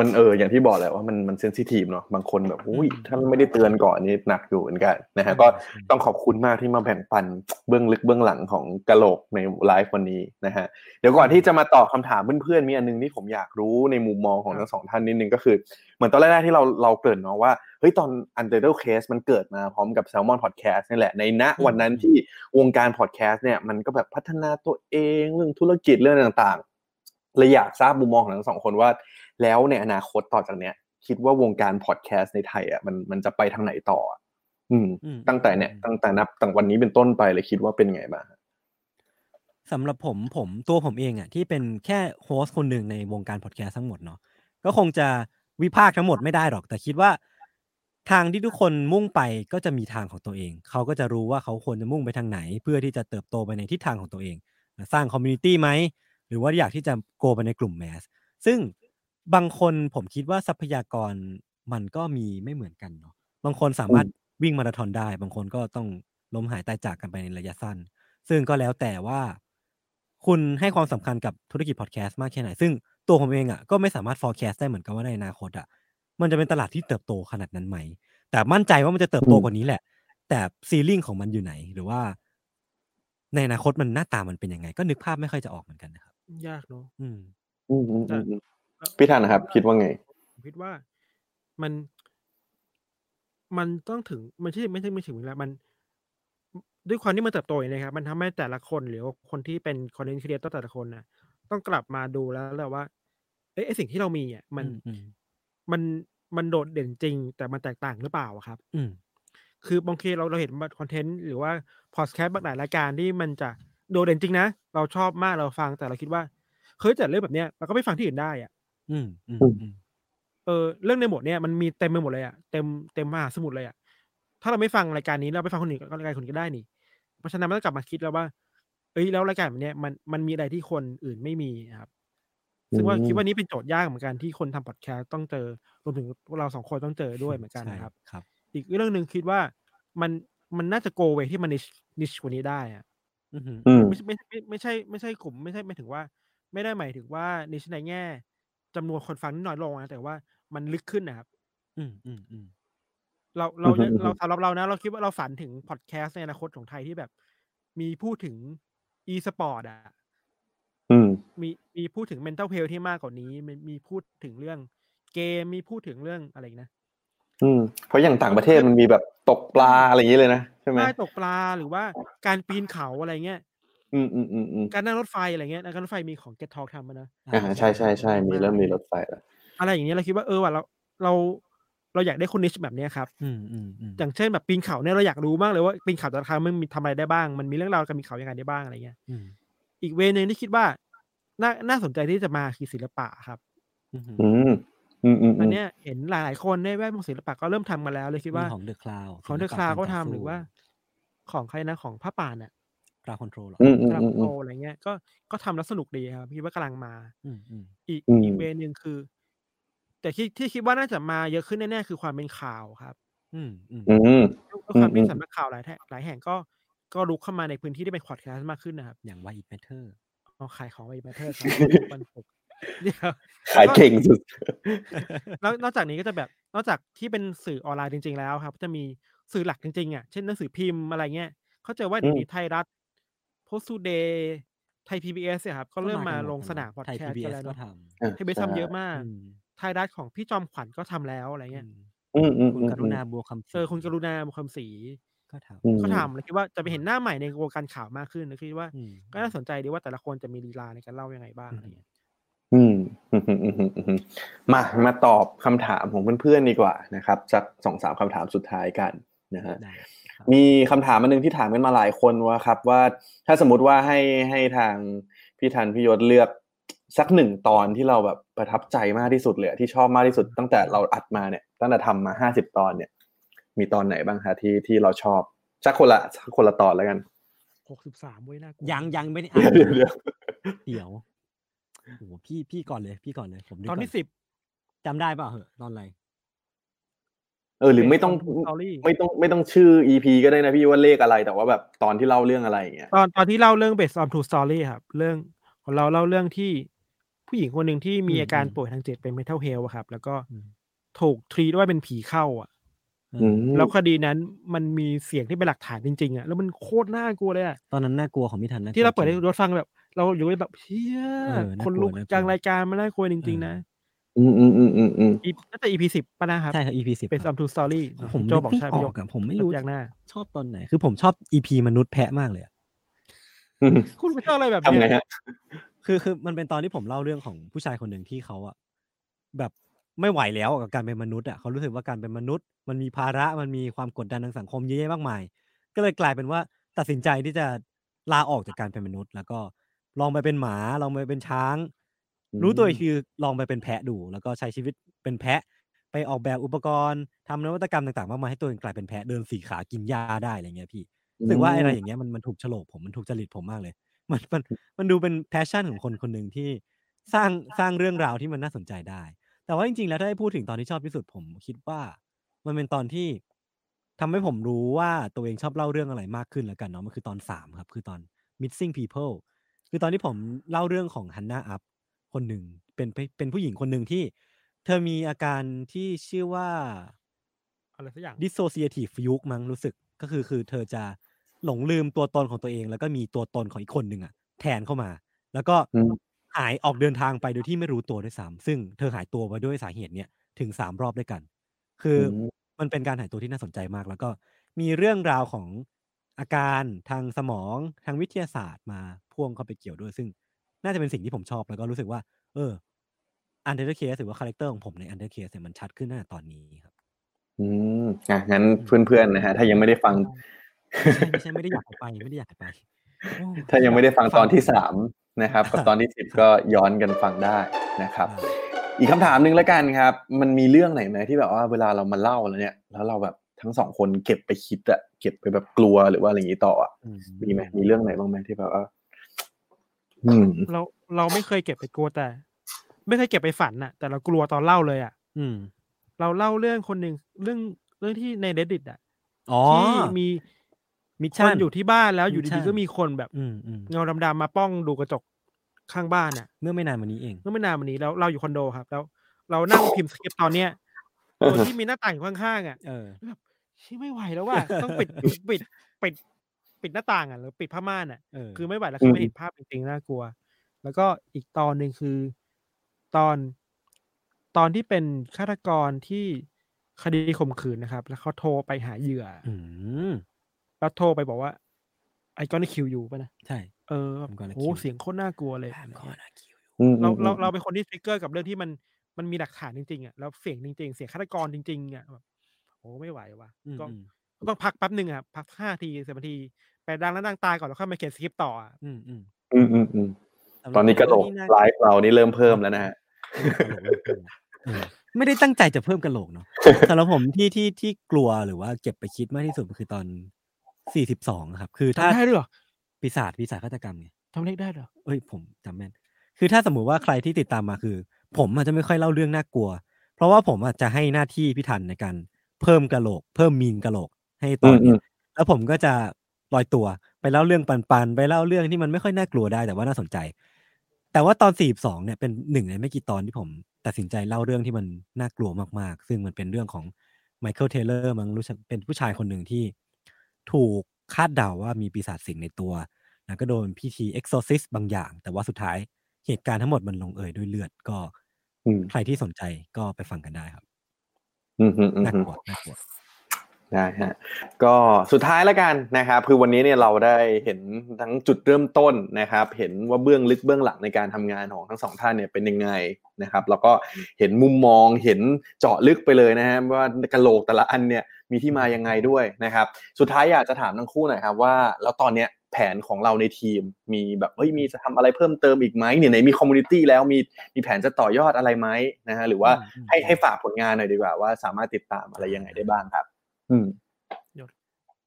มันเอออย่างที่บอกแหละว่ามันมันเซนซิทีฟเนาะบางคนแบบอุ้ยถ้าไม่ได้เตือนก่อนนี่หนักอยู่เหมือนกันนะฮะก็ต้องขอบคุณมากที่มาแบ่งปันเบื้องลึกเบื้องหลังของกะโหลกในไลฟ์วันนี้นะฮะเดี๋ยวก่อนที่จะมาตอบคำถามเพื่อนๆมีอันนึงที่ผมอยากรู้ในมุมมองของทั้งสองท่านนิดนึงก็คือ เหมือนตอนแรกๆที่เราเราเกริ่นเนาะว่าเฮ้ยตอน Untitled Case มันเกิดมาพร้อมกับ Salmon Podcast นี่แหละในณวันนั้นที่วงการ Podcast เนี่ยมันก็แบบพัฒนาตัวเองเรื่องธุรกิจเรื่องต่างๆเลยอยากทราบมุมมองของทั้งสองคนว่า แล้วในอนาคตต่อจากเนี้ย คิดว่าวงการ Podcast ในไทยอะมันมันจะไปทางไหนต่ออะอืมอืม ตั้งแต่เนี่ยตั้งแต่นับตั้งวันนี้เป็นต้นไปเลยคิดว่าเป็นไงบ้างสำหรับผมผมตัวผมเองอะที่เป็นแค่host คนหนึ่งในวงการพอดแคสต์ทั้งหมดเนาะก็คงจะวิพากษ์ทั้งหมดไม่ได้หรอก แต่คิดว่า ทางที่ทุกคนมุ่งไปก็จะมีทางของตัวเอง เขาก็จะรู้ว่าเขาควรจะมุ่งไปทางไหน เพื่อที่จะเติบโตไปในทิศทางของตัวเอง สร้าง community ไหมหรือว่าอยากที่จะ go ไปในกลุ่ม mass ซึ่ง บางคนผมคิดว่าทรัพยากรมันก็มีไม่เหมือนกันเนาะบางคนสามารถวิ่งมาราธอนได้ บางคนก็ต้องล้มหายตายจากกันไปในระยะสั้น ซึ่งก็แล้วแต่ว่าคุณให้ความสำคัญกับธุรกิจพอดแคสต์มากแค่ไหน ซึ่งตัวผมเองอะก็ไม่สามารถ forecast ได้เหมือนกันว่าในอนาคตอะ มันจะเป็นตลาดที่เติบโตขนาดนั้นไหม แต่มั่นใจว่ามันจะเติบโตอืมกว่านี้แหละ แต่ซีลิ่งของมันอยู่ไหน หรือว่า ในอนาคตมันหน้าตามันเป็นยังไง ก็นึกภาพไม่ค่อยจะออกเหมือนกันนะครับ ยากเนาะอืมอืมอืมอืมอืม พี่ทันนะครับ คิดว่าไงผมคิดว่ามัน มันต้องถึงมันที่ไม่ใช่ไม่ถึงเวลามัน ด้วยความที่มันเติบโตอย่างนี้ครับ มันทำให้แต่ละคนหรือว่าคนที่เป็น content creator แต่ละคนนะต้องกลับมาดูแล้วแหละว่าเอ้ยไอสิ่งที่เรามีอะมันอืมมันมันโดดเด่นจริง แต่มันแตกต่างหรือเปล่าอะครับ อืมคือบางทีเราเราเห็นคอนเทนต์หรือว่าพอดแคสต์บางหลายรายการที่มันจะโดดเด่นจริงนะ เราชอบมากเราฟังแต่เราคิดว่าเฮ้ยแต่เรื่องแบบเนี้ยเราก็ไปฟังที่อื่นได้อะ อืมอืมอืมเออเรื่องในหมดเนี่ยมันมีเต็มไปหมดเลยอะเต็มเต็มมหาสมุทรเลยอะถ้าเราไม่ฟังรายการนี้เราไปฟังคนอื่นก็รายการคนอื่นก็ได้นี่ เพราะฉะนั้นมันต้องกลับมาคิดแล้วว่า เอ้ยแล้วรายการแบบเนี้ยมันมันมีอะไรที่คนอื่นไม่มีครับ ซึ่งว่าอืมคิดว่านี้เป็นโจทย์ยากเหมือนกันที่คนทำพอดแคสต์ต้องเจอรวมถึงพวกเราสองคนต้องเจอด้วยเหมือนกันนะครับใช่ครับ อีกเรื่องหนึ่งคิดว่ามันมันน่าจะโกเวที่มันนิชนิชกว่านี้ได้อะอืมอืมไม่ใช่ไม่ไม่ไม่ใช่ ไม่ใช่กลุ่มไม่ใช่ไม่ถึงว่า ไม่ได้หมายถึงว่านิชในแง่ จำนวนคนฟังนิดน้อยลงนะแต่ว่ามันลึกขึ้นนะครับ อืมอืมอืมเราเราอือฮึอือฮึเราสำหรับเรานะ เราคิดว่าเราฝันถึงพอดแคสต์ในอนาคตของไทยที่แบบ มีพูดถึง e สปอร์ตอะอืมมีมีพูดถึง mental health ที่มากกว่านี้มีมีพูดถึงเรื่องเกมมีพูดถึงเรื่องอะไรอีกนะอืมเพราะอย่างต่างประเทศมันมีแบบตกปลาอะไรอย่างนี้เลยนะใช่ไหมใต้ตกปลาหรือว่าการปีนเขาอะไรเงี้ย อืมอืมอืมอืมการนั่งรถไฟอะไรเงี้ยการนั่งรถไฟมีของ Get Talk ทำมานะอ่าใช่ใช่ใช่มีเริ่มมีรถไฟแล้วอะไรอย่างเงี้ยเราคิดว่าเออว่ะเราเราเราอยากได้คนนิชแบบเนี้ยครับอืมอืมอืมอย่างเช่นแบบปีนเขาเนี่ยเราอยากรู้มากเลยว่าปีนเขาแต่ละครั้งมันมีทำอะไรได้บ้าง มันมีเรื่องราวการปีนเขายังไงได้บ้างอะไรเงี้ยอืมอีกเวนึงที่คิดว่า น่าน่าสนใจที่จะมาคือศิลปะครับ อืมอืมอืมอืมอันเนี้ยเห็นหลายๆคนในแวดวงศิลปะก็เริ่มทำมาแล้วเลยคิดว่ามีของเดอะคลาวของเดอะคลาก็ทำหรือว่า ของใครนะของผ้าป่านอะ คลาวคอนโทรลหรออืมอืมกำลังอืมโตอืมอะไรเงี้ย ก็ก็ทำแล้วสนุกดีครับคิดว่ากำลังมาอืมอืมอีกอืมอีกเวนึงคือ แต่ที่ที่คิดว่าน่าจะมาเยอะขึ้นแน่ๆคือความเป็นข่าวครับ อืมอืมอืมด้วยความอืที่มสำนักข่าวหลายแห่งหลายแห่งก็ก็ลุกเข้ามาในพื้นที่ที่เป็นพอดแคสต์มากขึ้นนะครับ อย่างวายอิทแมทเทอร์เอาขายของไปมาเทอร์ครับวันศุกร์เดี๋ยวขายเก่งสุดแล้วนอกจากนี้ก็จะแบบ นอกจากที่เป็นสื่อออนไลน์จริง ๆ แล้วครับ จะมีสื่อหลักจริงๆอะเช่นหนังสือพิมพ์อะไรเงี้ยเขาใจว่าเดี๋ยวนี้ไทยรัฐ โพสต์เดย์ไทยพีบีเอสครับก็เริ่มมาลงสนามพอดไทยแคพีสต์บีกัเอนสแล้วก็เนาะทอะไทยเบสทำเยอะมากำอืมไทยรัฐของพี่จอมขวัญก็ทำแล้วอะไรเงี้ยอืมอืมคุณอืมกรุณาบัวคำศรีเจอคุณกรุณาบุญคำศรีก็ทอืมก็ทำแล้วคิดว่าจะไปเห็นหน้าใหม่ในวงการข่าวมากขึ้นแล้วคิดว่าำอืมก็น่าสนใจดีว่าแต่ละคนจะมีลีลาในการเล่ายังไงบ้างอะไรเงี้ยอืมอืมอืมอืมอืมอืมมามาตอบคำถามของเพื่อนๆดีกว่านะครับสักสองสามคำถามสุดท้ายกันนะฮะได้ครับ มีคำถามอันหนึงที่ถามกันมาหลายคนว่าครับ ว่าถ้าสมมติว่าให้ให้ทางพี่ทันพี่ยศเลือกสักหนึ่งตอนที่เราแบบประทับใจมากที่สุดเลยอะที่ชอบมากที่สุดตั้งแต่เราอัดมาเนี่ย ตั้งแต่ทำมาห้าสิบตอนเนี่ย มีตอนไหนบ้างคะที่ที่เราชอบสักคนละสักคนละตอนแล้วกันหกสิบสามเว้ยน่ากลัวยังยังไม่ได้อ่านเดี๋ยวเดี๋ยวเดี๋ยวโอ้โหพี่พี่ก่อนเลย พี่ก่อนเลยผมนึกตอนที่ก่สิบจำได้เปล่าเหอะตอนอะไร เออหรือไม่ต้องสตอรี่ไม่ต้องไม่ต้องชื่อ EP ก็ได้นะพี่ว่าเลขอะไรแต่ว่าแบบตอนที่เล่าเรื่องอะไรอย่างเงี้ยตอนตอนที่เล่าเรื่อง based on true story ครับ เรื่องของเราเล่าเรื่องที่ผู้หญิงคนหนึ่งที่มีอืมอาการอืมป่วยทางจิตเป็น mental health อะครับ แล้วก็อืมถูกทรีว่าเป็นผีเข้า อะเอออือมแล้วคดีนั้นมันมีเสียงที่เป็นหลักฐานจริงๆอะแล้วมันโคตรน่ากลัวเลยอะตอนนั้นน่ากลัวของพี่ทันนะที่เราเปิดให้จงรถฟังแบบ เราอยู่แบบเฮียเออน่ากลัวคนลุกน่ากลัวกลางรายการมันน่ากลัวจริงๆนะ อืมอืมอืมอืมอืมอีน่าจะ EP สิบป่ะนะครับ ใช่ครับ EP สิบ based on true story ผมโจนึกบอกไม่ใช่อพี่อยกกอะผมไม่รู้อย่างหน้า ชอบตอนไหน คือผมชอบ EP มนุษย์แพะมากเลยอะอืมคุณไม่ชอบอะไรแบบทำเนี้ไงยฮะคือคือมันเป็นตอนที่ผมเล่าเรื่องของผู้ชายคนหนึ่งที่เขาอะแบบไม่ไหวแล้วกับการเป็นมนุษย์อะเขารู้สึกว่าการเป็นมนุษย์ มันมีภาระมันมีความกดดันทางสังคมเยอะแยะมากมาย ก็เลยกลายเป็นว่าตัดสินใจที่จะลาออกจากการเป็นมนุษย์ แล้วก็ลองไปเป็นหมาลองไปเป็นช้างอืม รู้ตัวอีกคือลองไปเป็นแพะดูแล้วก็ใช้ชีวิตเป็นแพะไปออกแบบอุปกรณ์ทำนวัตกรรมต่างๆมากมายให้ตัวเองกลายเป็นแพะเดินสี่ขากินหญ้าได้อะไรเงี้ยพี่รู้สึกว่าอะไรอย่างเงี้ยมันมันถูกโฉลกผมมันถูกจริตผมมากเลย มันมันมันดูเป็นแพชชั่นของคนคนหนึ่งที่สร้างสร้างเรื่องราวที่มันน่าสนใจได้ แต่ว่าจริงๆ แล้วถ้าให้พูดถึงตอนที่ชอบที่สุดผมคิดว่า มันเป็นตอนที่ทำให้ผมรู้ว่าตัวเองชอบเล่าเรื่องอะไรมากขึ้นแล้วกันเนาะมันคือตอนสามครับ คือตอน missing people คือตอนที่ผมเล่าเรื่องของฮันนาอัพ คนหนึ่งเป็นเป็นเป็นผู้หญิงคนหนึ่งที่ เธอมีอาการที่ชื่อว่า อะไรสักอย่าง dissociative fugue มั้งรู้สึกก็คือคือเธอจะหลงลืมตัวตนของตัวเอง แล้วก็มีตัวตนของอีกคนหนึ่งอะแทนเข้ามา แล้วก็อืมหหายออกเดินทางไปโดยที่ไม่รู้ตัวด้วยซ้ำซึ่งเธอหายตัวไปด้วยสาเหตุเนี่ยถึงสามรอบด้วยกัน คืออมมันเป็นการหายตัวที่น่าสนใจมาก แล้วก็มีเรื่องราวของอาการทางสมองทางวิทยาศาสตร์มาพ่วงเข้าไปเกี่ยวด้วย ซึ่ง น่าจะเป็นสิ่งที่ผมชอบแล้วก็รู้สึกว่า เออ Untitled Case หรือว่า character ของผมใน Untitled Case เนี่ยมันชัดขึ้นตั้งแต่ตอนนี้ครับ อืมอะงั้นเพื่อนๆนะฮะ ถ้ายังไม่ได้ฟังไม่ใช่ไม่ใช่ไม่ได้อยากให้ไปไม่ได้อยากให้ไปโอ้ถ้ายังไม่ได้ฟังตอนที่สามนะครับกับตอนที่สิบก็ย้อนกันฟังได้นะครับอ่าอีกคำถามหนึ่งแล้วกันครับ มันมีเรื่องไหนไหมที่แบบว่าเวลาเรามาเล่าแล้วเนี่ย แล้วเราแบบทั้งสองคนเก็บไปคิดอะเก็บไปแบบกลัวหรือว่าอะไรอย่างนี้ต่ออะอืมีไหมมีเรื่องไหนบ้างไหมที่แบบว่าอืม เราเราไม่เคยเก็บไปกลัวแต่ ไม่เคยเก็บไปฝันน่ะ แต่เรากลัวตอนเล่าเลยอะ อืม เราเล่าเรื่องคนหนึ่งเรื่องเรื่องที่ใน reddit อะอ๋อที่มีมิชคชั่นนอยู่ที่บ้านแล้วอยู่มิชชั่ดีนๆก็มีคนแบบอืมอืมเงาดำๆมาป้องดูกระจกข้างบ้านอะ เมื่อไม่นานมานี้เอง เมื่อไม่นานมานี้แล้วเราอยู่คอนโดครับ แล้ว เรานั่งพิมพ์สคริปต์ตอนเนี้ยโดยที่มีหน้าต่างอยู่ข้างๆอะเออแบบชี่ไม่ไหวแล้วว่ะต้องปิดปิดปิด ปิดหน้าต่างอะหรือปิดผ้าม่านอะเออคือไม่ไหวแล้วคือไม่เห็นภาพจริงๆน่ากลัว แล้วก็อีกตอนหนึ่งคือ ตอนตอนที่เป็นฆาตกรที่คดีข่มขืนนะครับ แล้วเขาโทรไปหาเหยื่อออืมแล้วโทรไปบอกว่า ไอ้ก้อนคิวอยู่ป่ะนะใช่เออแบบ I'm gonna โอ้ kill เสียงโคตรน่ากลัวเลย I'm gonna kill you อืมเราอืมเราอืมเราเป็นคนที่ทริกเกอร์กับเรื่องที่มันมันมีหลักฐานจริงๆอะแล้วเสียงจริง ๆ เสียงฆาตกรจริงๆอะแบบโอ้ไม่ไหวว่ะอืมก็อืมต้องพักแป๊บหนึ่งอะพักห้าทีสิบนาที ไปดังแล้วดังตายก่อนแล้วค่อยมาเขียนสคริปต์ต่ออะอืมอืมอืมอืมอืมสำหรับตอนนี้กระโหลกผมนี่น่าไลฟ์เรานี่เริ่มเพิ่มแล้วนะฮะกระโหลกเริ่มเพิ่มเออไม่ได้ตั้งใจจะเพิ่มกระโหลกเนาะสำหรับผมที่ที่ที่กลัวหรือว่าเก็บไปคิดมากที่สุดคือตอนสี่สิบสองครับ คือถ้าทำได้ด้วยเหรอปีศาจปีศาจฆาตกรรมไงทำเลขได้เหรอเอ้ยผมจำแม่น คือถ้าสมมุติว่าใครที่ติดตามมาคือ ผมอาจจะไม่ค่อยเล่าเรื่องน่ากลัว เพราะว่าผมอาจจะให้หน้าที่พี่ทันในการเพิ่มกระโหลก เพิ่มมีนกระโหลกให้ตอนอืเนี้มยแล้วผมก็จะ ลอยตัว ไปเล่าเรื่องปั่นๆไปเล่าเรื่องที่มันไม่ค่อยน่ากลัวได้แต่ว่าน่าสนใจ แต่ว่าตอนสี่สองเนี่ยเป็นหนึ่งในไม่กี่ตอนที่ผมตัดสินใจเล่าเรื่องที่มันน่ากลัวมากๆ ซึ่งมันเป็นเรื่องของไมเคิลเทเลอร์มั้งรู้สึกเป็นผู้ชายคนหนึ่งที่ถูกคาดเดาว่ามีปีศาจสิงในตัวแล้วก็โดนพิธีเอ็กโซซิสบางอย่าง แต่ว่าสุดท้ายเหตุการณ์ทั้งหมดมันลงเอยด้วยเลือดก็อืมใครที่สนใจก็ไปฟังกันได้ครับอืมอืมอืมน่าอืกมลัวน่ากลัว ได้ฮะก็สุดท้ายแล้วกันนะครับคือวันนี้เนี่ยเราได้เห็นทั้งจุดเริ่มต้นนะครับ เห็นว่าเบื้องลึกเบื้องหลังในการทำงานของทั้งสองท่านเนี่ยเป็นยังไงนะครับ แล้วก็เห็นมุมมองเห็นเจาะลึกไปเลยนะฮะว่ากะโหลกแต่ละอันเนี่ยมีที่มายังไงด้วยนะครับ สุดท้ายอยากจะถามทั้งคู่หน่อยครับว่า แล้วตอนเนี้ยแผนของเราในทีมมีแบบเฮ้ยมีจะทำอะไรเพิ่มเติมอีกไหมเนี่ยไหนมี community แล้วมีมีแผนจะต่อยอดอะไรไหมนะฮะหรือว่าอืมให้ให้ฝากผลงานหน่อยดีกว่าว่าสามารถติดตามอะไรยังไงได้บ้างครับ อืม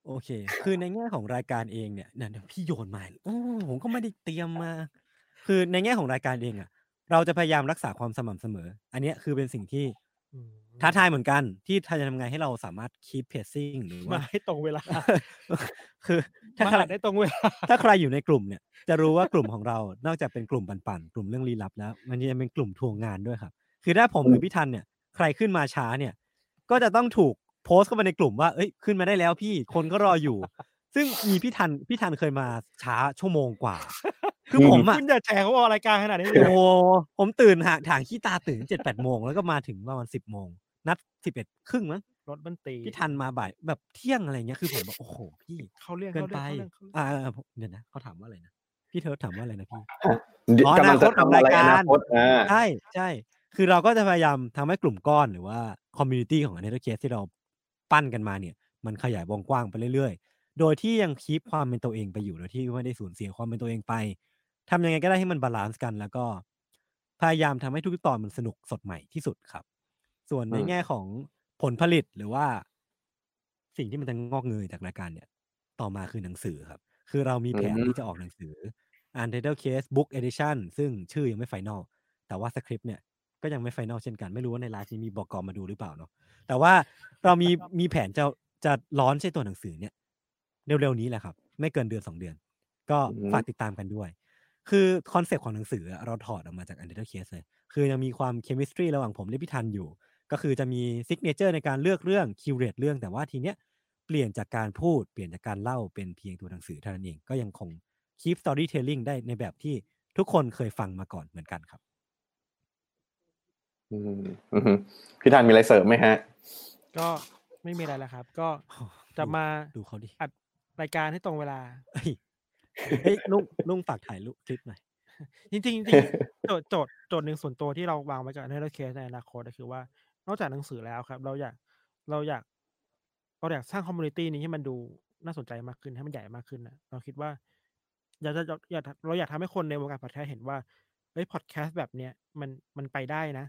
โอเค คือในแง่ของรายการเองเนี่ยเนี่ยเดี๋ยวพี่โยนมาโอ้ผมก็ไม่ได้เตรียมมา คือในแง่ของรายการเองอะ เราจะพยายามรักษาความสม่ำเสมอ อันเนี้ยคือเป็นสิ่งที่อืมท้าทายเหมือนกัน ที่จะทำไงให้เราสามารถ keep pacing หรือมาว่าให้ตรงเวลา คือถ้ามาใครอัดได้ตรงเวลา ถ้าใครอยู่ในกลุ่มเนี่ย จะรู้ว่ากลุ่มของเรา นอกจากเป็นกลุ่มปั่นๆ กลุ่มเรื่องลี้ลับแล้ว มันยังเป็นกลุ่มทวงงานด้วยครับ คือถ้าผมหรือพี่ทันเนี่ย ใครขึ้นมาช้าเนี่ย ก็จะต้องถูก โพสต์เข้ามาในกลุ่มว่าเอ้ยขึ้นมาได้แล้วพี่คนก็รออยู่ ซึ่งมีพี่ทันพี่ทันเคยมาช้าชั่วโมงกว่า คือผมอะคุณอย่าแชร์เขาออกรายการขนาดนี้เลยโอ้ผมตื่นหาถางขี้ตาตื่นเจ็ดแปดโมงแล้วก็มาถึงประมาณสิบโมงนัดสิบเอ็ดครึ่งมั้งรถมันตีพี่ธันมาบ่ายแบบเที่ยงอะไรเงี้ยคือผมแบบโอ้โหพี่เขาเรียกเกินเขาไปเรียกเขาเรียกอ่าอ่าผมเดี๋ยวนะเขาถามว่าอะไรนะพี่เทิร์ดถามว่าอะไรนะพี่อ๋อกำลังจะทำอะไรออนานาคคตตของรายการอ่าใช่ใช่คือเราก็จะพยายามทำให้กลุ่มก้อนหรือว่า community ของ a n a l y Case ที่เรา ปั้นกันมาเนี่ย มันขยายวงกว้างไปเรื่อยๆ โดยที่ยัง keep ความเป็นตัวเองไปอยู่โดยที่ไม่ได้สูญเสียความเป็นตัวเองไปทำยังไงก็ได้ให้มัน balance กัน แล้วก็ พยายามทำให้ทุกตอนมันสนุกสดใหม่ที่สุดครับ ส่วนในแง่ของผลผลิตหรือว่า สิ่งที่มันจะงอกเงยจากรายการเนี่ย ต่อมาคือหนังสือครับ คือเรามีแผนที่จะออกหนังสือ Untitled Case Book Edition ซึ่งชื่อยังไม่ final แต่ว่าสคริปต์เนี่ยก็ยังไม่ final เช่นกันไม่รู้ว่าในไลฟ์นี้มีบอกกอมาดูหรือเปล่าเนาะ แต่ว่าเรามีมีแผนจะจะ launch ใช่ตัวหนังสือเนี่ย เร็วๆนี้แหละครับ ไม่เกินเดือนสองเดือน ก็อืมฝากติดตามกันด้วย คือ concept ของหนังสืออะเราถอดออกมาจาก Untitled Case เลยคือยังมีความ chemistry ระหว่างผมและพี่ธันอยู่ ก็คือจะมี signature ในการเลือกเรื่อง curate เรื่องแต่ว่าทีเนี้ยเปลี่ยนจากการพูดเปลี่ยนจากการเล่าเป็นเพียงตัวหนังสือเท่านั้นเองก็ยังคง keep storytelling ได้ในแบบที่ทุกคนเคยฟังมาก่อนเหมือนกันครับอืมอืมพี่ธันมีอะไรเสริมไหมฮะ ก็ไม่มีอะไรแล้วครับ ก็จะมาดูเขาดิอัดรายการให้ตรงเวลาเฮ้ยเฮ้ยลุงลุงฝากถ่ายรูปคลิปหน่อยจริงๆจริงๆโจทย์โจทย์โจทย์หนึ่งส่วนตัวที่เราวางไว้กับ Untitled Case ในอนาคตก็คือว่า นอกจากหนังสือแล้วครับ เราอยากเราอยากเราอยากสร้าง community นี้ให้มันดูน่าสนใจมากขึ้นให้มันใหญ่มากขึ้นนะเราคิดว่า อยากจะอยากเราอยากทำให้คนในวงการพอดแคสต์เห็นว่าเฮ้ยพอดแคสต์แบบเนี้ยมันมันไปได้นะ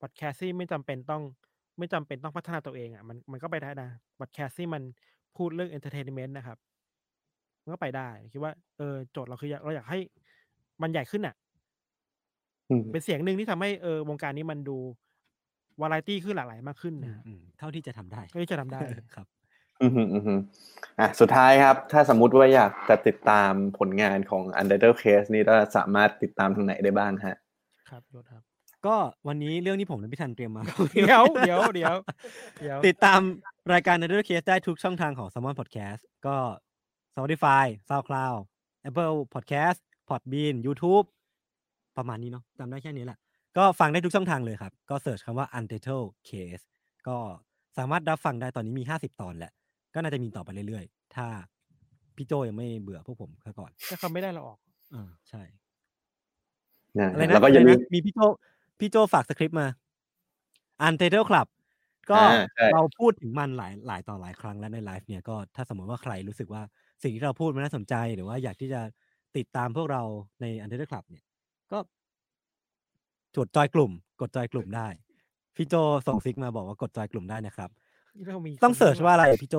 พอดแคสต์ที่ไม่จำเป็นต้อง ไม่จำเป็นต้องพัฒนาตัวเองอะมันมันก็ไปได้นะพอดแคสต์ที่มันพูดเรื่อง entertainment นะครับ มันก็ไปได้ คิดว่าเออโจทย์เราคืออยากเราอยากให้มันใหญ่ขึ้นอะอืมเป็นเสียงหนึ่งที่ทำให้เออวงการนี้มันดูวาไรตี้ขึ้นหลากหลายมากขึ้นอืมนะอืมเท่าที่จะทำได้ก็ที่จะทำได้ครับอืมฮึอืมฮึอะสุดท้ายครับ ถ้าสมมุติว่าอยากจะติดตามผลงานของ Untitled Case นี่ก็สามารถติดตามทางไหนได้บ้างฮะ ครับยศครับ ก็วันนี้เรื่องที่ผมและพี่ทันเตรียมมา เดี๋ยวเดี๋ยวเดี๋ยวเดี๋ยวติดตามรายการ n e t h e r Case ได้ทุกช่องทางของ s ซ m o n Podcast ก็ Spotify SoundCloud Apple Podcast Podbean YouTube ประมาณนี้เนาะจำได้แค่นี้แหละ ก็ฟังได้ทุกช่องทางเลยครับ ก็เสิร์ชคำว่า Untitled Case ก็สามารถรับฟังได้ตอนนี้มี 50 ตอนแหละ ก็น่าจะมีต่อไปเรื่อยๆ ถ้าพี่โจยังไม่เบื่อพวกผมซะก่อนถ้าเขาไม่ได้เราออกอ่าใช่นะอะไรนะแล้วก็อย่าลือะไรนะมีพี่โจ พี่โจฝากสคริปต์มา Untitled Club ก็อ่าใช่เราพูดถึงมันหลายหลายต่อหลายครั้งแล้วในไลฟ์เนี่ยก็ถ้าสมมติว่าใครรู้สึกว่าสิ่งที่เราพูดมันน่าสนใจหรือว่าอยากที่จะติดตามพวกเราใน Untitled Club เนี่ย ก็กด join กลุ่ม กดจอยกลุ่มได้ พี่โจส่งซิกมาบอกว่ากดจอยกลุ่มได้นะครับเรามีต้อง search ว่าอะไรอะพี่โจ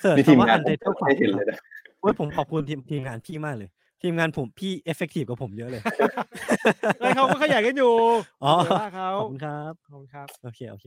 เสิร์ชนี่ทีมคำว่างานผม Untitled ไม่ Club เห็นเลยนะโอ้ยผมขอบคุณทีมทีมงานพี่มากเลย ทีมงานผมพี่เอฟเฟกตีฟกว่าผมเยอะเลยเฮ้ยเขาก็ขยันกันอยู่อ๋อเดี๋ยวว่าเขาขอบคุณครับขอบคุณครับ โอเคโอเค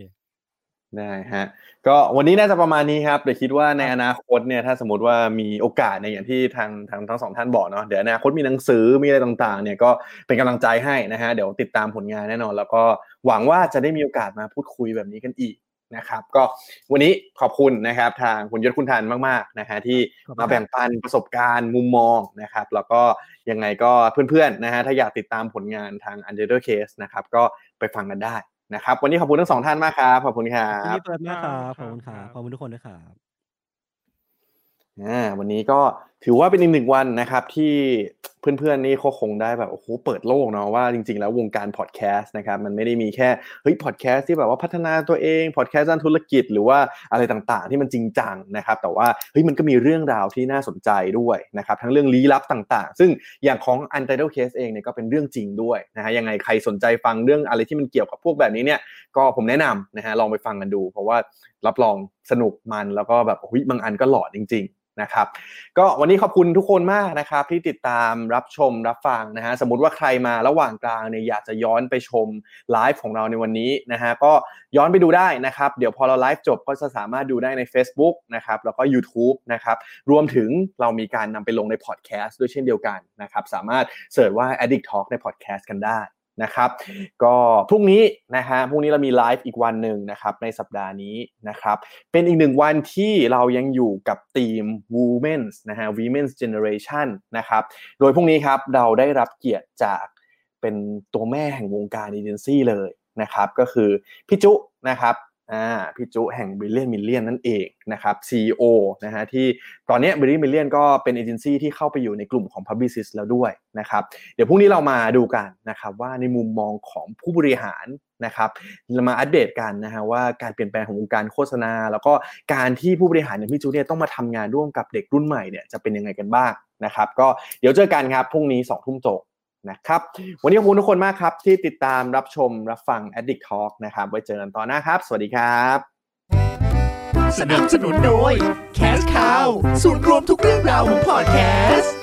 ได้ฮะก็วันนี้น่าจะประมาณนี้ครับเดี๋ยวคิดว่าในอนาคตเนี่ยถ้าสมมติว่ามีโอกาสในยอย่างที่ทางทางทั้งสองท่านบอกเนาะเดี๋ยวอนาคตมีหนังสือมีอะไรต่างๆ เนี่ยก็เป็นกำลังใจให้นะฮะเดี๋ยวติดตามผลงานแน่นอน แล้วก็หวังว่าจะได้มีโอกาสมาพูดคุยแบบนี้กันอีก นะครับ ก็วันนี้ขอบคุณนะครับทางคุณยศคุณทันมากๆนะฮะที่ขอบคุณมาแบ่งปันประสบการณ์มุมมองนะครับ แล้วก็ยังไงก็เพื่อนๆนะฮะถ้าอยากติดตามผลงานทาง Under Case นะครับก็ไปฟังกันได้นะครับ วันนี้ขอบคุณทั้งสองท่านมากครับขอบคุณครัยินบดีเปิดมากครับคขรัอบบคุณครับครับขอบคุณทุกคนด้วยครับ อ่าวันนี้ก็ถือว่าเป็นอีกหนึ่งวันนะครับที่เพื่อนๆนี่เขาคงได้แบบโอ้โหเปิดโลกเนาะว่าจริงๆ แล้ววงการพอดแคสต์นะครับมันไม่ได้มีแค่เฮ้ยพอดแคสต์ที่แบบว่าพัฒนาตัวเองพอดแคสต์ด้านธุรกิจหรือว่าอะไรต่างๆ ที่มันจริงจังนะครับแต่ว่าเฮ้ยมันก็มีเรื่องราวที่น่าสนใจด้วยนะครับทั้งเรื่องลี้ลับต่างๆ ซึ่งอย่างของ Untitled Case เองเนี่ยก็เป็นเรื่องจริงด้วยนะฮะยังไงใครสนใจฟังเรื่องอะไรที่มันเกี่ยวกับพวกแบบนี้เนี่ยก็ผมแนะนำนะฮะลองไปฟังกันดู เพราะว่ารับรองสนุกมันแล้วก็แบบเฮ้ยบางอันก็หลอนจริง ๆ นะครับ ก็วันนี้ขอบคุณทุกคนมากนะครับ ที่ติดตามรับชมรับฟังนะฮะสมมติว่าใครมาระหว่างกลางเนี่ยอยากจะย้อนไปชมไลฟ์ของเราในวันนี้นะฮะก็ย้อนไปดูได้นะครับ เดี๋ยวพอเราไลฟ์จบก็จะสามารถดูได้ใน Facebook นะครับแล้วก็ YouTube นะครับรวมถึงเรามีการนำไปลงในพอดแคสต์ด้วยเช่นเดียวกันนะครับสามารถ search ว่า Addict Talk ในพอดแคสต์กันได้ นะครับ ก็พรุ่งนี้นะฮะพรุ่งนี้เรามีไลฟ์อีกวันหนึ่งนะครับในสัปดาห์นี้นะครับ เป็นอีกหนึ่งวันที่เรายังอยู่กับทีม Women's นะฮะ Women's Generation นะครับ โดยพรุ่งนี้ครับเราได้รับเกียรติจากเป็นตัวแม่แห่งวงการเอเจนซี่เลยนะครับ ก็คือพี่จุนะครับ อ่าพี่จุแห่ง Brilliant Million นั่นเองนะครับ CEO นะฮะที่ตอนนี้ Brilliant Million ก็เป็นเอเจนซี่ที่เข้าไปอยู่ในกลุ่มของ Publicist แล้วด้วยนะครับ เดี๋ยวพรุ่งนี้เรามาดูกันนะครับว่าในมุมมองของผู้บริหารนะครับเรามาอัปเดตกันนะฮะว่าการเปลี่ยนแปลงของวงการโฆษณา แล้วก็การที่ผู้บริหารอย่างพี่จูเนี่ยต้องมาทำงานร่วมกับเด็กรุ่นใหม่เนี่ยจะเป็นยังไงกันบ้างนะครับ ก็เดี๋ยวเจอกันครับพรุ่งนี้2องทุ่มตรง นะครับ วันนี้ขอบคุณทุกคนมากครับ ที่ติดตามรับชมรับฟัง Addict Talk นะครับ ไว้เจอกันตอนหน้าครับ สวัสดีครับ สนับสนุนโดย Cash Cow ศูนย์รวมทุกเรื่องราวของพอดแคสต์